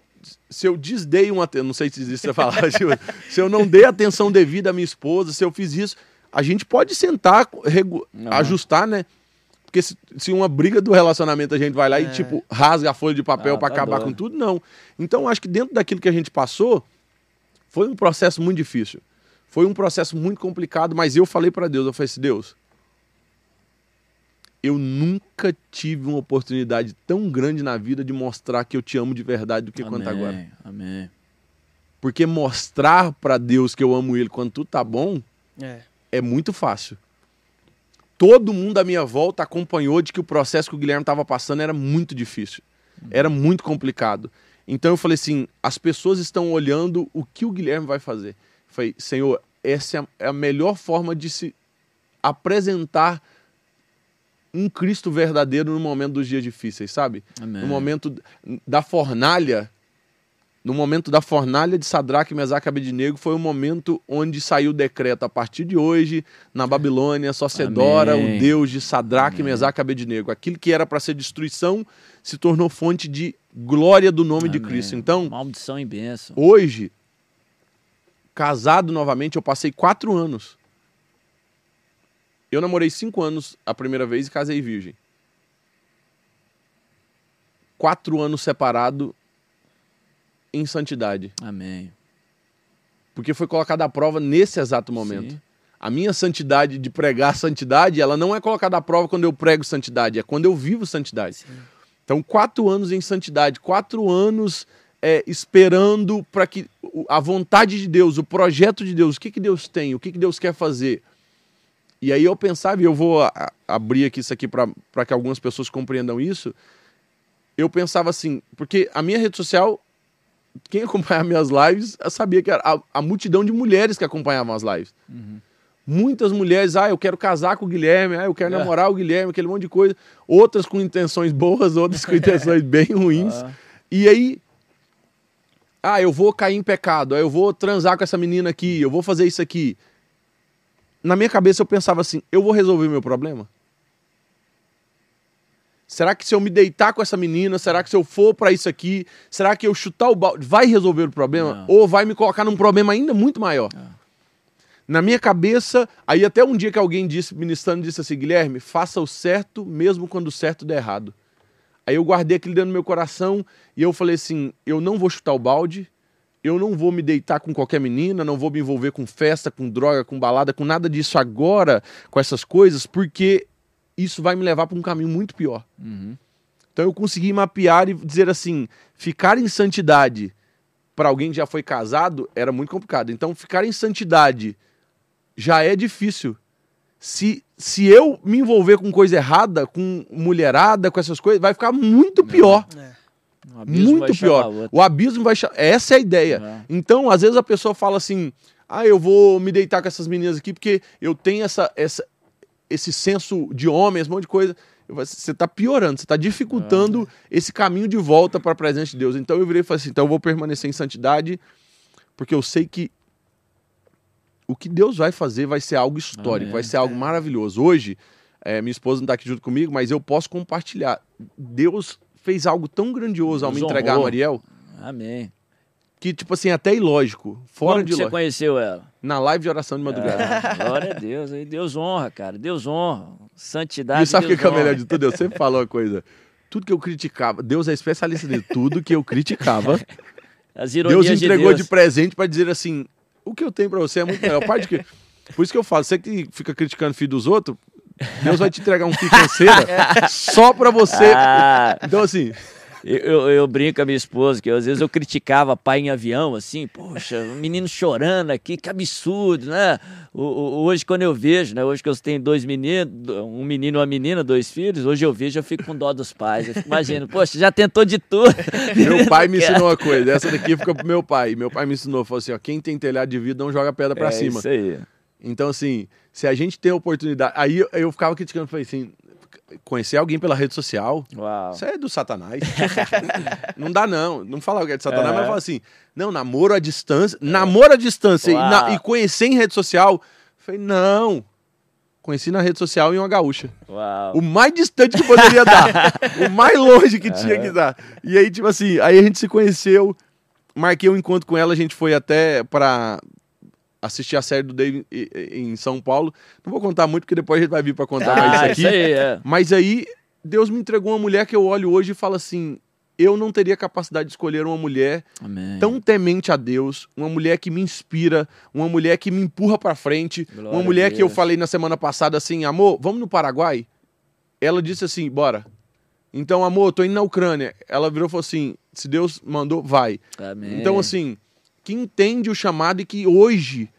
se eu desdei uma. Não sei se existe essa falar, tipo, se eu não dei atenção devida à minha esposa, se eu fiz isso, a gente pode sentar, regu... ajustar, né? Porque se, se, uma briga do relacionamento a gente vai lá é. e, tipo, rasga a folha de papel ah, para tá acabar com tudo, não. Então, acho que dentro daquilo que a gente passou, foi um processo muito difícil. Foi um processo muito complicado, mas eu falei para Deus, eu falei assim, Deus, eu nunca tive uma oportunidade tão grande na vida de mostrar que eu te amo de verdade do que amém, quanto agora. Amém. Porque mostrar para Deus que eu amo ele quando tudo tá bom é, é muito fácil todo mundo à minha volta acompanhou de que o processo que o Guilherme estava passando era muito difícil, era muito complicado. Então eu falei assim: as pessoas estão olhando o que o Guilherme vai fazer. Eu falei, Senhor, essa é a melhor forma de se apresentar um Cristo verdadeiro no momento dos dias difíceis, sabe? Amém. No momento da fornalha, no momento da fornalha de Sadraque, Mesaque e Abednego, foi o momento onde saiu o decreto. A partir de hoje, na Babilônia, só se adora o Deus de Sadraque, Mesaque e Abednego. Aquilo que era para ser destruição se tornou fonte de glória do nome Amém. de Cristo. Então, maldição e bênção. Hoje, casado novamente, eu passei quatro anos. Eu namorei cinco anos a primeira vez e casei virgem. Quatro anos separado em santidade. Amém. Porque foi colocada à prova nesse exato momento. Sim. A minha santidade de pregar santidade, ela não é colocada à prova quando eu prego santidade, é quando eu vivo santidade. Sim. Então, quatro anos em santidade, quatro anos é, esperando para que a vontade de Deus, o projeto de Deus, o que, que Deus tem, o que, que Deus quer fazer. E aí eu pensava, e eu vou abrir aqui isso aqui para que algumas pessoas compreendam isso. Eu pensava assim, porque a minha rede social quem acompanhava minhas lives sabia que era a, a, multidão de mulheres que acompanhavam as lives. Uhum. Muitas mulheres, ah, eu quero casar com o Guilherme, ah, eu quero é. namorar o Guilherme, aquele monte de coisa. Outras com intenções boas, outras com intenções bem ruins. Ah. E aí, ah, eu vou cair em pecado, ah, eu vou transar com essa menina aqui, eu vou fazer isso aqui. Na minha cabeça eu pensava assim, eu vou resolver meu problema? Será que se eu me deitar com essa menina, será que se eu for para isso aqui, será que eu chutar o balde vai resolver o problema? Não. Ou vai me colocar num problema ainda muito maior? Não. Na minha cabeça, aí até um dia que alguém disse, ministrando, disse assim: Guilherme, faça o certo mesmo quando o certo der errado. Aí eu guardei aquilo dentro do meu coração e eu falei assim: eu não vou chutar o balde, eu não vou me deitar com qualquer menina, não vou me envolver com festa, com droga, com balada, com nada disso agora, com essas coisas, porque isso vai me levar para um caminho muito pior. Uhum. Então eu consegui mapear e dizer assim: ficar em santidade para alguém que já foi casado era muito complicado. Então ficar em santidade já é difícil. Se, se eu me envolver com coisa errada, com mulherada, com essas coisas, vai ficar muito pior. É. muito pior. O abismo vai. Essa é a ideia. É. Então, às vezes a pessoa fala assim: ah, eu vou me deitar com essas meninas aqui porque eu tenho essa, essa, esse senso de homem, esse monte de coisa. Você está piorando, você está dificultando ah. esse caminho de volta para a presença de Deus. Então eu virei e falei assim: então eu vou permanecer em santidade, porque eu sei que o que Deus vai fazer vai ser algo histórico, Amém. vai ser algo maravilhoso. Hoje, é, minha esposa não está aqui junto comigo, mas eu posso compartilhar. Deus fez algo tão grandioso ao me entregar honrou. a Mariel. Amém que, tipo assim, até ilógico. Fora Como de você conheceu ela? Na live de oração de madrugada. É, glória a Deus. Aí Deus honra, cara. Deus honra. Santidade. E sabe o que é o melhor de tudo? Eu sempre falo uma coisa. Tudo que eu criticava, Deus é especialista de tudo que eu criticava. As ironias Deus entregou de, Deus. de presente para dizer assim: o que eu tenho para você é muito melhor. Parte que, por isso que eu falo, você que fica criticando o filho dos outros, Deus vai te entregar um financeiro só para você. Ah. Então, assim, eu, eu, eu, brinco com a minha esposa, que às vezes eu criticava pai em avião, assim, poxa, um menino chorando aqui, que absurdo, né? O, o, hoje, quando eu vejo, né? Hoje que eu tenho dois meninos, um menino e uma menina, dois filhos, hoje eu vejo, eu fico com dó dos pais. Eu fico imaginando, poxa, já tentou de tudo. Meu pai me ensinou uma coisa, essa daqui fica pro meu pai. Meu pai me ensinou, falou assim, ó, quem tem telhado de vida não joga pedra para é cima. Isso aí. Então, assim, se a gente tem a oportunidade. Aí eu, eu ficava criticando, falei assim, conhecer alguém pela rede social, Uau. isso é do satanás. não dá, não. Não fala que é de satanás, é. mas fala assim: não, namoro à distância. É. Namoro à distância e, na, e, conhecer em rede social. Falei, não. Conheci na rede social em uma gaúcha. Uau. O mais distante que poderia dar. o mais longe que tinha que dar. E aí, tipo assim, aí a gente se conheceu. Marquei um encontro com ela, a gente foi até para assistir a série do Dave em São Paulo. Não vou contar muito, porque depois a gente vai vir para contar ah, mais isso aqui. Isso aí, é. Mas aí, Deus me entregou uma mulher que eu olho hoje e falo assim: eu não teria capacidade de escolher uma mulher Amém. tão temente a Deus, uma mulher que me inspira, uma mulher que me empurra para frente, Glória uma mulher que eu falei na semana passada assim, amor, vamos no Paraguai? Ela disse assim, bora. Então, amor, tô indo na Ucrânia. Ela virou e falou assim, se Deus mandou, vai. Amém. Então, assim, que entende o chamado e que hoje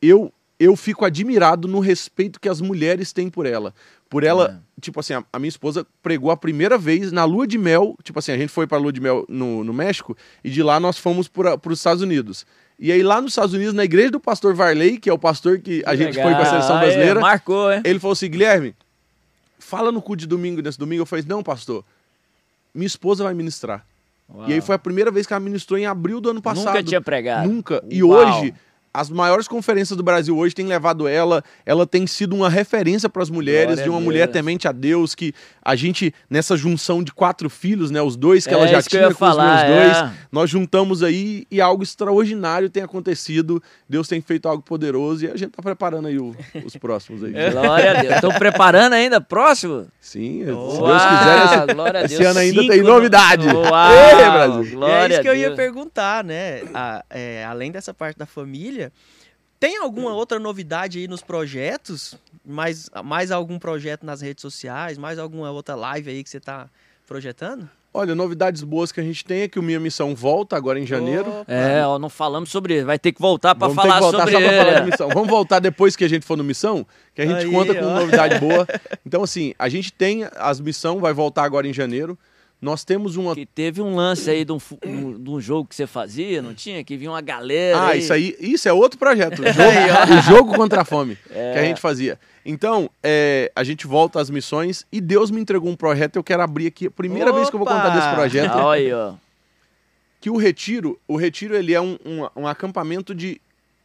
eu eu fico admirado no respeito que as mulheres têm por ela. Por ela, é. tipo assim, a, a, minha esposa pregou a primeira vez na lua de mel. Tipo assim, a gente foi para a lua de mel no, no México e de lá nós fomos para os Estados Unidos. E aí lá nos Estados Unidos, na igreja do pastor Varley, que é o pastor que a gente foi com a seleção brasileira, é, marcou, é? ele falou assim: Guilherme, fala no cu de domingo nesse domingo. Eu falei: Não, pastor, minha esposa vai ministrar. Uau. E aí foi a primeira vez que ela ministrou em abril do ano passado. Nunca tinha pregado. Nunca. E Uau. hoje as maiores conferências do Brasil hoje têm levado ela, ela tem sido uma referência para as mulheres, Glória de uma mulher temente a Deus, que a gente, nessa junção de quatro filhos, né, os dois que é, ela já tinha com falar, os meus dois, é. nós juntamos aí e algo extraordinário tem acontecido, Deus tem feito algo poderoso e a gente está preparando aí o, os próximos aí. Glória a Deus. Estão preparando ainda próximo? Sim, Uau, se Deus quiser, esse, esse ano ainda Cinco tem novidade. Uau, Ei, Brasil. Glória é isso que eu ia perguntar, né? A, é, além dessa parte da família, família. Tem alguma outra novidade aí nos projetos? Mais, mais algum projeto nas redes sociais? Mais alguma outra live aí que você está projetando? Olha, novidades boas que a gente tem é que o Minha Missão volta agora em janeiro. Opa. É, ó, não falamos sobre isso. Vai ter que voltar para falar voltar sobre só falar de missão. Vamos voltar depois que a gente for no Missão, que a gente aí, conta ó. com novidade boa. Então, assim, a gente tem as missão, vai voltar agora em janeiro. Nós temos uma. Que teve um lance aí de um, de um jogo que você fazia, não tinha? Que vinha uma galera. Ah, aí. isso aí. Isso é outro projeto. O jogo, o jogo contra a fome é. que a gente fazia. Então, é, a gente volta às missões e Deus me entregou um projeto. Eu quero abrir aqui. A primeira Opa! vez que eu vou contar desse projeto. Ah, aí, ó. Que o Retiro, o Retiro ele é um, um, um acampamento de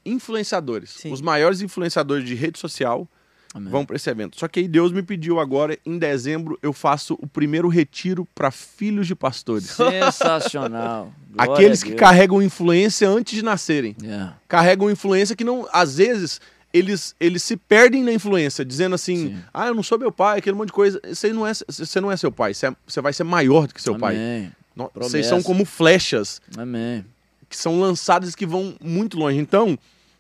influenciadores. Sim. Os maiores influenciadores de rede social Amém. vão para esse evento. Só que aí Deus me pediu agora, em dezembro, eu faço o primeiro retiro para filhos de pastores. Sensacional. Aqueles que carregam influência antes de nascerem. Yeah. Carregam influência que não, às vezes, eles, eles se perdem na influência, dizendo assim: Sim. ah, eu não sou meu pai, aquele monte de coisa. Você não é, você não é seu pai, você, é, você vai ser maior do que seu Amém. pai. Vocês são como flechas. Amém. Que são lançadas que vão muito longe. Então,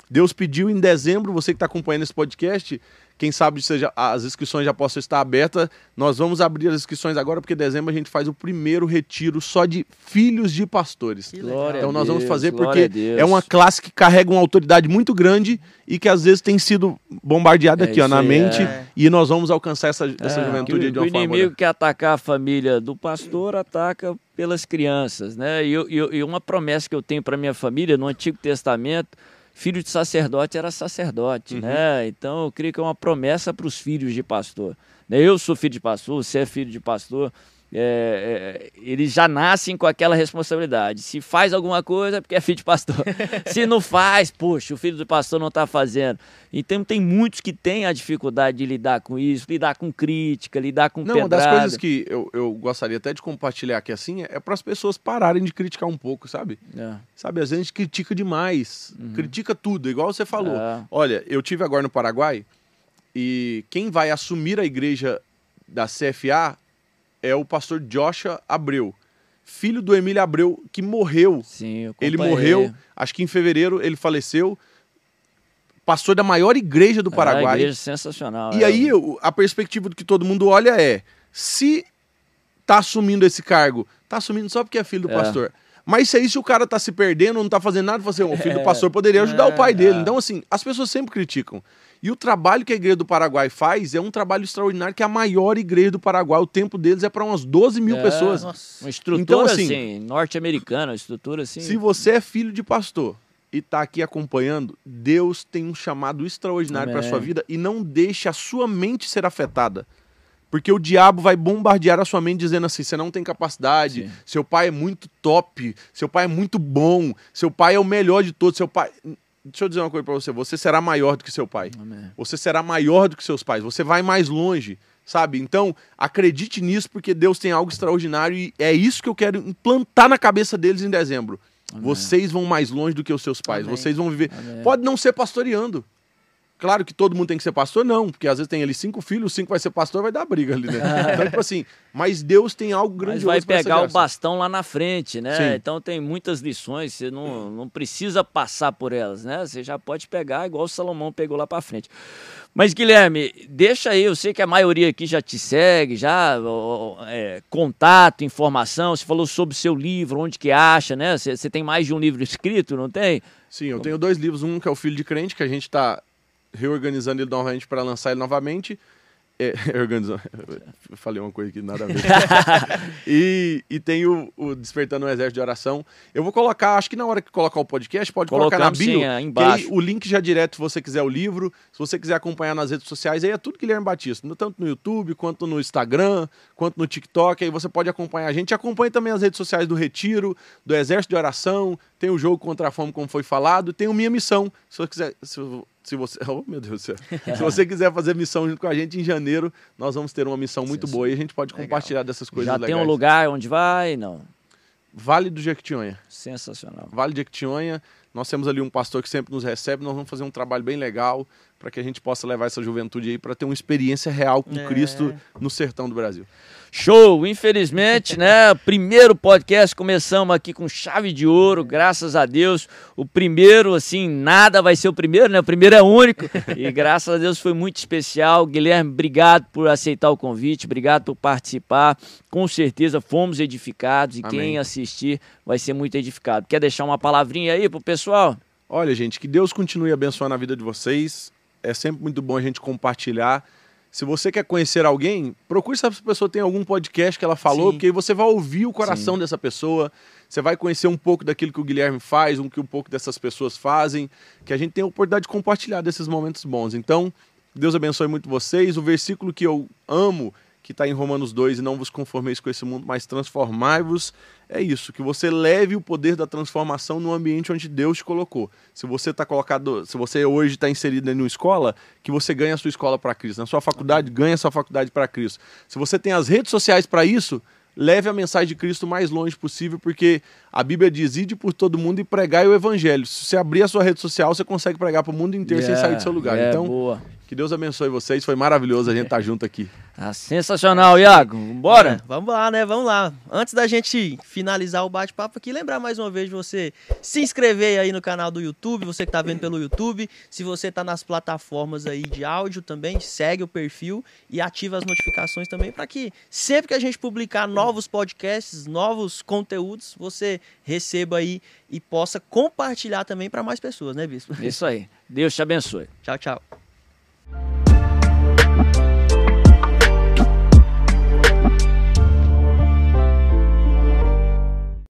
Deus pediu em dezembro, você que está acompanhando esse podcast, quem sabe seja, as inscrições já possam estar abertas. Nós vamos abrir as inscrições agora, porque em dezembro a gente faz o primeiro retiro só de filhos de pastores. Glória então nós Deus, vamos fazer porque é uma classe que carrega uma autoridade muito grande e que às vezes tem sido bombardeada é aqui ó, na mente. É. E nós vamos alcançar essa, essa é, juventude de uma o forma. O inimigo quer atacar a família do pastor, ataca pelas crianças. né? E, e, e uma promessa que eu tenho para minha família no Antigo Testamento filho de sacerdote era sacerdote, uhum. né? Então eu creio que é uma promessa para os filhos de pastor. Né? Eu sou filho de pastor, você é filho de pastor é, é, eles já nascem com aquela responsabilidade. Se faz alguma coisa, é porque é filho de pastor. Se não faz, poxa, o filho do pastor não está fazendo. Então tem muitos que têm a dificuldade de lidar com isso, lidar com crítica, lidar com Não, pedrada. uma das coisas que eu, eu gostaria até de compartilhar aqui assim é para as pessoas pararem de criticar um pouco, sabe? É. Sabe, às vezes a gente critica demais, uhum. critica tudo, igual você falou. É. Olha, eu tive agora no Paraguai e quem vai assumir a igreja da CFA é o pastor Joshua Abreu, filho do Emílio Abreu, que morreu. Sim, ele morreu, acho que em fevereiro ele faleceu. Pastor da maior igreja do Paraguai. É uma igreja sensacional. E é. aí a perspectiva do que todo mundo olha é: se tá assumindo esse cargo, tá assumindo só porque é filho do é. pastor. Mas se aí se o cara tá se perdendo, não tá fazendo nada, você, o filho do pastor poderia ajudar o pai é, dele. É. Então, assim, as pessoas sempre criticam. E o trabalho que a Igreja do Paraguai faz é um trabalho extraordinário, que é a maior igreja do Paraguai. O tempo deles é para umas 12 mil é, pessoas. Nossa. Uma estrutura então, assim, assim norte-americana, uma estrutura assim. Se você é filho de pastor e está aqui acompanhando, Deus tem um chamado extraordinário para sua vida e não deixe a sua mente ser afetada. Porque o diabo vai bombardear a sua mente dizendo assim: você não tem capacidade, Sim. seu pai é muito top, seu pai é muito bom, seu pai é o melhor de todos, seu pai. Deixa eu dizer uma coisa para você: você será maior do que seu pai. Amém. Você será maior do que seus pais. Você vai mais longe, sabe? Então, acredite nisso, porque Deus tem algo extraordinário e é isso que eu quero implantar na cabeça deles em dezembro. Amém. Vocês vão mais longe do que os seus pais. Amém. Vocês vão viver. Pode não ser pastoreando. Claro que todo mundo tem que ser pastor, não, porque às vezes tem ali cinco filhos, cinco vai ser pastor, vai dar briga ali, né? então, tipo assim, mas Deus tem algo grandioso. Mas vai pegar o bastão lá na frente, né? Sim. Então tem muitas lições, você não, não precisa passar por elas, né? Você já pode pegar igual o Salomão pegou lá para frente. Mas, Guilherme, deixa aí, eu sei que a maioria aqui já te segue, já é, contato, informação, você falou sobre o seu livro, onde que acha, né? Você, você tem mais de um livro escrito, não tem? Sim, eu tenho dois livros, um que é o Filho de Crente, que a gente está reorganizando ele novamente para lançar ele novamente. É, organizando. Falei uma coisa que nada a ver. e, e tem o, o, Despertando um Exército de Oração. Eu vou colocar, acho que na hora que colocar o podcast, pode colocar na bio. Sim, é, embaixo. o link já direto, se você quiser o livro. Se você quiser acompanhar nas redes sociais, aí é tudo Guilherme Batista. Tanto no YouTube, quanto no Instagram, quanto no TikTok. Aí você pode acompanhar a gente. Acompanhe também as redes sociais do Retiro, do Exército de Oração. Tem o jogo contra a fome, como foi falado. Tem o Minha Missão. Se você quiser. Se se você, oh meu Deus do céu, se você quiser fazer missão junto com a gente em janeiro, nós vamos ter uma missão muito boa e a gente pode Legal. compartilhar dessas coisas Já legais. tem um lugar onde vai? Não. Vale do Jequitinhonha. Sensacional. Vale do Jequitinhonha. Nós temos ali um pastor que sempre nos recebe, nós vamos fazer um trabalho bem legal para que a gente possa levar essa juventude aí para ter uma experiência real com é. Cristo no sertão do Brasil. Show! Infelizmente, né? Primeiro podcast, começamos aqui com chave de ouro, graças a Deus. O primeiro, assim, nada vai ser o primeiro, né? O primeiro é único. E graças a Deus foi muito especial. Guilherme, obrigado por aceitar o convite, obrigado por participar. Com certeza fomos edificados e Amém. quem assistir vai ser muito edificado. Quer deixar uma palavrinha aí pro pessoal? Olha, gente, que Deus continue abençoando a vida de vocês. É sempre muito bom a gente compartilhar se você quer conhecer alguém, procure saber se a pessoa tem algum podcast que ela falou, Sim. porque aí você vai ouvir o coração Sim. dessa pessoa, você vai conhecer um pouco daquilo que o Guilherme faz, um que um pouco dessas pessoas fazem, que a gente tem a oportunidade de compartilhar desses momentos bons. Então, Deus abençoe muito vocês. O versículo que eu amo que está em Romanos 2, e não vos conformeis com esse mundo, mas transformai-vos. É isso, que você leve o poder da transformação no ambiente onde Deus te colocou. Se você está colocado, se você hoje está inserido em uma escola, que você ganhe a sua escola para Cristo. Na sua faculdade, ganhe a sua faculdade para Cristo. Se você tem as redes sociais para isso, leve a mensagem de Cristo o mais longe possível, porque a Bíblia diz: ide por todo mundo e pregai o evangelho. Se você abrir a sua rede social, você consegue pregar para o mundo inteiro yeah, sem sair do seu lugar. Yeah, então, boa. Que Deus abençoe vocês. Foi maravilhoso a gente estar tá junto aqui. Ah, sensacional, Iago. Bora? É, vamos lá, né? Vamos lá. Antes da gente finalizar o bate-papo aqui, lembrar mais uma vez de você se inscrever aí no canal do YouTube, você que está vendo pelo YouTube. Se você está nas plataformas aí de áudio também, segue o perfil e ativa as notificações também para que sempre que a gente publicar novos podcasts, novos conteúdos, você receba aí e possa compartilhar também para mais pessoas, né, Bispo? Isso aí. Deus te abençoe. Tchau, tchau. you